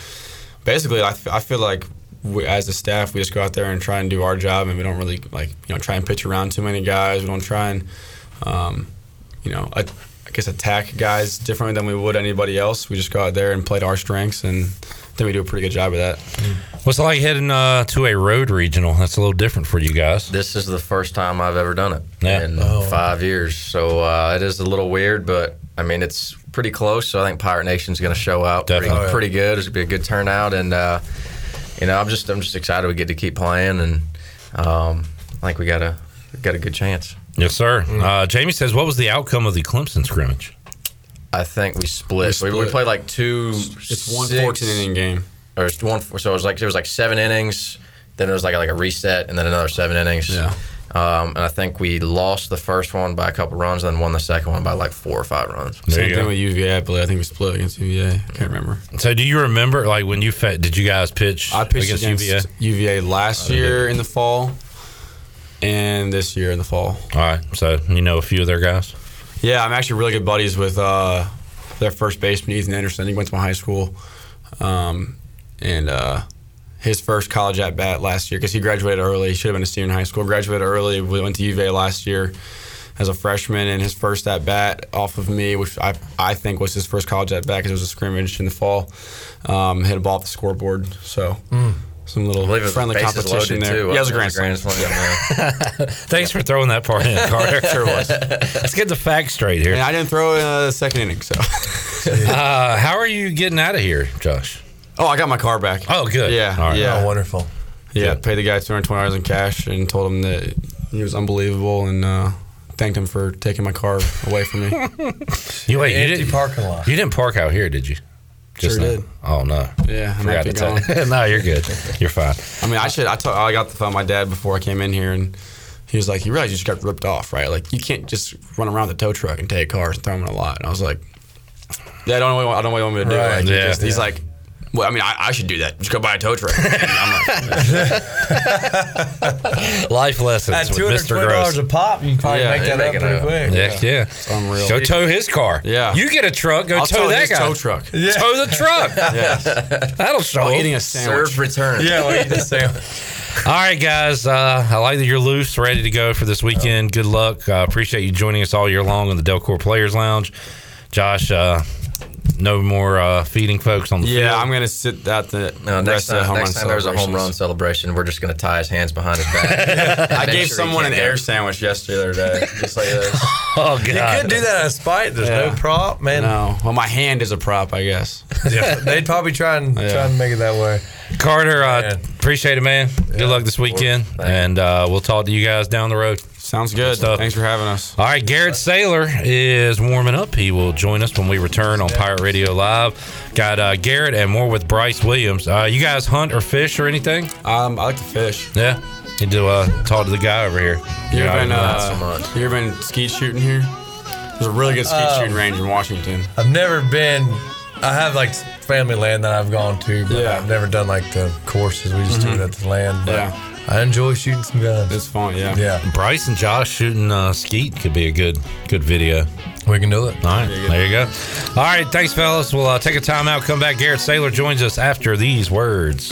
basically, I, f- I feel like we, as a staff, we just go out there and try and do our job, and we don't really like you know try and pitch around too many guys. We don't try and um, you know. I, I guess attack guys differently than we would anybody else. We just go out there and play to our strengths, and I think we do a pretty good job of that. What's it like heading uh, to a road regional? That's a little different for you guys. This is the first time I've ever done it Yeah. in Oh, five years. So uh, it is a little weird, but I mean, it's pretty close. So I think Pirate Nation's going to show out pretty, Definitely. pretty good. It's going to be a good turnout. And, uh, you know, I'm just I'm just excited we get to keep playing. And um, I think we got a, we got a good chance. Yes, sir. Uh, Jamie says, what was the outcome of the Clemson scrimmage? I think we split. We We, we played like two. It's one six- 14 inning game. Or it's one. So it was like it was like seven innings. Then it was like like a reset, and then another seven innings. Yeah. Um, and I think we lost the first one by a couple runs, then won the second one by like four or five runs. Same thing with UVA. I believe. I think we split against UVA. I can't remember. So, do you remember, like, when you fe- did you guys pitch? I pitched against, against, UVA? UVA, last year in the fall, and this year in the fall. All right, so you know a few of their guys. Yeah, I'm actually really good buddies with uh, their first baseman Ethan Anderson. He went to my high school, um, and uh, his first college at bat last year because he graduated early. He should have been a senior in high school. Graduated early. We went to UVA last year as a freshman, and his first at bat off of me, which I I think was his first college at bat because it was a scrimmage in the fall. Um, hit a ball off the scoreboard. So. Some little believe friendly bases competition there. too, yeah, it was a wasn't grand it? slam. Grand Thanks for throwing that part in, Carter. Sure was. Let's get the facts straight here. And I didn't throw in uh, the second inning, so. Uh, how are you getting out of here, Josh? Oh, I got my car back. Oh, good. Yeah, All right. yeah. Oh, wonderful. Yeah, paid the guy two hundred twenty dollars in cash and told him that he was unbelievable and uh, thanked him for taking my car away from me. You wait, you Empty didn't parking lot. You didn't park out here, did you? Sure now? did. Oh no. Yeah, I'm Forgot to tell gone. no, you're good. You're fine. I mean, I should. I told. I got the phone my dad before I came in here, and he was like, "You realize you just got ripped off, right? Like, you can't just run around the tow truck and take cars and throw them in a lot." And I was like, "Yeah, I don't know. What, I don't know what you want me to do." Right. Like, Yeah, just- he's yeah. like. Well, I mean, I, I should do that. Just go buy a tow truck. I'm like, Life lessons At with two hundred Mr. twenty dollars Grosz. a pop, you can probably Yeah, make that make up pretty up. quick. Heck yeah. It's unreal. Go tow his car. Yeah. You get a truck, go I'll tow tow that his guy. tow truck. Yeah. Tow the truck. Yes. That'll show While him. eating a sandwich. Serve return. Yeah, well, you just say. All right, guys. Uh, I like that you're loose, ready to go for this weekend. Good luck. Uh, appreciate you joining us all year long in the Delcor Players Lounge. Josh, uh, no more uh, feeding folks on the yeah, field. I'm gonna sit out the No, next rest of the home next run time there's a home run celebration, we're just going to tie his hands behind his back. I gave sure someone an air sandwich yesterday, the other day, just like this. oh You could do that out of spite. There's Yeah. no prop, man. No, well, my hand is a prop, I guess. Yeah, they'd probably try and Yeah. try and make it that way. Carter, uh, appreciate it, man. Good luck this weekend, and uh, we'll talk to you guys down the road. Sounds good. stuff. Thanks for having us. All right, Garrett Saylor is warming up. He will join us when we return on Pirate Radio Live. Got uh, Garrett and more with Bryce Williams. Uh, you guys hunt or fish or anything? Um, I like to fish. Yeah. Need to uh, talk to the guy over here. You Yeah, ever been, not uh, so you ever been skeet shooting here? There's a really good skeet Um, shooting range in Washington. I've never been. I have like family land that I've gone to, but Yeah. I've never done like the courses. We just do Mhm. it at the land. But Yeah. I enjoy shooting some guns. It's fun, yeah. Yeah, Bryce and Josh shooting uh, skeet could be a good good video. we can do it. All right, there you go. All right, thanks, fellas. We'll uh, take a time out, come back. Garrett Saylor joins us after these words.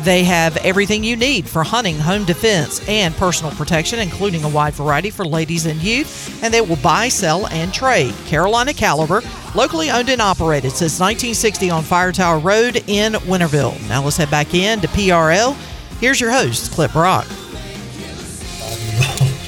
They have everything you need for hunting, home defense, and personal protection, including a wide variety for ladies and youth. And they will buy, sell, and trade. Carolina Caliber, locally owned and operated since 1960 on Fire Tower Road in Winterville. Now let's head back in to PRL. Here's your host, Clip Rock.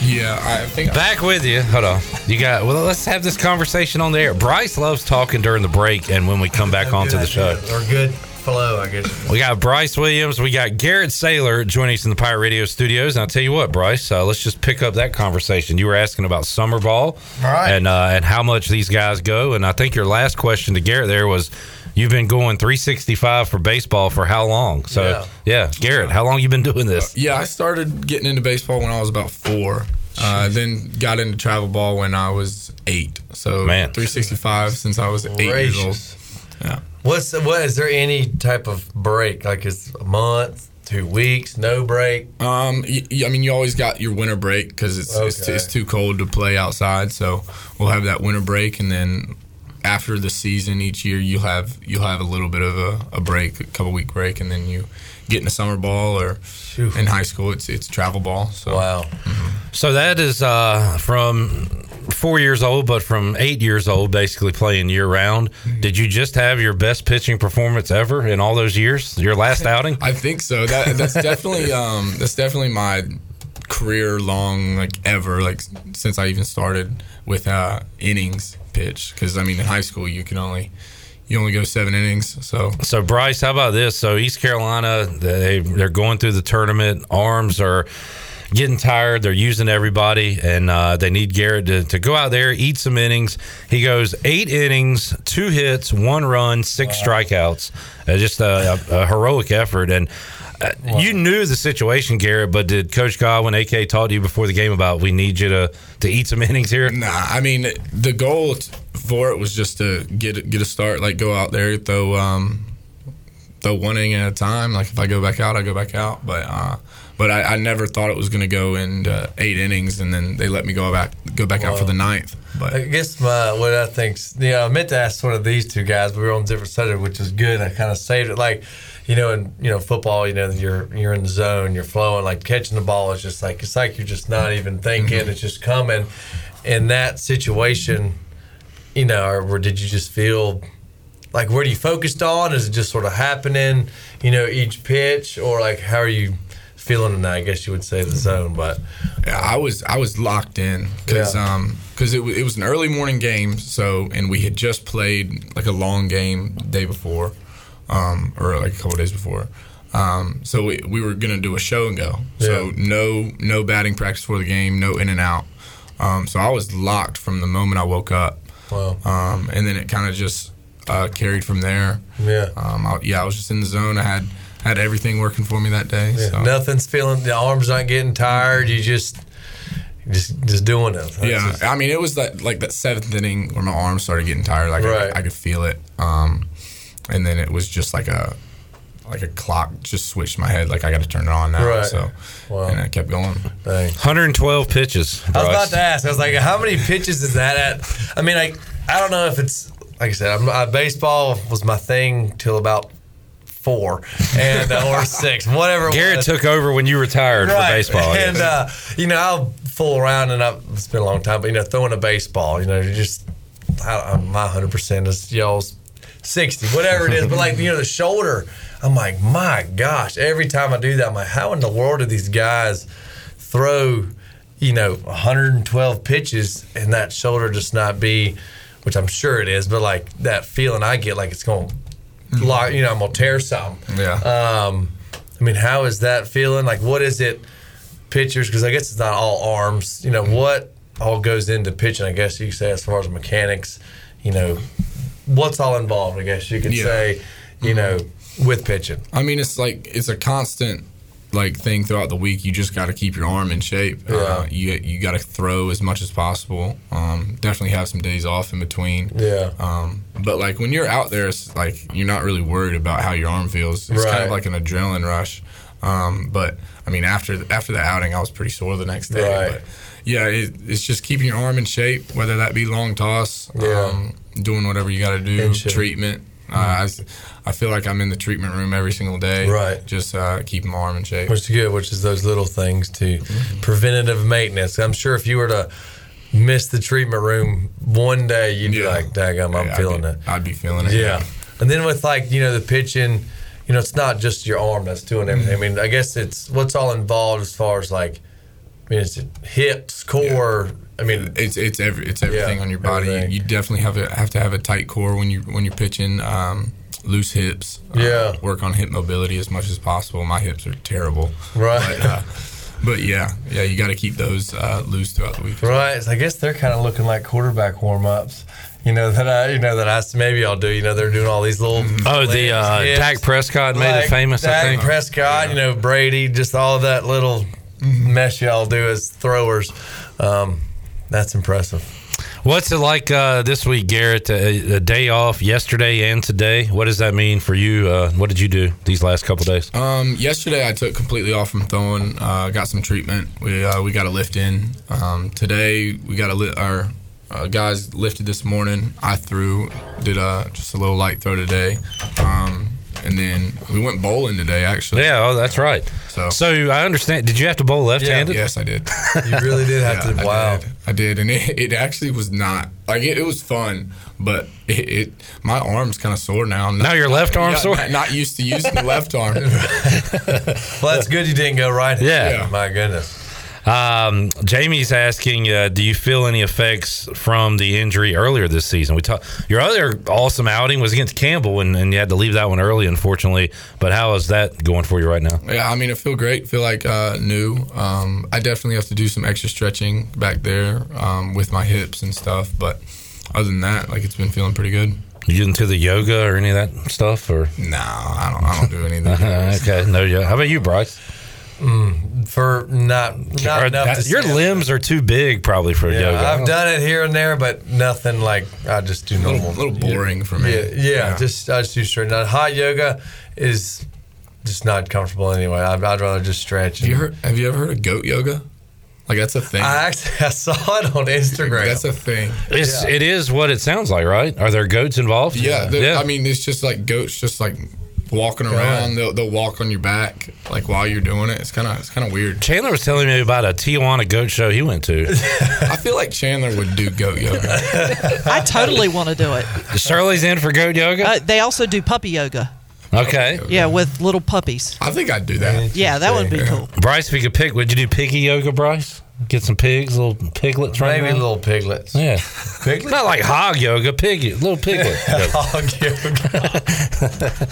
Yeah, I think Back with you. Hold on. You got. Well, let's have this conversation on the air. Bryce loves talking during the break and when we come back onto the show. Or good flow, I guess. We got Bryce Williams. We got Garrett Saylor joining us in the Pirate Radio studios. And I'll tell you what, Bryce, uh, let's just pick up that conversation. You were asking about summer ball All right. and uh, and how much these guys go. And I think your last question to Garrett there was, you've been going 365 for baseball for how long? So yeah, Garrett, how long you been doing this? Yeah, I started getting into baseball when I was about four. Uh, then got into travel ball when I was eight. So Man. 365 since I was eight years old. Yeah. What's what is there any type of break? Like it's a month, two weeks, no break. Um, y- y- I mean, you always got your winter break because it's, it's Okay. it's too cold to play outside. So we'll have that winter break, and then after the season each year, you'll have you'll have a little bit of a, a break, a couple week break, and then you get into summer ball or in high school it's it's travel ball. So wow. So that is uh, from four years old, but from eight years old, basically playing year round. Did you just have your best pitching performance ever in all those years? Your last outing? I think so. That that's definitely um that's definitely my career long like ever like since I even started with uh innings pitch because I mean in high school you can only you only go seven innings so So Bryce, how about this? So East Carolina, they they're going through the tournament. Arms are getting tired. They're using everybody, and uh, they need Garrett to, to go out there, eat some innings. He goes eight innings, two hits, one run, six strikeouts. Uh, just a, a, a heroic effort. And uh, you knew the situation, Garrett, but did Coach Godwin, AK, talk to you before the game about we need you to, to eat some innings here? Nah, I mean the goal for it was just to get get a start, like go out there, throw um, throw one inning at a time. Like if I go back out, I go back out. But uh, but I, I never thought it was going to go into eight innings, and then they let me go back go back out for the ninth. But I guess my what I think, you know, I meant to ask one of these two guys, but we were on different subject, which is good. I kind of saved it, like, you know, in you know football, you know, you're you're in the zone, you're flowing, like catching the ball is just like it's like you're just not even thinking, Mm-hmm. it's just coming. In that situation, you know, or, or did you just feel like where are you focused on? Is it just sort of happening, you know, each pitch, or like how are you feeling in that? I guess you would say the zone, but yeah, I was I was locked in because Yeah. um because it, it was an early morning game. So and we had just played like a long game the day before, um or like a couple days before. Um, so we, we were gonna do a show and go. So Yeah. no no batting practice for the game, no in and out. Um, so I was locked from the moment I woke up. Wow. Um, and then it kind of just uh, carried from there. Yeah. Um, I, yeah, I was just in the zone. I had had everything working for me that day. Yeah, so. Nothing's feeling. The arms not getting tired. You just, just, just doing it. That's Yeah, just- I mean, it was that like that seventh inning where my arms started getting tired. Like Right. I, I could feel it, um, and then it was just like a like a clock just switched in my head. Like I got to turn it on now. Right. So, Wow. and I kept going. Dang. 112 pitches. I was about to ask. I was like, how many pitches is that at? I mean, I, I don't know if it's like I said. I'm, uh, baseball was my thing till about four and uh, or six, whatever. Garrett took over when you retired for baseball. And uh, you know, I'll fool around, and I've, it's been a long time. But you know, throwing a baseball, you know, you just I, I'm- my hundred percent is y'all's sixty, whatever it is. but like you know, the shoulder, I'm like, my gosh, every time I do that, I'm like, how in the world do these guys throw, you know, 112 pitches and that shoulder just not be, which I'm sure it is, but like that feeling I get, like it's going, to Mm-hmm. lock, you know, I'm gonna tear something. Yeah. Um, I mean, how is that feeling? Like, what is it, pitchers? Because I guess it's not all arms. You know, mm-hmm. what all goes into pitching? I guess you could say as far as mechanics. You know, what's all involved? I guess you could Yeah. say. You mm-hmm. know, with pitching. I mean, it's like it's a constant like thing throughout the week. You just got to keep your arm in shape. Uh, Yeah. you you got to throw as much as possible. Um, definitely have some days off in between. Yeah. Um, but like when you're out there, it's like you're not really worried about how your arm feels. It's kind of like an adrenaline rush. Um, but I mean, after after the outing, I was pretty sore the next day. Right. But yeah, it, it's just keeping your arm in shape, whether that be long toss, Yeah. um, doing whatever you got to do, treatment. Uh, I, I feel like I'm in the treatment room every single day. Right. Just uh, keeping my arm in shape. Which is good, which is those little things to preventative maintenance. I'm sure if you were to miss the treatment room one day, you'd be like, daggum, I'm Yeah, I'd feeling be- it. I'd be feeling it. Yeah. And then with like, you know, the pitching, you know, it's not just your arm that's doing everything. I mean, I guess it's what's all involved as far as like, I mean, is it hips, core? I mean, it's it's every it's everything Yeah, on your body. everything. You definitely have to have to have a tight core when you when you're pitching. Um, loose hips. Uh, Yeah. work on hip mobility as much as possible. My hips are terrible. Right. But, uh, but yeah, yeah, you got to keep those uh, loose throughout the week. Right. So I guess they're kind of looking like quarterback warm ups. You know that I, you know that I maybe I'll do. You know they're doing all these little. Oh, the uh, hips. Dak Prescott made Like it famous, Dak I think. Prescott, you know Brady, just all that little mess y'all do as throwers. Um, that's impressive. What's it like uh, this week, Garrett? A, a day off yesterday and today. What does that mean for you? Uh, what did you do these last couple days? Um, yesterday I took completely off from throwing. Uh, got some treatment. We uh, we got a lift in. Um, today we got a li- our uh, guys lifted this morning. I threw, did uh, just a little light throw today, um, and then we went bowling today. Actually, Yeah, oh, that's right. So, So I understand. Did you have to bowl left-handed? Yes, I did. You really did have Yeah, to. I Wow. did. I did, and it, it actually was not like it, it was fun, but it, it my arm's kind of sore now. I'm Now your left arm's not- sore? Not, not used to using the left arm. Well, that's good you didn't go right. Yeah. Yeah. My goodness. Um, Jamie's asking, uh, do you feel any effects from the injury earlier this season? We talked. Your other awesome outing was against Campbell, and, and you had to leave that one early, unfortunately. But how is that going for you right now? Yeah, I mean, I feel great. Feel like uh, new. Um, I definitely have to do some extra stretching back there um, with my hips and stuff. But other than that, like it's been feeling pretty good. You into the yoga or any of that stuff or? No, I don't. I don't do any of that. Uh, okay, no yoga. How about you, Bryce? Mm, for not not Or enough that- to your stand. limbs are too big probably for Yeah, yoga. I've done it here and there, but nothing like I just do normal. A little boring for me. Yeah, yeah, just I just do straight. Now, hot yoga is just not comfortable anyway. I'd, I'd rather just stretch. Have you heard? Have you ever heard of goat yoga? Like that's a thing. I actually I saw it on Instagram. That's a thing. It's it is what it sounds like, right? Are there goats involved? Yeah, the- I mean, it's just like goats, just like walking around. They'll, they'll walk on your back like while you're doing it. It's kind of it's kind of weird. Chandler was telling me about a Tijuana goat show he went to. I feel like Chandler would do goat yoga. I totally want to do it. Shirley's in for goat yoga. Uh, they also do puppy yoga. Okay. Yeah, with little puppies. I think I'd do that. Yeah, that would be cool. Bryce, if you could pick, would you do piggy yoga, Bryce? Get some pigs, little piglets, right? Maybe little piglets. Yeah, piglets. Not like hog yoga, piggy, little piglet. hog yoga.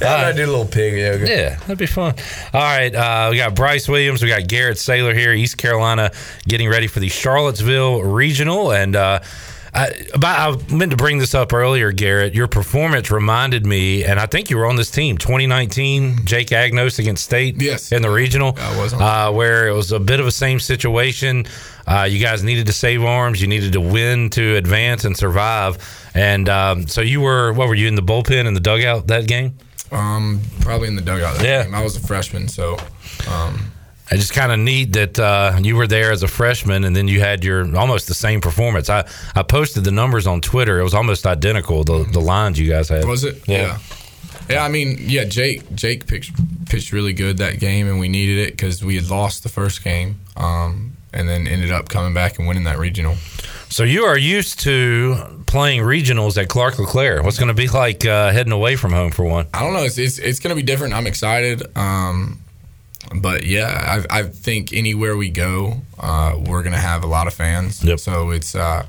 yeah, I do a little pig yoga. Yeah, that'd be fun. All right, uh, we got Bryce Williams, we got Garrett Saylor here, East Carolina, getting ready for the Charlottesville Regional, and uh, I, I meant to bring this up earlier, Garrett. Your performance reminded me, and I think you were on this team, 2019, Jake Agnos against State, Yes. in the regional, I was uh, where it was a bit of a same situation. Uh, you guys needed to save arms, you needed to win to advance and survive, and um, so you were. What were you in the bullpen in the dugout that game? Um, probably in the dugout. That Yeah. game. I was a freshman, so um, It's just kind of neat that uh, you were there as a freshman, and then you had your almost the same performance. I, I posted the numbers on Twitter; it was almost identical. The the lines you guys had Was it? Yeah. Yeah, I mean, yeah, Jake Jake pitched pitched really good that game, and we needed it because we had lost the first game, um, and then ended up coming back and winning that regional. So you are used to playing regionals at Clark LeClair. What's going to be like uh, heading away from home for one? I don't know. It's it's, it's going to be different. I'm excited. Um, but yeah, I, I think anywhere we go, uh, we're going to have a lot of fans. Yep. So it's uh,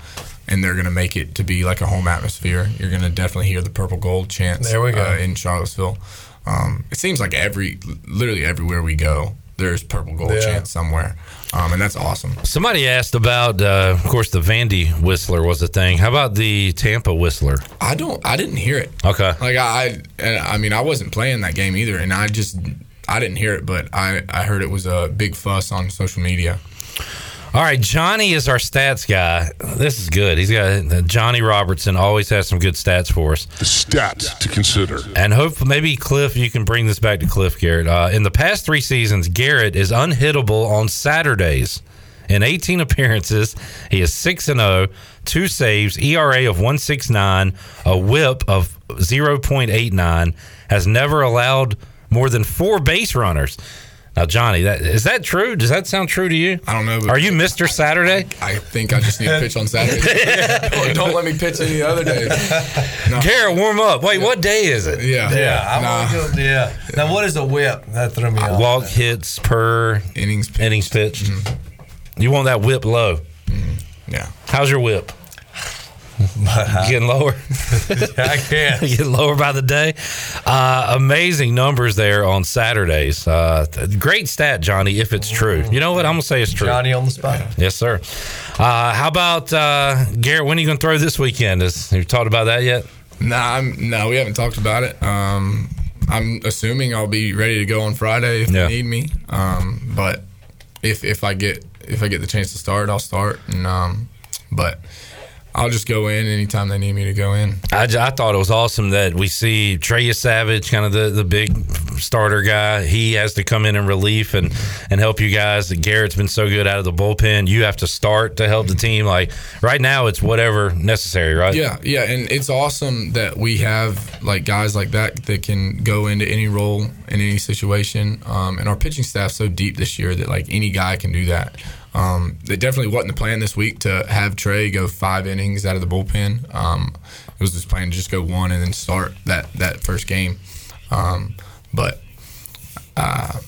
and they're going to make it to be like a home atmosphere. You're going to definitely hear the purple gold chants. There we go. uh, in Charlottesville. Um, it seems like every literally everywhere we go, there's purple gold Yeah. chants somewhere, um, and that's awesome. Somebody asked about, uh, of course, the Vandy Whistler was a thing. How about the Tampa Whistler? I don't. I didn't hear it. Okay. Like I, I, I mean, I wasn't playing that game either, and I just, I didn't hear it, but I, I heard it was a big fuss on social media. All right, Johnny is our stats guy. This is good. He's got uh, Johnny Robertson always has some good stats for us. The stats to consider. And hope maybe Cliff, you can bring this back to Cliff Garrett. Uh, in the past three seasons, Garrett is unhittable on Saturdays. In 18 appearances, he is 6 and 0, two saves, ERA of 169, a whip of 0.89, has never allowed more than four base runners. Now, Johnny, that is that true? Does that sound true to you? I don't know. Are you Mr. Saturday? I think I just need to pitch on Saturday. don't, don't let me pitch any other days. No. Garrett, warm up. Wait, what day is it? Yeah, Yeah, I'm Nah. go. Yeah. Now, what is a whip? That threw me uh, off. Walk hits per innings pitched. innings pitched. Mm-hmm. You want that whip low. Mm-hmm. Yeah. How's your whip? Getting lower. I can't. Getting lower by the day. Uh, amazing numbers there on Saturdays. Uh, great stat, Johnny, if it's true. You know what? I'm going to say it's true. Johnny on the spot. Yes, sir. Uh, how about uh, Garrett? When are you going to throw this weekend? Is, have you talked about that yet? Nah, I'm, no, we haven't talked about it. Um, I'm assuming I'll be ready to go on Friday if Yeah. they need me. Um, but if if I get if I get the chance to start, I'll start. And um, but I'll just go in anytime they need me to go in. I, I thought it was awesome that we see Trey Yesavage, kind of the, the big starter guy. He has to come in in relief and, and help you guys. Garrett's been so good out of the bullpen. You have to start to help the team. Like right now, it's whatever necessary, right? Yeah, yeah, and it's awesome that we have like guys like that that can go into any role in any situation. Um, and our pitching staff's so deep this year that like any guy can do that. Um, it definitely wasn't the plan this week to have Trey go five innings out of the bullpen. Um, it was just plan to just go one and then start that that first game. Um, but uh,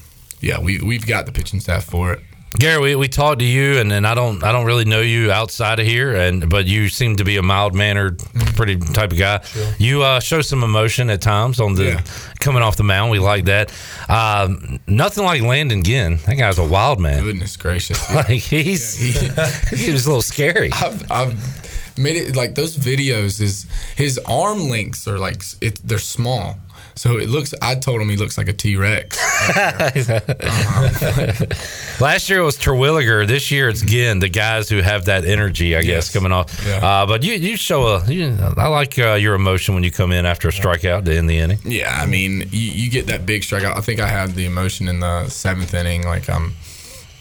yeah, we we've got the pitching staff for it. Garrett, we, we talked to you, and, and I don't I don't really know you outside of here, and but you seem to be a mild mannered, pretty type of guy. You uh, show some emotion at times on the coming off the mound. We like that. Um, nothing like Landon Ginn. That guy's a wild man. Goodness gracious, like he's he was a little scary. I've, I've made it like those videos. Is his arm lengths are like it, they're small, so it looks. I told him he looks like a T Rex. Last year it was Terwilliger. This year it's Ginn, the guys who have that energy, I guess, coming off. Uh, but you, you show a. You, I like uh, your emotion when you come in after a strikeout to end the inning. Yeah, I mean, you, you get that big strikeout. I think I had the emotion in the seventh inning. Like I'm,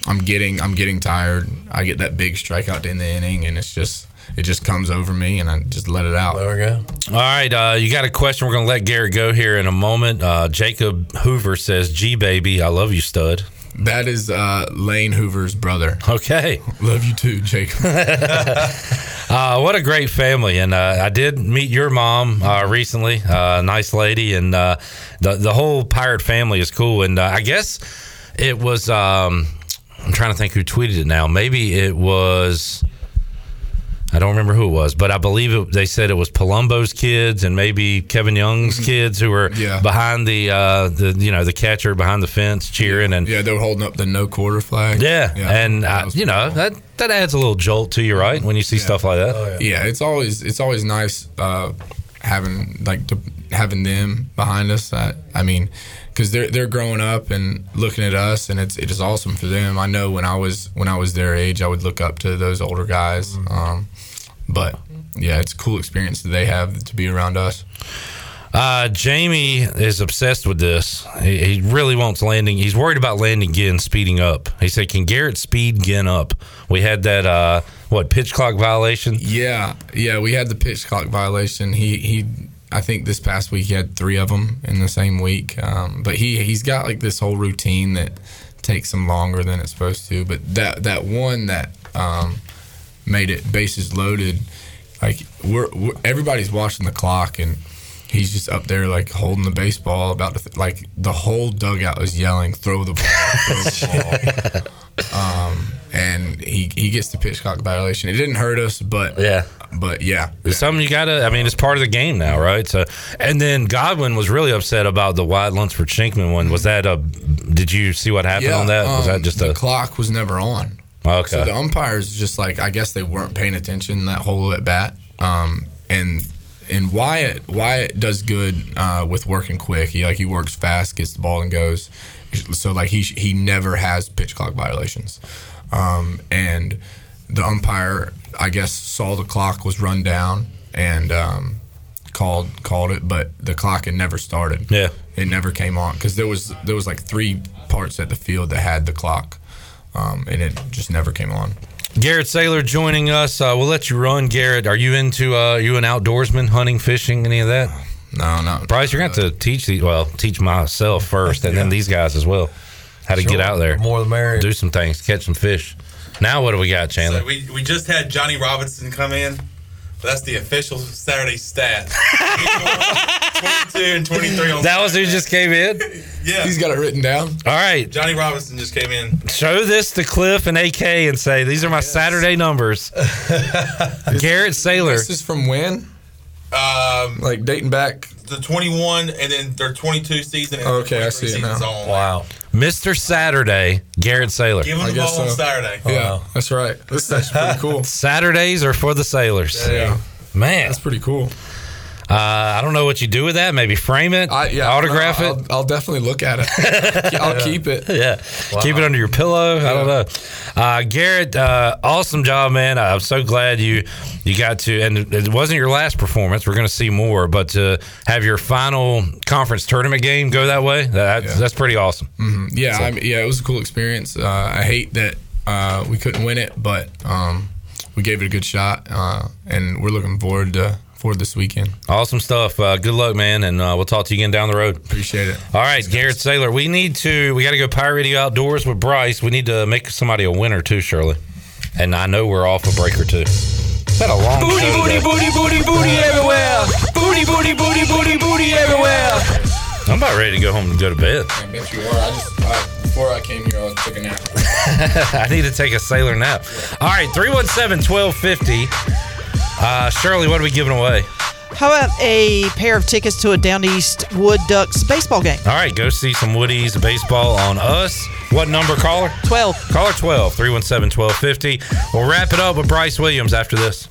I'm getting, I'm getting tired. I get that big strikeout in the inning, and it's just, it just comes over me, and I just let it out. There we go. All right, uh, you got a question. We're going to let Garrett go here in a moment. Uh, Jacob Hoover says, "G baby, I love you, stud." That is uh, Lane Hoover's brother. Okay, love you too, Jacob. Uh, what a great family, and uh, I did meet your mom uh, recently. Uh, nice lady, and uh, the the whole pirate family is cool. And uh, I guess it was. Um, I'm trying to think who tweeted it now. Maybe it was. I don't remember who it was, but I believe it, they said it was Palumbo's kids and maybe Kevin Young's kids who were Mm-hmm. Yeah. behind the uh, the you know the catcher behind the fence cheering and yeah, they were holding up the no quarter flag. yeah, and uh, you know that that adds a little jolt to you, right? When you see stuff like that. yeah. it's always it's always nice uh, having like to, having them behind us. I, I mean, because they're they're growing up and looking at us, and it's it is awesome for them. I know when I was when I was their age, I would look up to those older guys. Um, but yeah, it's a cool experience that they have to be around us. Uh, Jamie is obsessed with this. He, he really wants Landon. He's worried about Landon Ginn speeding up. He said, "Can Garrett speed Ginn up?" We had that uh, what pitch clock violation. Yeah, yeah, we had the pitch clock violation. He he, I think this past week he had three of them in the same week. Um, but he he's got like this whole routine that takes him longer than it's supposed to. But that that one that um, made it bases loaded, like we're, we're everybody's watching the clock and. He's just up there, like holding the baseball, about to th- like the whole dugout is yelling, "Throw the ball!" Throw the ball. um, and he he gets the pitch clock violation. It didn't hurt us, but yeah, but yeah, It's something you gotta. I mean, it's part of the game now, right? So, and then Godwin was really upset about the Wyatt Lunsford Shinkman one. Was that a? Did you see what happened on that? Was um, that just the a? clock was never on? Okay. So the umpires just like I guess they weren't paying attention that whole at bat. Um, and and Wyatt Wyatt does good uh, with working quick. He like he works fast, gets the ball and goes. So like he he never has pitch clock violations. Um, and the umpire I guess saw the clock was run down and um, called called it, but the clock had never started. Yeah. It never came on because there was there was like three parts at the field that had the clock, um, and it just never came on. Garrett Saylor joining us. Uh, we'll let you run, Garrett. Are you into? Uh, are you an outdoorsman, hunting, fishing, any of that? No, no. Bryce, you're going to have to teach these. Well, teach myself first, and then these guys as well. How to Sure. get out there, more the merrier. do some things, catch some fish. Now, what do we got, Chandler? So we, we just had Johnny Robinson come in. That's the official Saturday stat. 22 and 23 on that was who just came in. Yeah. He's got it written down. All right, Johnny Robinson just came in. show this to Cliff and AK and say these are my Saturday numbers. Garrett Saylor. This is from when? Um, Like dating back. the 21 and then their 22 season. And Okay, I see it 23 now. seasons on. Wow, Mr. Saturday, Garrett Saylor. Give him I the guess ball on so. Saturday. Yeah, that's right. This is pretty cool. Saturdays are for the sailors. Yeah, Man, that's pretty cool. Uh, I don't know what you do with that. Maybe frame it, I, yeah, autograph no, it. I'll, I'll definitely look at it. I'll keep it. Yeah. Keep it under your pillow. I don't know. Uh, Garrett, uh, awesome job, man. I'm so glad you you got to, and it wasn't your last performance. We're going to see more, but to have your final conference tournament game go that way, that, Yeah. that's pretty awesome. Mhm. Yeah, So- I mean, yeah, it was a cool experience. Uh, I hate that uh, we couldn't win it, but um, we gave it a good shot, uh, and we're looking forward to for this weekend. Awesome stuff. Uh, good luck, man, and uh, we'll talk to you again down the road. Appreciate it. All right, Garrett Saylor, we need to, we got to go Pirate Radio Outdoors with Bryce. We need to make somebody a winner too, Shirley. And I know we're off a break or two. It's been a long Booty, show booty, booty, booty, booty everywhere. Booty, booty, booty, booty, booty everywhere. I'm about ready to go home and go to bed. I bet you are. I just I, before I came here, I took a nap. I need to take a sailor nap. All right, 317 1250. Uh, Shirley, what are we giving away? How about a pair of tickets to a Down East Wood Ducks baseball game? All right, go see some Woodies baseball on us. What number, caller? 12. Caller 12, 317 1250. We'll wrap it up with Bryce Williams after this.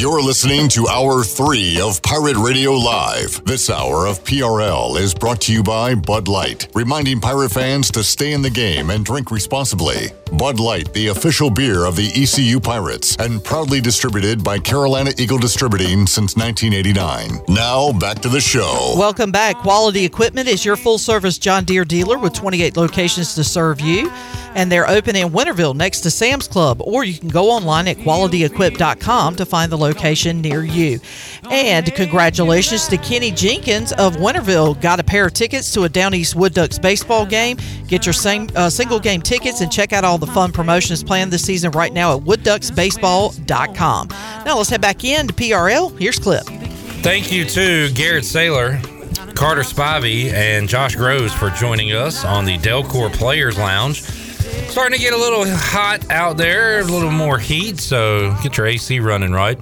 You're listening to Hour 3 of Pirate Radio Live. This hour of PRL is brought to you by Bud Light, reminding Pirate fans to stay in the game and drink responsibly. Bud Light, the official beer of the ECU Pirates, and proudly distributed by Carolina Eagle Distributing since 1989. Now, back to the show. Welcome back. Quality Equipment is your full service John Deere dealer with 28 locations to serve you. And they're open in Winterville next to Sam's Club, or you can go online at qualityequip.com to find the location near you. And congratulations to Kenny Jenkins of Winterville. Got a pair of tickets to a Down East Wood Ducks baseball game. Get your same, uh, single game tickets and check out all the fun promotions planned this season right now at woodducksbaseball.com. Now let's head back in to PRL. Here's Clip. Thank you to Garrett Saylor, Carter Spivey, and Josh Grosz for joining us on the Delcor Players Lounge. Starting to get a little hot out there, a little more heat, so get your AC running right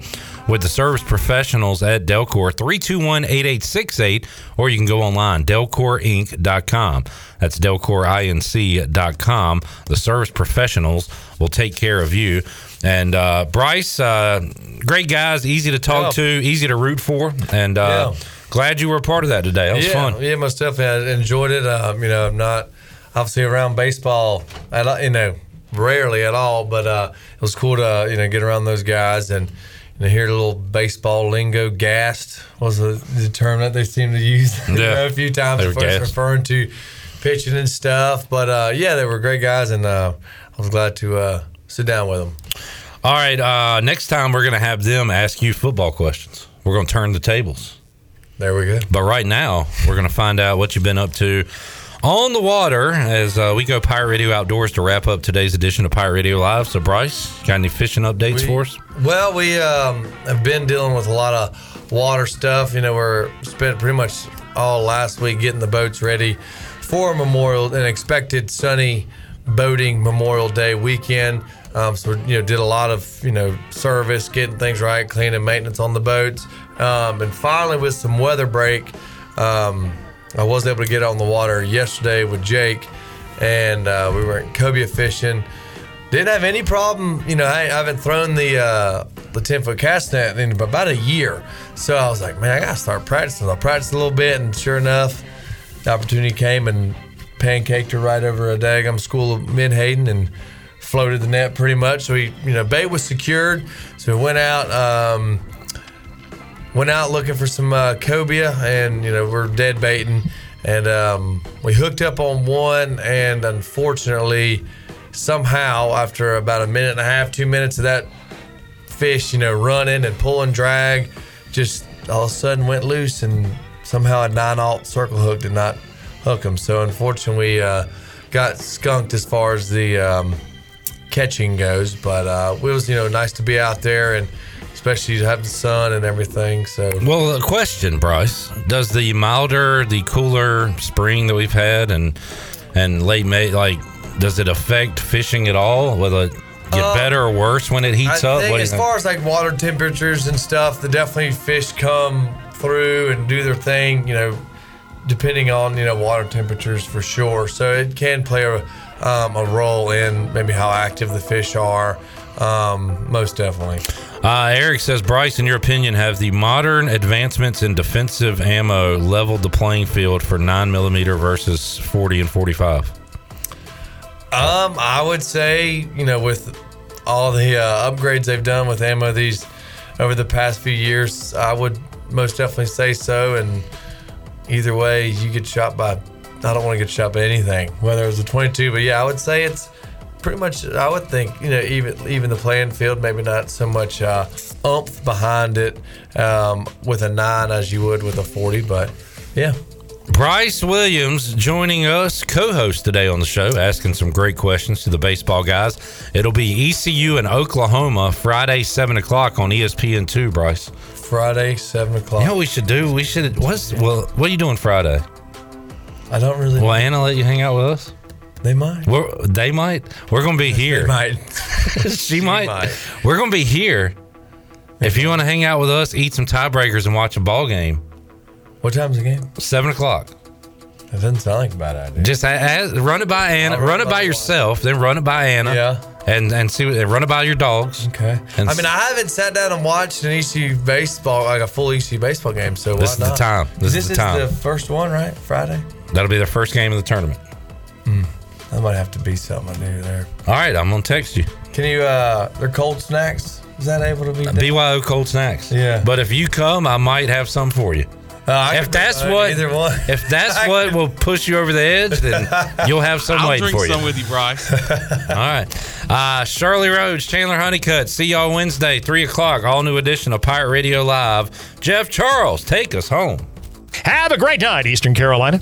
with the service professionals at Delcor 321 8868, or you can go online, delcorinc.com. That's delcorinc.com. The service professionals will take care of you. And uh, Bryce, uh, great guys, easy to talk to, easy to root for, and uh, glad you were a part of that today. That was yeah, fun. Yeah, most definitely. I enjoyed it. Um, you know, I'm not obviously around baseball at you know rarely at all, but uh, it was cool to you know get around those guys and you know, hear a little baseball lingo. Gassed was the, the term that they seem to use you Yeah. know, a few times, They were gassed. referring to pitching and stuff. But uh, yeah, they were great guys, and uh, I was glad to uh, sit down with them. All right, uh, next time we're going to have them ask you football questions. We're going to turn the tables. There we go. But right now, we're going to find out what you've been up to on the water as uh, we go Pirate Radio Outdoors to wrap up today's edition of Pirate Radio Live. So, Bryce, got any fishing updates for us? Well, we um, have been dealing with a lot of water stuff. You know, we're spent pretty much all last week getting the boats ready for Memorial, an expected sunny boating Memorial Day weekend. Um, so, we, you know, did a lot of you know service, getting things right, cleaning, maintenance on the boats, um, and finally with some weather break, um, I wasn't able to get on the water yesterday with Jake, and uh, we were at cobia fishing. Didn't have any problem. You know, I, I haven't thrown the uh, the ten foot cast net in about a year, so I was like, man, I gotta start practicing. I practiced a little bit, and sure enough, the opportunity came and pancaked her right over a daggum school of menhaden and floated the net pretty much. So we, you know, bait was secured. So we went out. Um, went out looking for some uh, cobia, and you know we're dead baiting, and um, we hooked up on one, and unfortunately, somehow after about a minute and a half, two minutes of that fish, you know, running and pulling drag, just all of a sudden went loose, and somehow a nine alt circle hook did not hook him. So unfortunately, we uh, got skunked as far as the um, catching goes, but uh, it was you know nice to be out there and especially the sun and everything. So Well, a question, Bryce: Does the milder, the cooler spring that we've had, and and late May, like, does it affect fishing at all? Will it get Uh, better or worse when it heats I up? as far as like water temperatures and stuff, the definitely fish come through and do their thing. You know, depending on you know water temperatures for sure. So it can play a um, a role in maybe how active the fish are. Um, most definitely. Uh, Eric says, Bryce, in your opinion, have the modern advancements in defensive ammo leveled the playing field for 9 millimeter versus 40 and 45? Um, I would say you know with all the uh, upgrades they've done with ammo these over the past few years, I would most definitely say so. And either way, you get shot by. I don't want to get shot by anything, whether it was a 22, but yeah, I would say it's pretty much. I would think you know even even the playing field, maybe not so much uh, umph behind it um, with a nine as you would with a 40, but yeah. Bryce Williams joining us, co host today on the show, asking some great questions to the baseball guys. It'll be ECU and Oklahoma Friday, 7 o'clock on E ESPN2, Bryce. Friday, 7 o'clock. You know what we should do? We should, what's, well, what are you doing Friday? I don't really. Will Anna let you hang out with us? They might. We're, they might. We're going to be here. might. she, might. We're going to be here. If you want to hang out with us, eat some tiebreakers, and watch a ball game. What time's the game? Seven o'clock. That doesn't sound like a bad idea. Just a- a- run it by Anna. I'll run Run it it by by yourself, then run it by Anna. Yeah. and and see what run by your dogs. Okay. And I mean, I haven't sat down and watched an ECU baseball, like a full ECU baseball game. So This is the time. This is this the is time. the first one, right? Friday. that'll be the first game of the tournament. Hmm. That might have to be something I do there. All right, I'm gonna text you. Can you? uh They're cold snacks. Is that able to be? done? BYO cold snacks. Yeah. But if you come, I might have some for you. Uh, if that's uh, what, either one. if that's what will push you over the edge, then you'll have some I'll waiting drink for you. some with you, Bryce. All right. Uh, Shirley Rhodes, Chandler Honeycutt. See y'all Wednesday, 3 o'clock. All new edition of Pirate Radio Live. Jeff Charles, take us home. Have a great night, Eastern Carolina.